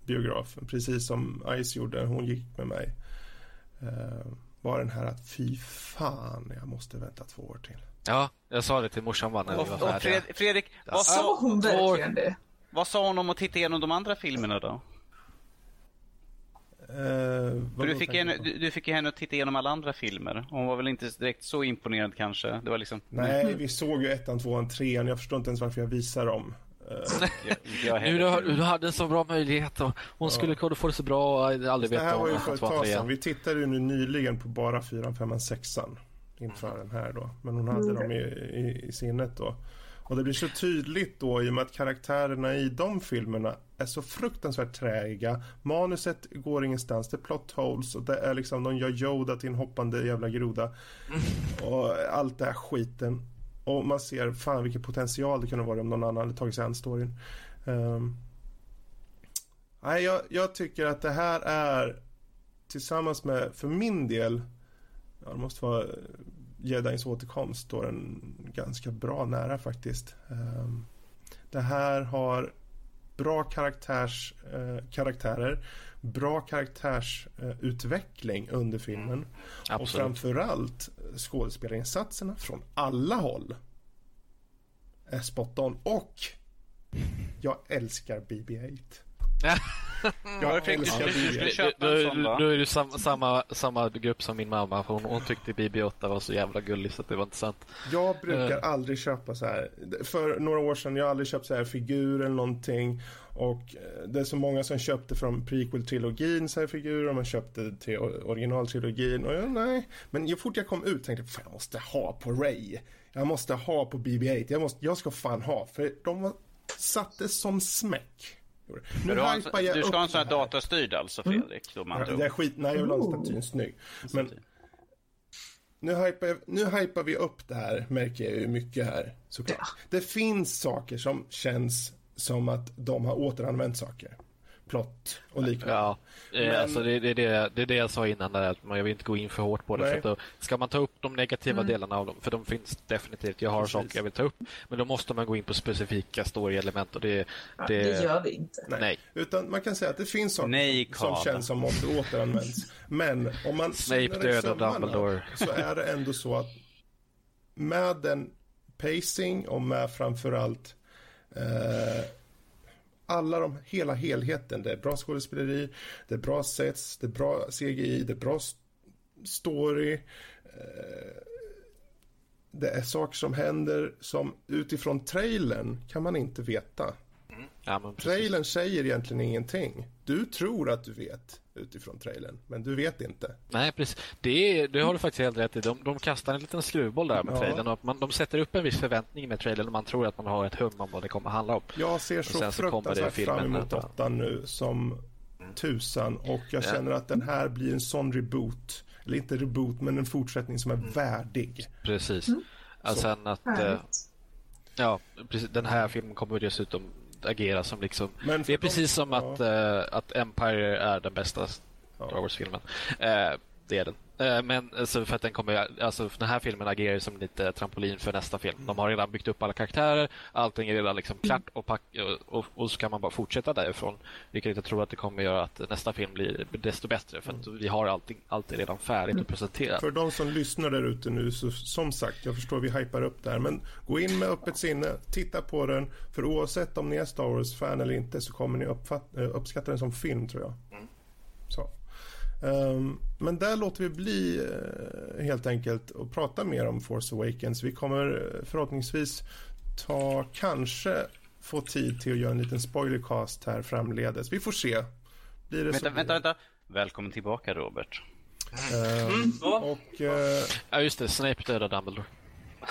biografen, precis som Ice gjorde, hon gick med mig, eh, var den här att fy fan, jag måste vänta två år till. Ja, jag sa det till morsan bara när vi var färdiga. Fred, Fredrik, vad Sa hon verkligen det? vad sa hon om att titta igenom de andra filmerna då? Eh, du fick, henne, du du, fick henne att titta igenom alla andra filmer. Hon var väl inte direkt så imponerad kanske. Det var liksom... Nej, vi såg ju ettan, tvåan, trean. Jag förstår inte ens varför jag visar dem. Eh, Jag, Nu du, du hade en så bra möjlighet och hon skulle kunna få det så bra och aldrig det här var ju för ett tag sedan. Vi tittade ju nu nyligen på bara fyran, femman, sexan inför den här då. Men hon hade dem i, i, i sinnet då. Och det blir så tydligt då i och med att karaktärerna i de filmerna är så fruktansvärt träiga. Manuset går ingenstans, det är plot holes och det är liksom, de gör Yoda till en hoppande jävla groda. Och allt det här skiten. Och man ser fan vilken potential det kunde vara om någon annan hade tagit sig an storyn. Ehm, nej, jag, jag tycker att det här är tillsammans med, för min del, ja, det måste vara Jedins återkomst står den ganska bra nära faktiskt. Ehm, det här har bra karaktärs, eh, karaktärer, bra karaktärsutveckling under filmen och Absolut. framförallt skådespelarinsatserna från alla håll är spot on och jag älskar BB-8. Jag fick du skulle BB-8. köpa en sån, va? Då är du sam, samma, samma grupp som min mamma. För hon, hon tyckte BB-8 var så jävla gullig så det var inte sant. Jag brukar aldrig köpa så här. För några år sedan, jag har aldrig köpt så här figurer eller någonting. Och eh, det är så många som köpte från prequel-trilogin så här figurer och man köpte till originaltrilogin. Och jag, nej. Men ju fort jag kom ut tänkte jag, "Fan, jag måste ha på Ray. Jag måste ha på BB-8. Jag, måste, jag ska fan ha. För de var, satte som smäck. Nu Du, har en, jag du ska ha en sån här datastyrd alltså Fredrik? Då man Ja, är skit, nej jag vill ha en Ooh. statyn snygg. Men nu hypar, nu hypar vi upp det här, märker jag ju mycket här såklart. Det finns saker som känns som att de har återanvänt saker. Plott och liknande. Ja, eh, Men- alltså det, det, är det, det är det jag sa innan, där, att man, jag vill inte gå in för hårt på det. Nej. För att då, ska man ta upp de negativa delarna av dem, för de finns definitivt, jag har Precis. saker jag vill ta upp, men då måste man gå in på specifika story-element och det, Ja, det, det gör vi inte. nej. Utan man kan säga att det finns saker Nej, som känns som måste återanvänds. Men om man Snape synar i dödar sömmarna Dumbledore. så är det ändå så att med den pacing och med framförallt eh, alla de, hela helheten. Det är bra skådespeleri, det är bra sets, det är bra CGI, det är bra st- story. Eh, det är saker som händer som utifrån trailern kan man inte veta. Ja, men precis. Trailern säger egentligen ingenting. Du tror att du vet utifrån trailern, men du vet inte. Nej, precis. Det, är, det har du faktiskt helt rätt i. De, de kastar en liten skruvboll där med Ja. trailern. Och man, de sätter upp en viss förväntning med trailern och man tror att man har ett hum om vad det kommer handla om. Jag ser så, sen så fruktansvärt filmen fram emot åttan nu som tusan och jag Ja. känner att den här blir en sån reboot. Eller inte reboot, men en fortsättning som är värdig. Precis. Ja, Så. sen att, Härligt. ja, precis, den här filmen kommer dessutom agera som liksom... Men Det är de- precis som ja. att, eh, att Empire är den bästa Star. Wars-filmen. Eh, det är den. Eh, men alltså, för att den kommer, alltså för den här filmen agerar som lite trampolin för nästa film. De har redan byggt upp alla karaktärer, allting är redan liksom klart och, pack, och, och, och så kan man bara fortsätta därifrån. Vilket jag tror att det kommer göra att nästa film blir desto bättre för att vi har allting, allt redan färdigt och presenterat. För de som lyssnar där ute nu, så som sagt, jag förstår vi hypar upp det här, men gå in med öppet sinne, titta på den, för oavsett om ni är Star Wars-fan eller inte så kommer ni uppfatt, eh, uppskatta den som film, tror jag. Så. Ehm, men där låter vi bli eh, helt enkelt och prata mer om Force Awakens. Vi kommer eh, förhoppningsvis ta, kanske få tid till att göra en liten spoilercast här framledes. Vi får se. blir det Vänta, vänta, vänta. Välkommen tillbaka Robert. Ehm, Ja. och eh, Ja, just det. Snape dödar Dumbledore.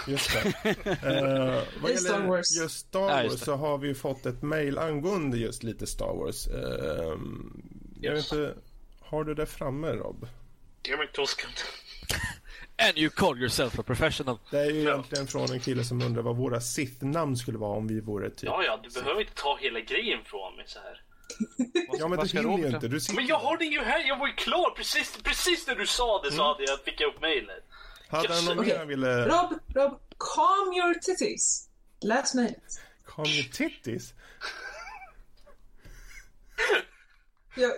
just det. Eh, vad är Star gäller Wars. just Star Ja, Wars just det. så har vi ju fått ett mail angående just lite Star Wars. Ehm, jag vet inte, har du det framme Rob? Ge mig sekunder. And you call yourself a professional. Det är ju egentligen från en kille som undrar vad våra Sith-namn skulle vara om vi vore typ... Ja, ja, du behöver inte ta hela grejen från mig så här. Ja, men du hinner ju inte. Du sitter... Men jag har det ju här, jag var ju klar precis, precis när du sa det så hade jag, fick jag upp mejlet. Hade han någon Okej. mer han ville... Rob, Rob, calm your titties. Läs mejlet. Calm your titties? Jag-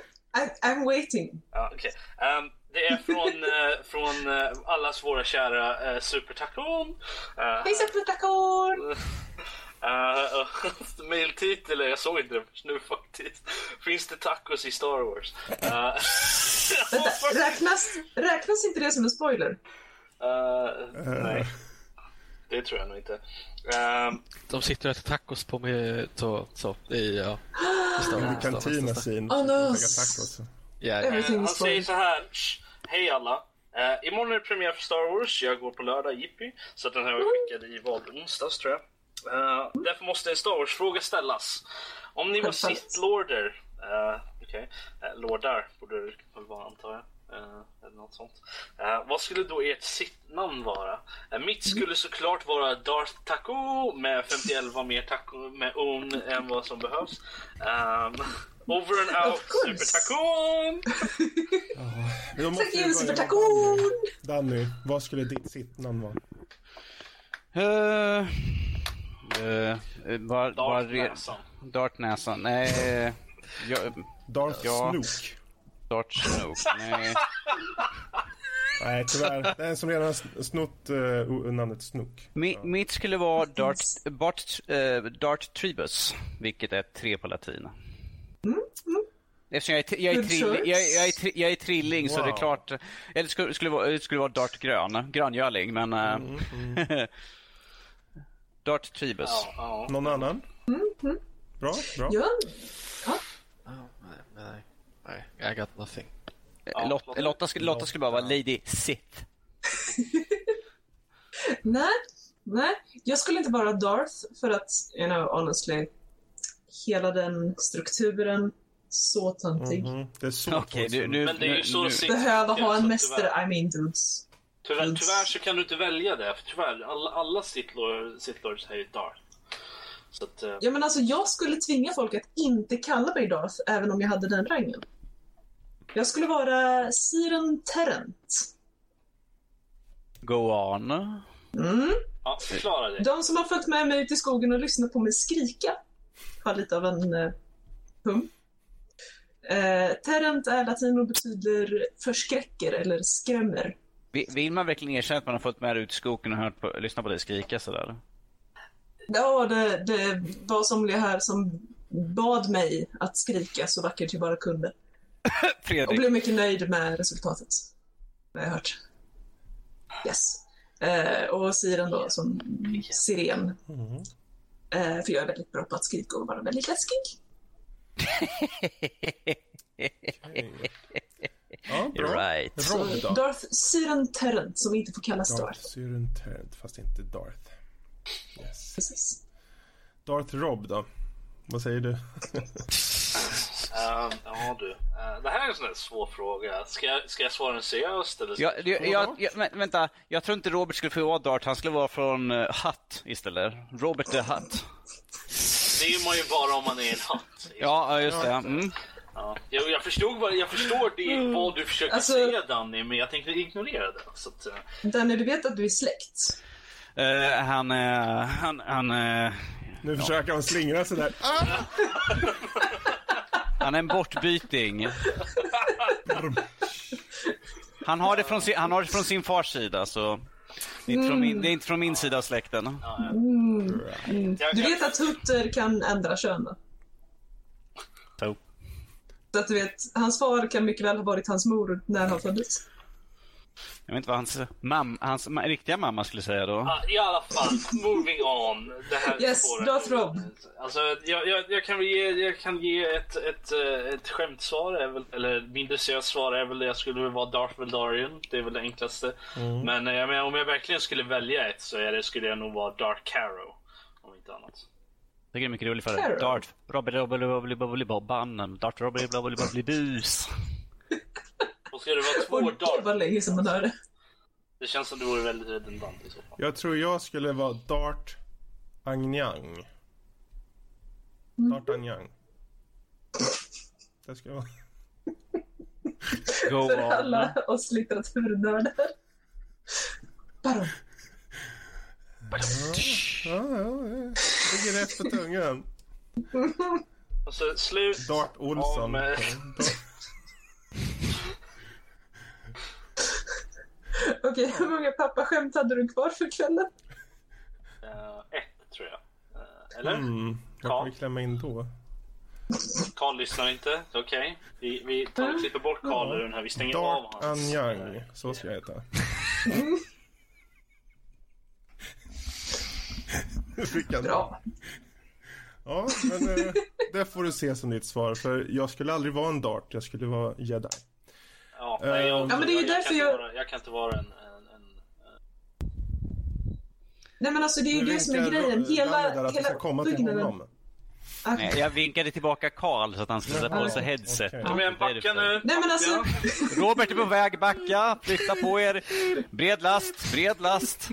I- I'm waiting. Ja, okej. Ehm, det är från, eh, från eh, allas våra kära uh, Supertacon. Uh, Hej Supertacon! Uh, Mailtitel, jag såg inte det först nu faktiskt. Finns det tacos i Star Wars? Uh, Vänta, räknas, räknas inte det som en spoiler? uh, nej, det tror jag nog inte. Ehm, De sitter och äter tacos på med så, så i, ja. Cantina scene. Oh, no. Tacos. Everything han säger så här. "Shh, Hej alla. Uh, imorgon är det premiär för Star Wars. Jag går på lördag, jippi. Så den här var skickad i vad, onsdags tror jag. Uh, därför måste en Star Wars-fråga ställas. Om ni var Självfallet. Sith-lorder, uh, okej, uh, lordar borde det väl vara antar jag. Uh, eller något sånt. Uh, vad skulle då ert Sith-namn vara? Uh, mitt skulle såklart vara Darth Taco med 51 mer taco med on än vad som behövs. Um, over and out, Of course. Super Tacon! Då måste Tack Supertacon! Danny, vad skulle ditt sittnamn vara? Uh, uh, var, var, Dartnäsan. Dartnäsan. Nej. eh, Jag, Darth Ja. Snook? Dart Snook. Nej. Nej, tyvärr. Den som redan har snott uh, namnet Snook. Mi, mitt skulle vara Dart, Bart, uh, Dart Tribus, vilket är tre på latin. Eftersom jag är, jag är, choice. jag, är- jag är, tri- jag är trilling så det är Wow. klart. Eller skulle, skulle, vara, skulle vara Dart Grön, gröngöling, men... eh, Dart Tribus. Ja, ja. Någon annan? Bra, bra. Ja, Oh, nej, nej, nej, I got nothing. Eh, Lot, Lotta, skulle, Lotta skulle bara vara Lady Sith. nej, nej. Jag skulle inte vara Darth för att, you know, honestly, hela den strukturen, så töntig. Mhm, Det är så Okej, folk nu, som- nu, Men det är ju så nu, Behöva ha en mästare, tyvärr. I mean dudes. Tyvärr, tyvärr så kan du inte välja det, för tyvärr, alla, alla Sith Lord- är ju Darth. Så att, eh, Ja men alltså jag skulle tvinga folk att inte kalla mig Darth även om jag hade den rangen. Jag skulle vara Siren Terrent. Go on. Mm. ja, förklara det. De som har följt med mig ut i skogen och lyssnat på mig skrika har lite av en eh, hum. Eh, terrent är latin och betyder förskräcker eller skrämmer. Vi- Vill man verkligen erkänna att man har fått med dig ut i skogen och hört på, lyssnat på dig skrika sådär? Ja, det, det var somliga här som bad mig att skrika så vackert jag bara kunde. Och Fredrik, blev mycket nöjd med resultatet. Har jag hört. Yes. Eh, och Siren då som siren. Eh, för jag är väldigt bra på att skrika och vara väldigt läskig. Ja, bra. right. Rob då? Darth Siren Terrent som inte får kallas Darth Darth. Syren Tarrant, fast inte Darth. Yes. Precis. Darth Rob då? Vad säger du? Ehm, ja du, Eh, det här är en sån där svår fråga. Ska jag, ska jag svara den seriöst eller? ska Jag, jag, jag, vänta, jag tror inte Robert skulle få vara Dart, han skulle vara från uh, Hutt istället. Robert the Hutt. Det är man ju bara om man är en hatt. Ja, ja, just det. Mm. Ja. Jag, jag, förstod vad, jag förstår det, vad du försöker Alltså- säga Danny, men jag tänkte ignorera det. Så att, eh, Danny, du vet att du är släkt? Eh, han, uh, han, han, eh, Nu försöker han slingra sig där. Ah! han är en bortbyting. Han har det från sin, han har det från sin fars sida, så det är inte från min, det är inte från min sida av släkten. jag, Du vet att hutter kan ändra kön va? Så. Så att du vet, hans far kan mycket väl ha varit hans mor när han föddes. Jag vet inte vad hans, mam, hans riktiga mamma skulle säga då. Ah, I alla fall, moving on. Det här Yes, spåret. Darth Rob. Alltså, jag, jag, jag, kan ge, jag kan ge ett, ett, eh, ett skämtsvar, väl, eller mindre seriöst svar är väl jag skulle väl vara Darth Veldarian. Det är väl det enklaste. Men eh, jag menar, om jag verkligen skulle välja ett så är det, skulle jag nog vara Darth Caro. Om inte annat. Jag tycker det är mycket roligt för Carol. Dart, Robby Robby Robby Robby Bobban, Dart Robby Robby Robby Bus. Och ska det vara två det Darth? var länge sedan man hörde. Det känns som det vore väldigt redundant i så fall. Jag tror jag skulle vara Dart Angnang. Dart Angnang. Det ska jag vara. Go För on. alla oss litteraturnördar. Baron. Ja, ja, det ligger rätt på tungan. Alltså, slut Dart Olsson. om... Okej, hur många pappaskämt hade du kvar för kvällen? eh, ett, tror jag. Eh, eller? Mm, Ja. kan vi klämma in då. Karl lyssnar inte. Okej. Vi, vi tar och klipper bort Karl ur den här. Vi stänger av Dart hans... Anjang, så ska jag heta. Fick han- Bra. Ja, men eh, det får du se som ditt svar. För jag skulle aldrig vara en Dart, jag skulle vara jedi. Ja, nej, jag, Ja, men det är ju jag, därför kan jag- Inte vara, jag kan inte vara en Nej men alltså det är ju det som är grejen. Hela, hela byggnaden. Nej, jag vinkade tillbaka Karl så att han skulle sätta på sig headset. okej. Kom igen, backa nu! Nej men alltså. Robert är på väg, backa, flytta på er. Bred last, bred last.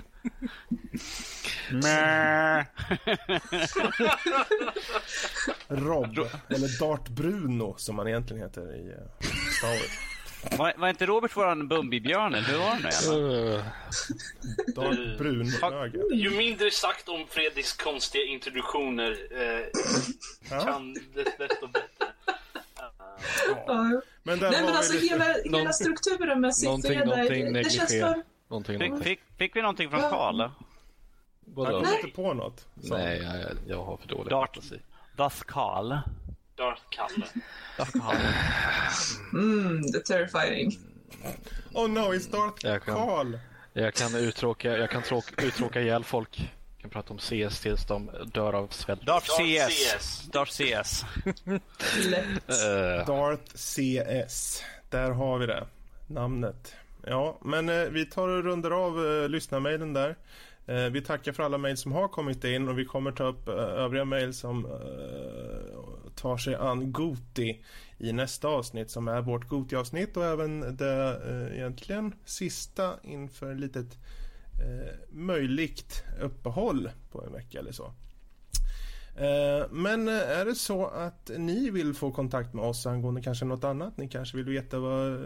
Rob, eller Dart Bruno som han egentligen heter i eh, Star Wars. Var, var inte Robert våran Bumbibjörn eller hur var nu igen? Uh, Dart Brunöga. Ju mindre sagt om Fredriks konstiga introduktioner eh, Ja. kan det desto bättre. ja. Men Nej men alltså lite- hela, hela Någon- strukturen någonting, det, är där- någonting det känns för... någonting Fick, fick, fick vi någonting från Karl? Han Vadå? kom inte på något. han. Nej, jag, jag har för dålig fantasi. Thus Karl. Darth Kalle. Thus Karl. Mm, the terrifying. Oh no, it's Darth Jag kan-. Jag kan uttråka, jag kan tråk, uttråka ihjäl folk. Jag kan prata om CS tills de dör av svält. Darth Darth CS. Darth CS. Uh, Darth CS. Där har vi det. Namnet. Ja, men eh, vi tar och rundar av eh, lyssnarmailen där. Eh, vi tackar för alla mejl som har kommit in och vi kommer ta upp eh, övriga mejl som eh, tar sig an Goti i nästa avsnitt som är vårt Goti-avsnitt och även det eh, egentligen sista inför ett litet eh, möjligt uppehåll på en vecka eller så. Eh, men eh, är det så att ni vill få kontakt med oss angående kanske något annat? Ni kanske vill veta vad eh,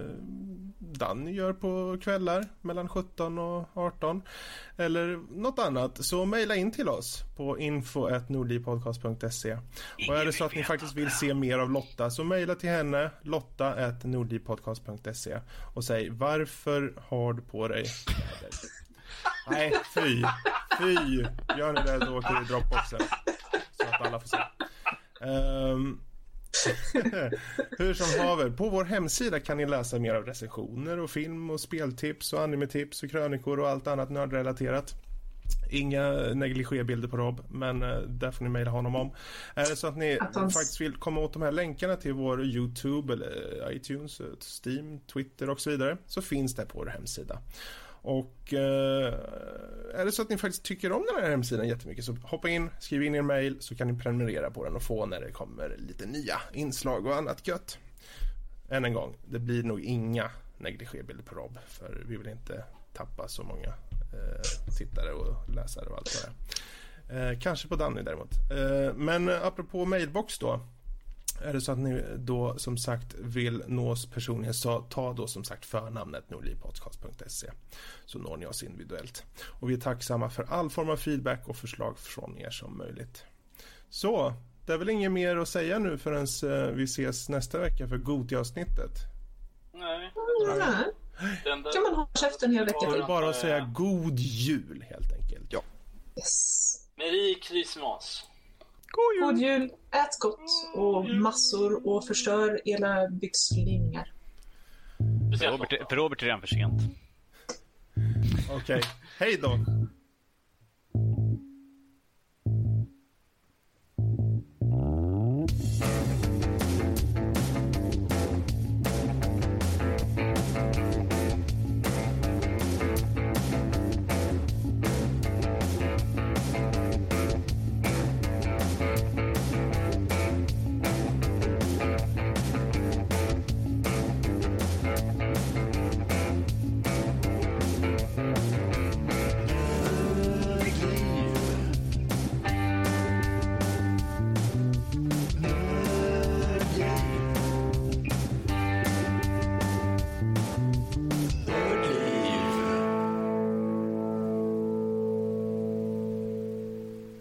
Danny gör på kvällar mellan 17 och 18 eller något annat så mejla in till oss på info.nordlivpodcast.se och är det så att ni faktiskt vill se mer av Lotta så mejla till henne lotta.nordlivpodcast.se och säg varför har du på dig kläder? Nej, fy! Fy! Gör ni det så åker det i Dropboxen. Att alla får se. Ehm, hur som haver, på vår hemsida kan ni läsa mer av recensioner och film och speltips och animetips och krönikor och allt annat nördrelaterat. Inga negligébilder på Rob, men eh, där får ni mejla honom om. Är det så att ni Att han- faktiskt vill komma åt de här länkarna till vår YouTube eller iTunes, eh, Steam, Twitter och så vidare så finns det på vår hemsida. Och eh, är det så att ni faktiskt tycker om den här hemsidan jättemycket så hoppa in, skriv in er mail så kan ni prenumerera på den och få när det kommer lite nya inslag och annat gött. Än en gång, det blir nog inga negligerbilder på Rob för vi vill inte tappa så många eh, tittare och läsare och allt vad det är. Eh, kanske på Danny däremot. Eh, men apropå mailbox då. Är det så att ni då som sagt vill nå oss personligen så ta då som sagt förnamnet nordlivpodcast.se så når ni oss individuellt. Och vi är tacksamma för all form av feedback och förslag från er som möjligt. Så, det är väl inget mer att säga nu förrän eh, vi ses nästa vecka för Goti-avsnittet. Nej. Nej. Den där... kan man ha käften en hel vecka Det är bara att säga god jul helt enkelt. Ja. Yes. Merry Christmas. God jul, ät gott och massor och förstör era byxlinningar. Speciellt Robert, för Robert är redan för sent. Okej, hej då.